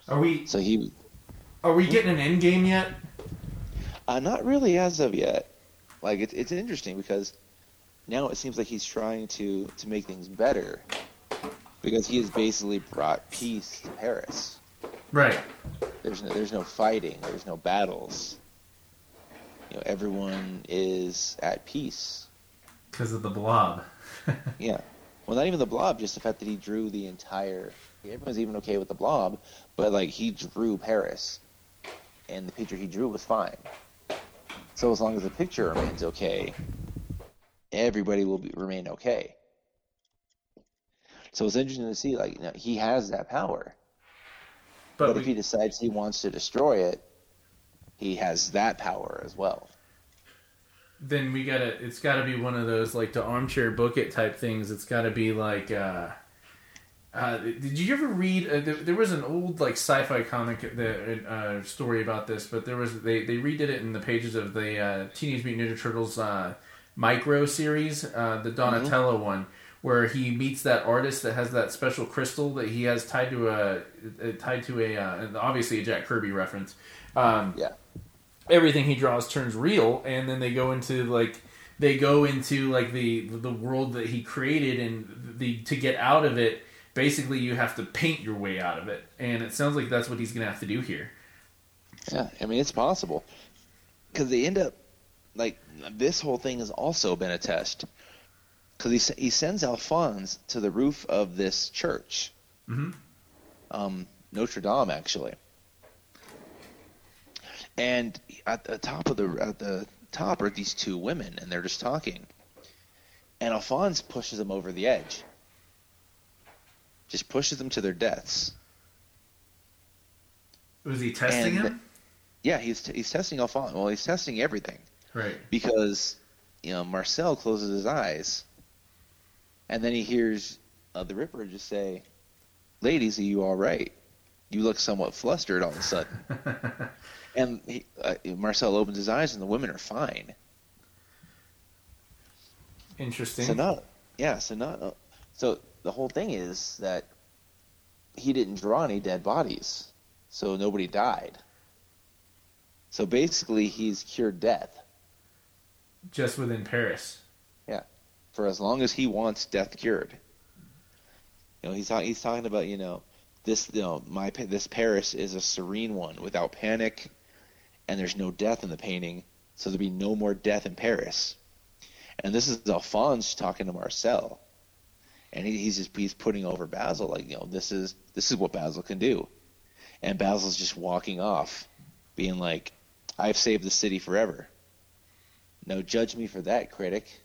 Are we So he, are we getting an end game yet? uh, not really as of yet. Like it's it's interesting because now it seems like he's trying to to make things better, because he has basically brought peace to Paris. Right. There's no, there's no fighting. There's no battles. You know, everyone is at peace. Because of the blob. <laughs> Yeah. Well, not even the blob, just the fact that he drew the entire. Everyone's even okay with the blob, but like he drew Paris, and the picture he drew was fine. So as long as the picture remains okay, everybody will be, remain okay. So it's interesting to see, like, you know, he has that power, but but we, if he decides he wants to destroy it, he has that power as well. then we gotta. It's gotta be one of those like the armchair book it type things. It's gotta be like. uh uh, did you ever read? Uh, there, there was an old like sci-fi comic that uh, story about this, but there was they they redid it in the pages of the uh, Teenage Mutant Ninja Turtles uh, micro series, uh, the Donatello one, where he meets that artist that has that special crystal that he has tied to a uh, tied to a uh, obviously a Jack Kirby reference. Um, Yeah. everything he draws turns real and then they go into like they go into like the the world that he created and the to get out of it basically you have to paint your way out of it and it sounds like that's what he's gonna have to do here Yeah, I mean it's possible because they end up like this whole thing has also been a test because he he sends Alphonse to the roof of this church, Mhm. um, Notre Dame actually, and at the top of the at the top are these two women and they're just talking, and Alphonse pushes them over the edge, just pushes them to their deaths. was he testing And- him Yeah, he's he's testing Alphonse. Well, he's testing everything. Right because you know Marcel closes his eyes, and then he hears uh, the Ripper just say, "Ladies, are you all right? You look somewhat flustered all of a sudden." <laughs> and he, uh, Marcel opens his eyes, and the women are fine. interesting So not, yeah, so not, uh, so the whole thing is that he didn't draw any dead bodies, so nobody died. So basically, he's cured death. Just within paris Yeah, for as long as he wants death cured. You know, he's talking. He's talking about you know this. You know, my this Paris is a serene one without panic, and there's no death in the painting, so there'll be no more death in Paris. And this is Alphonse talking to Marcel, and he, he's just he's putting over Basil like you know this is this is what Basil can do, and Basil's just walking off, being like, "I've saved the city forever." No, judge me for that, critic,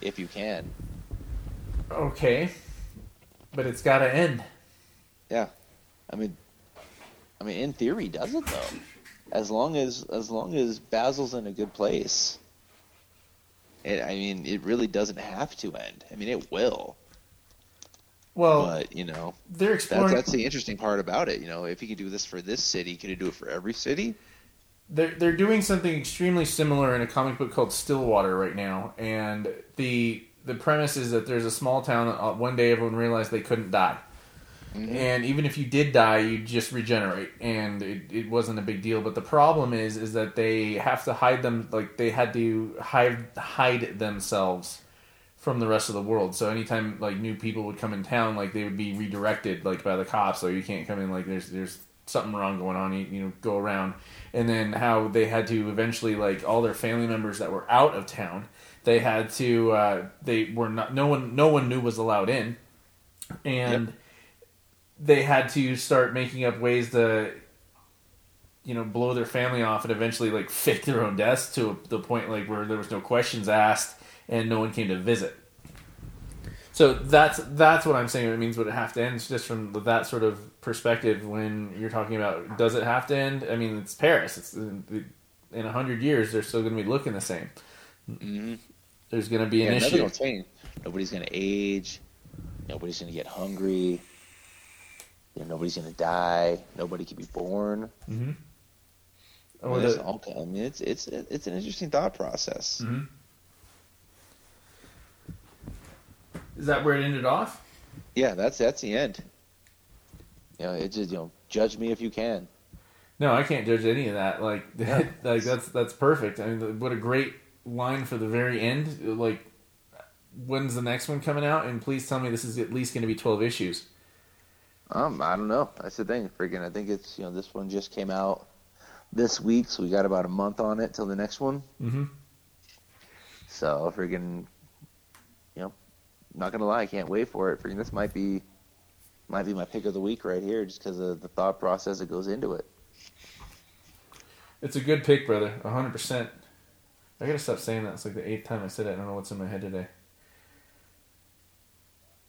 if you can. okay but it's gotta end Yeah, I mean, I mean, in theory, does it though? As long as as long as Basil's in a good place, it, I mean, it really doesn't have to end. I mean, it will, well but you know, they're that's exploring that's the interesting part about it. You know, if he could do this for this city, could he do it for every city? They're they're doing something extremely similar in a comic book called Stillwater right now, and the the premise is that there's a small town. uh, One day, everyone realized they couldn't die, and even if you did die, you just regenerate, and it, it wasn't a big deal. But the problem is, is that they have to hide them, like they had to hide hide themselves from the rest of the world. So anytime like new people would come in town, like they would be redirected like by the cops, or you can't come in. Like there's there's something wrong going on. You, you know, go around. And then how they had to eventually like all their family members that were out of town, they had to uh, they were not no one no one knew was allowed in, and Yep. they had to start making up ways to you know blow their family off and eventually like <laughs> fake their own deaths to the point like where there was no questions asked and no one came to visit so that's that's what i'm saying it means would it have to end it's just from that sort of perspective when you're talking about does it have to end i mean it's paris it's in a 100 years they're still going to be looking the same hmm there's going to be an Yeah, issue change. Nobody's gonna age. Nobody's gonna get hungry. You know, nobody's gonna die. Nobody can be born. mm-hmm. I mean, there's all I mean, it's it's it's an interesting thought process. hmm is that where it ended off Yeah, that's that's the end. You know, it's just you know, judge me if you can. No, I can't judge any of that. Like, <laughs> Yeah. like that's that's perfect. I mean, what a great line for the very end. Like, when's the next one coming out? And please tell me this is at least going to be twelve issues. Um, I don't know. That's the thing. Freaking, I think it's you know this one just came out this week, so we got about a month on it till the next one. Mm-hmm. So freaking, not gonna lie, I can't wait for it. Freaking, this might be might be my pick of the week right here, just because of the thought process that goes into it. It's a good pick, brother. hundred percent. I gotta stop saying that. It's like the eighth time I said it. I don't know what's in my head today.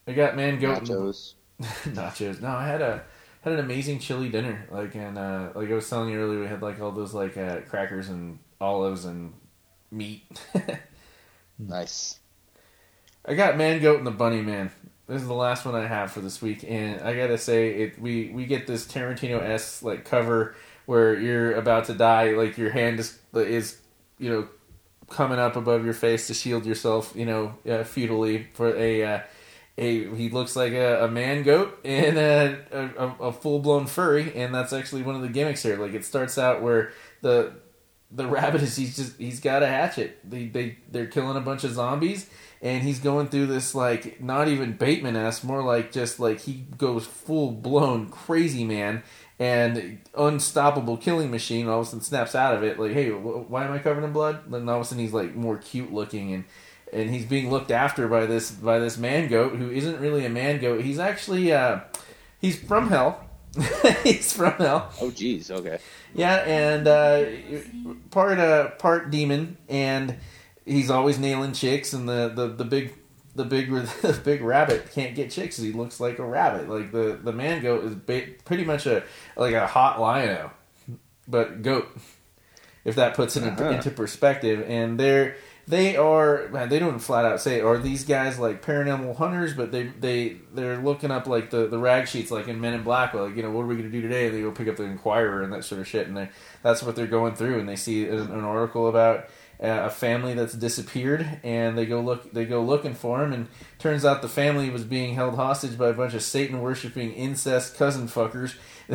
I got man goat. Nachos. <laughs> nachos. No, I had a had an amazing chili dinner. Like and uh, like I was telling you earlier, we had like all those like uh, crackers and olives and meat. <laughs> Nice. I got man goat and the bunny man. This is the last one I have for this week, and I gotta say it. We we get this Tarantino s like cover where you're about to die, like your hand is is you know coming up above your face to shield yourself, you know, uh, futilely for a. Uh, a, he looks like a, a man goat and a, a, a full blown furry, and that's actually one of the gimmicks here. Like it starts out where the the rabbit is he's just he's got a hatchet. They they they're killing a bunch of zombies, and he's going through this like not even Bateman esque, more like just like he goes full blown crazy man and unstoppable killing machine. All of a sudden snaps out of it like, hey, wh- why am I covered in blood? Then all of a sudden he's like more cute looking and. And he's being looked after by this by this man goat who isn't really a man goat. He's actually uh, he's from hell. <laughs> he's from hell. Oh, geez. Okay. Yeah, and uh, part uh, part demon, and he's always nailing chicks. And the, the, the big the big <laughs> the big rabbit can't get chicks. He looks like a rabbit. Like the, the man goat is ba- pretty much a like a hot lion, but goat. If that puts it into, Uh-huh. into perspective, and they're they are man, they don't flat out say are these guys like paranormal hunters, but they they they're looking up like the, the rag sheets like in Men in Black, like you know what are we going to do today? And they go pick up the Inquirer and that sort of shit, and they that's what they're going through, and they see an, an article about uh, a family that's disappeared, and they go look they go looking for him, and turns out the family was being held hostage by a bunch of Satan worshiping incest cousin fuckers <laughs>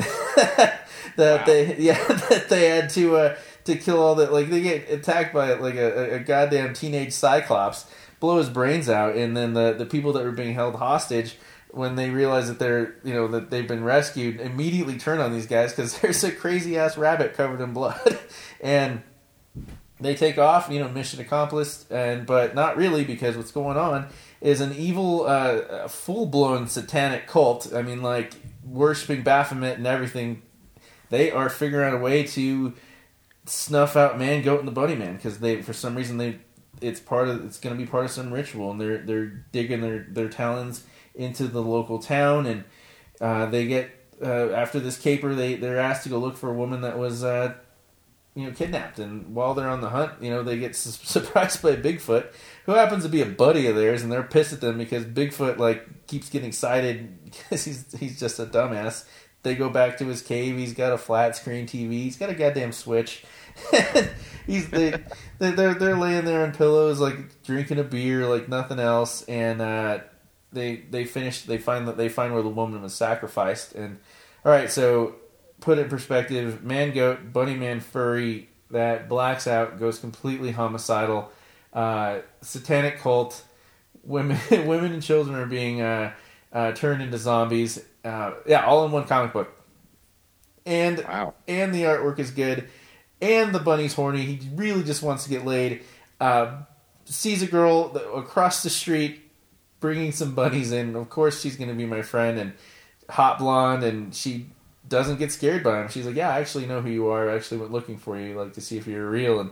that Wow. they yeah <laughs> that they had to uh, to kill all that like they get attacked by like a, a goddamn teenage cyclops blow his brains out and then the the people that were being held hostage when they realize that they're you know that they've been rescued immediately turn on these guys because <laughs> there's a crazy ass rabbit covered in blood and they take off you know mission accomplished and but not really because what's going on is an evil uh, full-blown satanic cult. I mean like worshiping baphomet and everything. They are figuring out a way to snuff out man goat and the bunny man because they for some reason they it's part of it's going to be part of some ritual and they're they're digging their their talons into the local town and uh, they get uh, after this caper they they're asked to go look for a woman that was uh, you know kidnapped. And while they're on the hunt you know they get su- <laughs> surprised by bigfoot who happens to be a buddy of theirs and they're pissed at them because bigfoot like keeps getting sighted <laughs> because he's he's just a dumbass. They go back to his cave. He's got a flat screen tv he's got a goddamn switch. <laughs> He's they, they they're they're laying there on pillows like drinking a beer like nothing else. And uh they they finish they find that they find where the woman was sacrificed. And all right so put it in perspective man goat bunny man furry that blacks out goes completely homicidal uh satanic cult women, <laughs> women and children are being uh, uh, turned into zombies. Uh, yeah, all in one comic book. And Wow. and the artwork is good, and the bunny's horny. He really just wants to get laid. Uh, sees a girl across the street bringing some bunnies in. Of course, she's going to be my friend and hot blonde, and she doesn't get scared by him. She's like, "Yeah, I actually know who you are. I actually went looking for you, like to see if you're real." And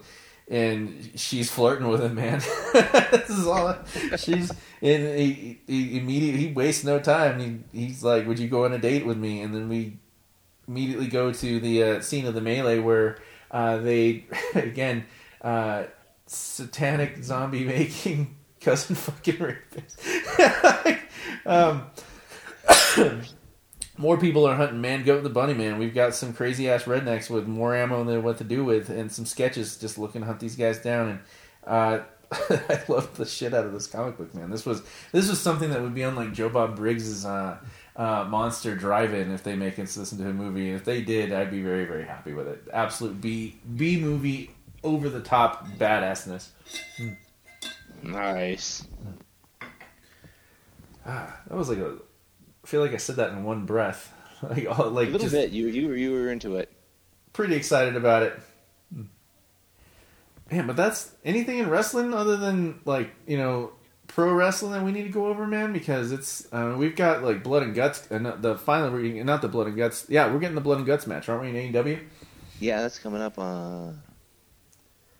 and she's flirting with him, man. <laughs> this is all. <laughs> She's and he, he immediately he wastes no time. He, he's like, "Would you go on a date with me?" And then we immediately go to the uh, scene of the melee where uh, they <laughs> again uh, satanic zombie making cousin fucking rapist. um, <coughs> <coughs> <coughs> more people are hunting man goat the bunny man. We've got some crazy ass rednecks with more ammo than what to do with, and some sketches just looking to hunt these guys down. And uh, <laughs> I love the shit out of this comic book, man. This was this was something that would be on like Joe Bob Briggs's uh, uh, Monster Drive-In if they make it this into a movie. And if they did, I'd be very very happy with it. Absolute B B movie, over the top badassness. Nice. Ah, that was like a. I feel like I said that in one breath. <laughs> Like all, A little just bit. You you were you were into it. pretty excited about it. Man, but that's anything in wrestling other than like you know pro wrestling that we need to go over, man. Because it's uh, we've got like blood and guts, and the final reading, not the blood and guts. Yeah, we're getting the blood and guts match, aren't we in AEW? Yeah, that's coming up uh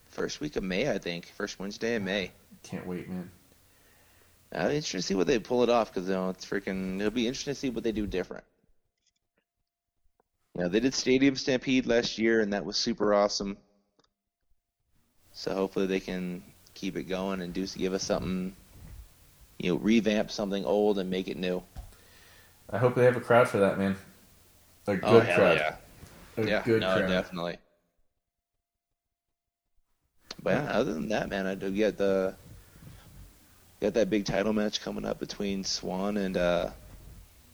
first week of May, I think. First Wednesday in May. Can't wait, man. Uh, I'm interested to see what they pull it off because you know it's freaking. It'll be interesting to see what they do different. You know, they did Stadium Stampede last year, and that was super awesome. So hopefully they can keep it going and do give us something. You know, revamp something old and make it new. I hope they have a crowd for that, man. A oh, good oh crowd. yeah, A yeah, good no, crowd. definitely. But yeah, other than that, man, I do get the got that big title match coming up between Swann and uh,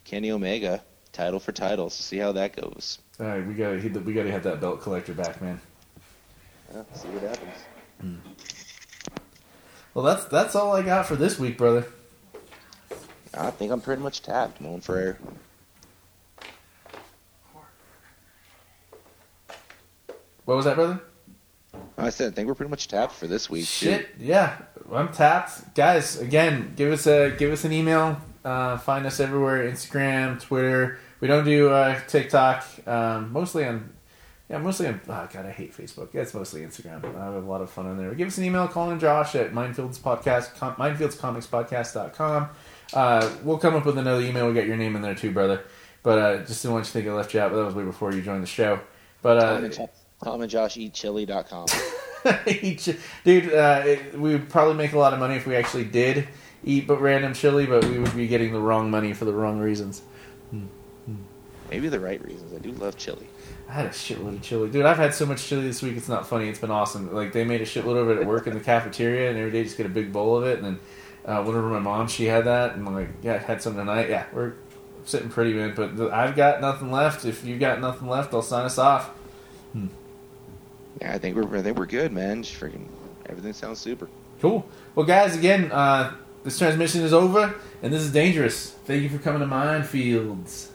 Kenny Omega, title for titles. See how that goes. All right, we gotta we gotta have that belt collector back, man. Yeah, see what happens. Well, that's that's all I got for this week, brother. I think I'm pretty much tapped, Moan for air. What was that, brother? I said I think we're pretty much tapped for this week. Shit, yeah, I'm tapped, guys. Again, give us a give us an email. Uh, find us everywhere: Instagram, Twitter. We don't do uh, TikTok. Um, mostly on, yeah, mostly on. Oh god, I hate Facebook. Yeah, it's mostly Instagram. I have a lot of fun on there. Give us an email, Colin and Josh at Mindfields Podcast, com, MindfieldsComicsPodcast.com. Uh, we'll come up with another email. We'll get your name in there too, brother. But uh, just didn't want you to think I left you out. But that was way before you joined the show. But uh, Tom and, Jo- Josh eat chili.com. <laughs> Dude, uh, it, we would probably make a lot of money if we actually did eat but random chili, but we would be getting the wrong money for the wrong reasons. Maybe the right reasons. I do love chili. I had a shitload of chili, dude. I've had so much chili this week; it's not funny. It's been awesome. Like they made a shitload of it at work in the cafeteria, and every day just get a big bowl of it. And then uh, whenever my mom she had that, and I'm like, yeah, I had some tonight. Yeah, we're sitting pretty, man. But I've got nothing left. If you've got nothing left, I'll sign us off. Yeah, I think we're I think we're good, man. Just freaking everything sounds super. Cool. Well, guys, again, uh, this transmission is over, and this is dangerous. Thank you for coming to Mindfields.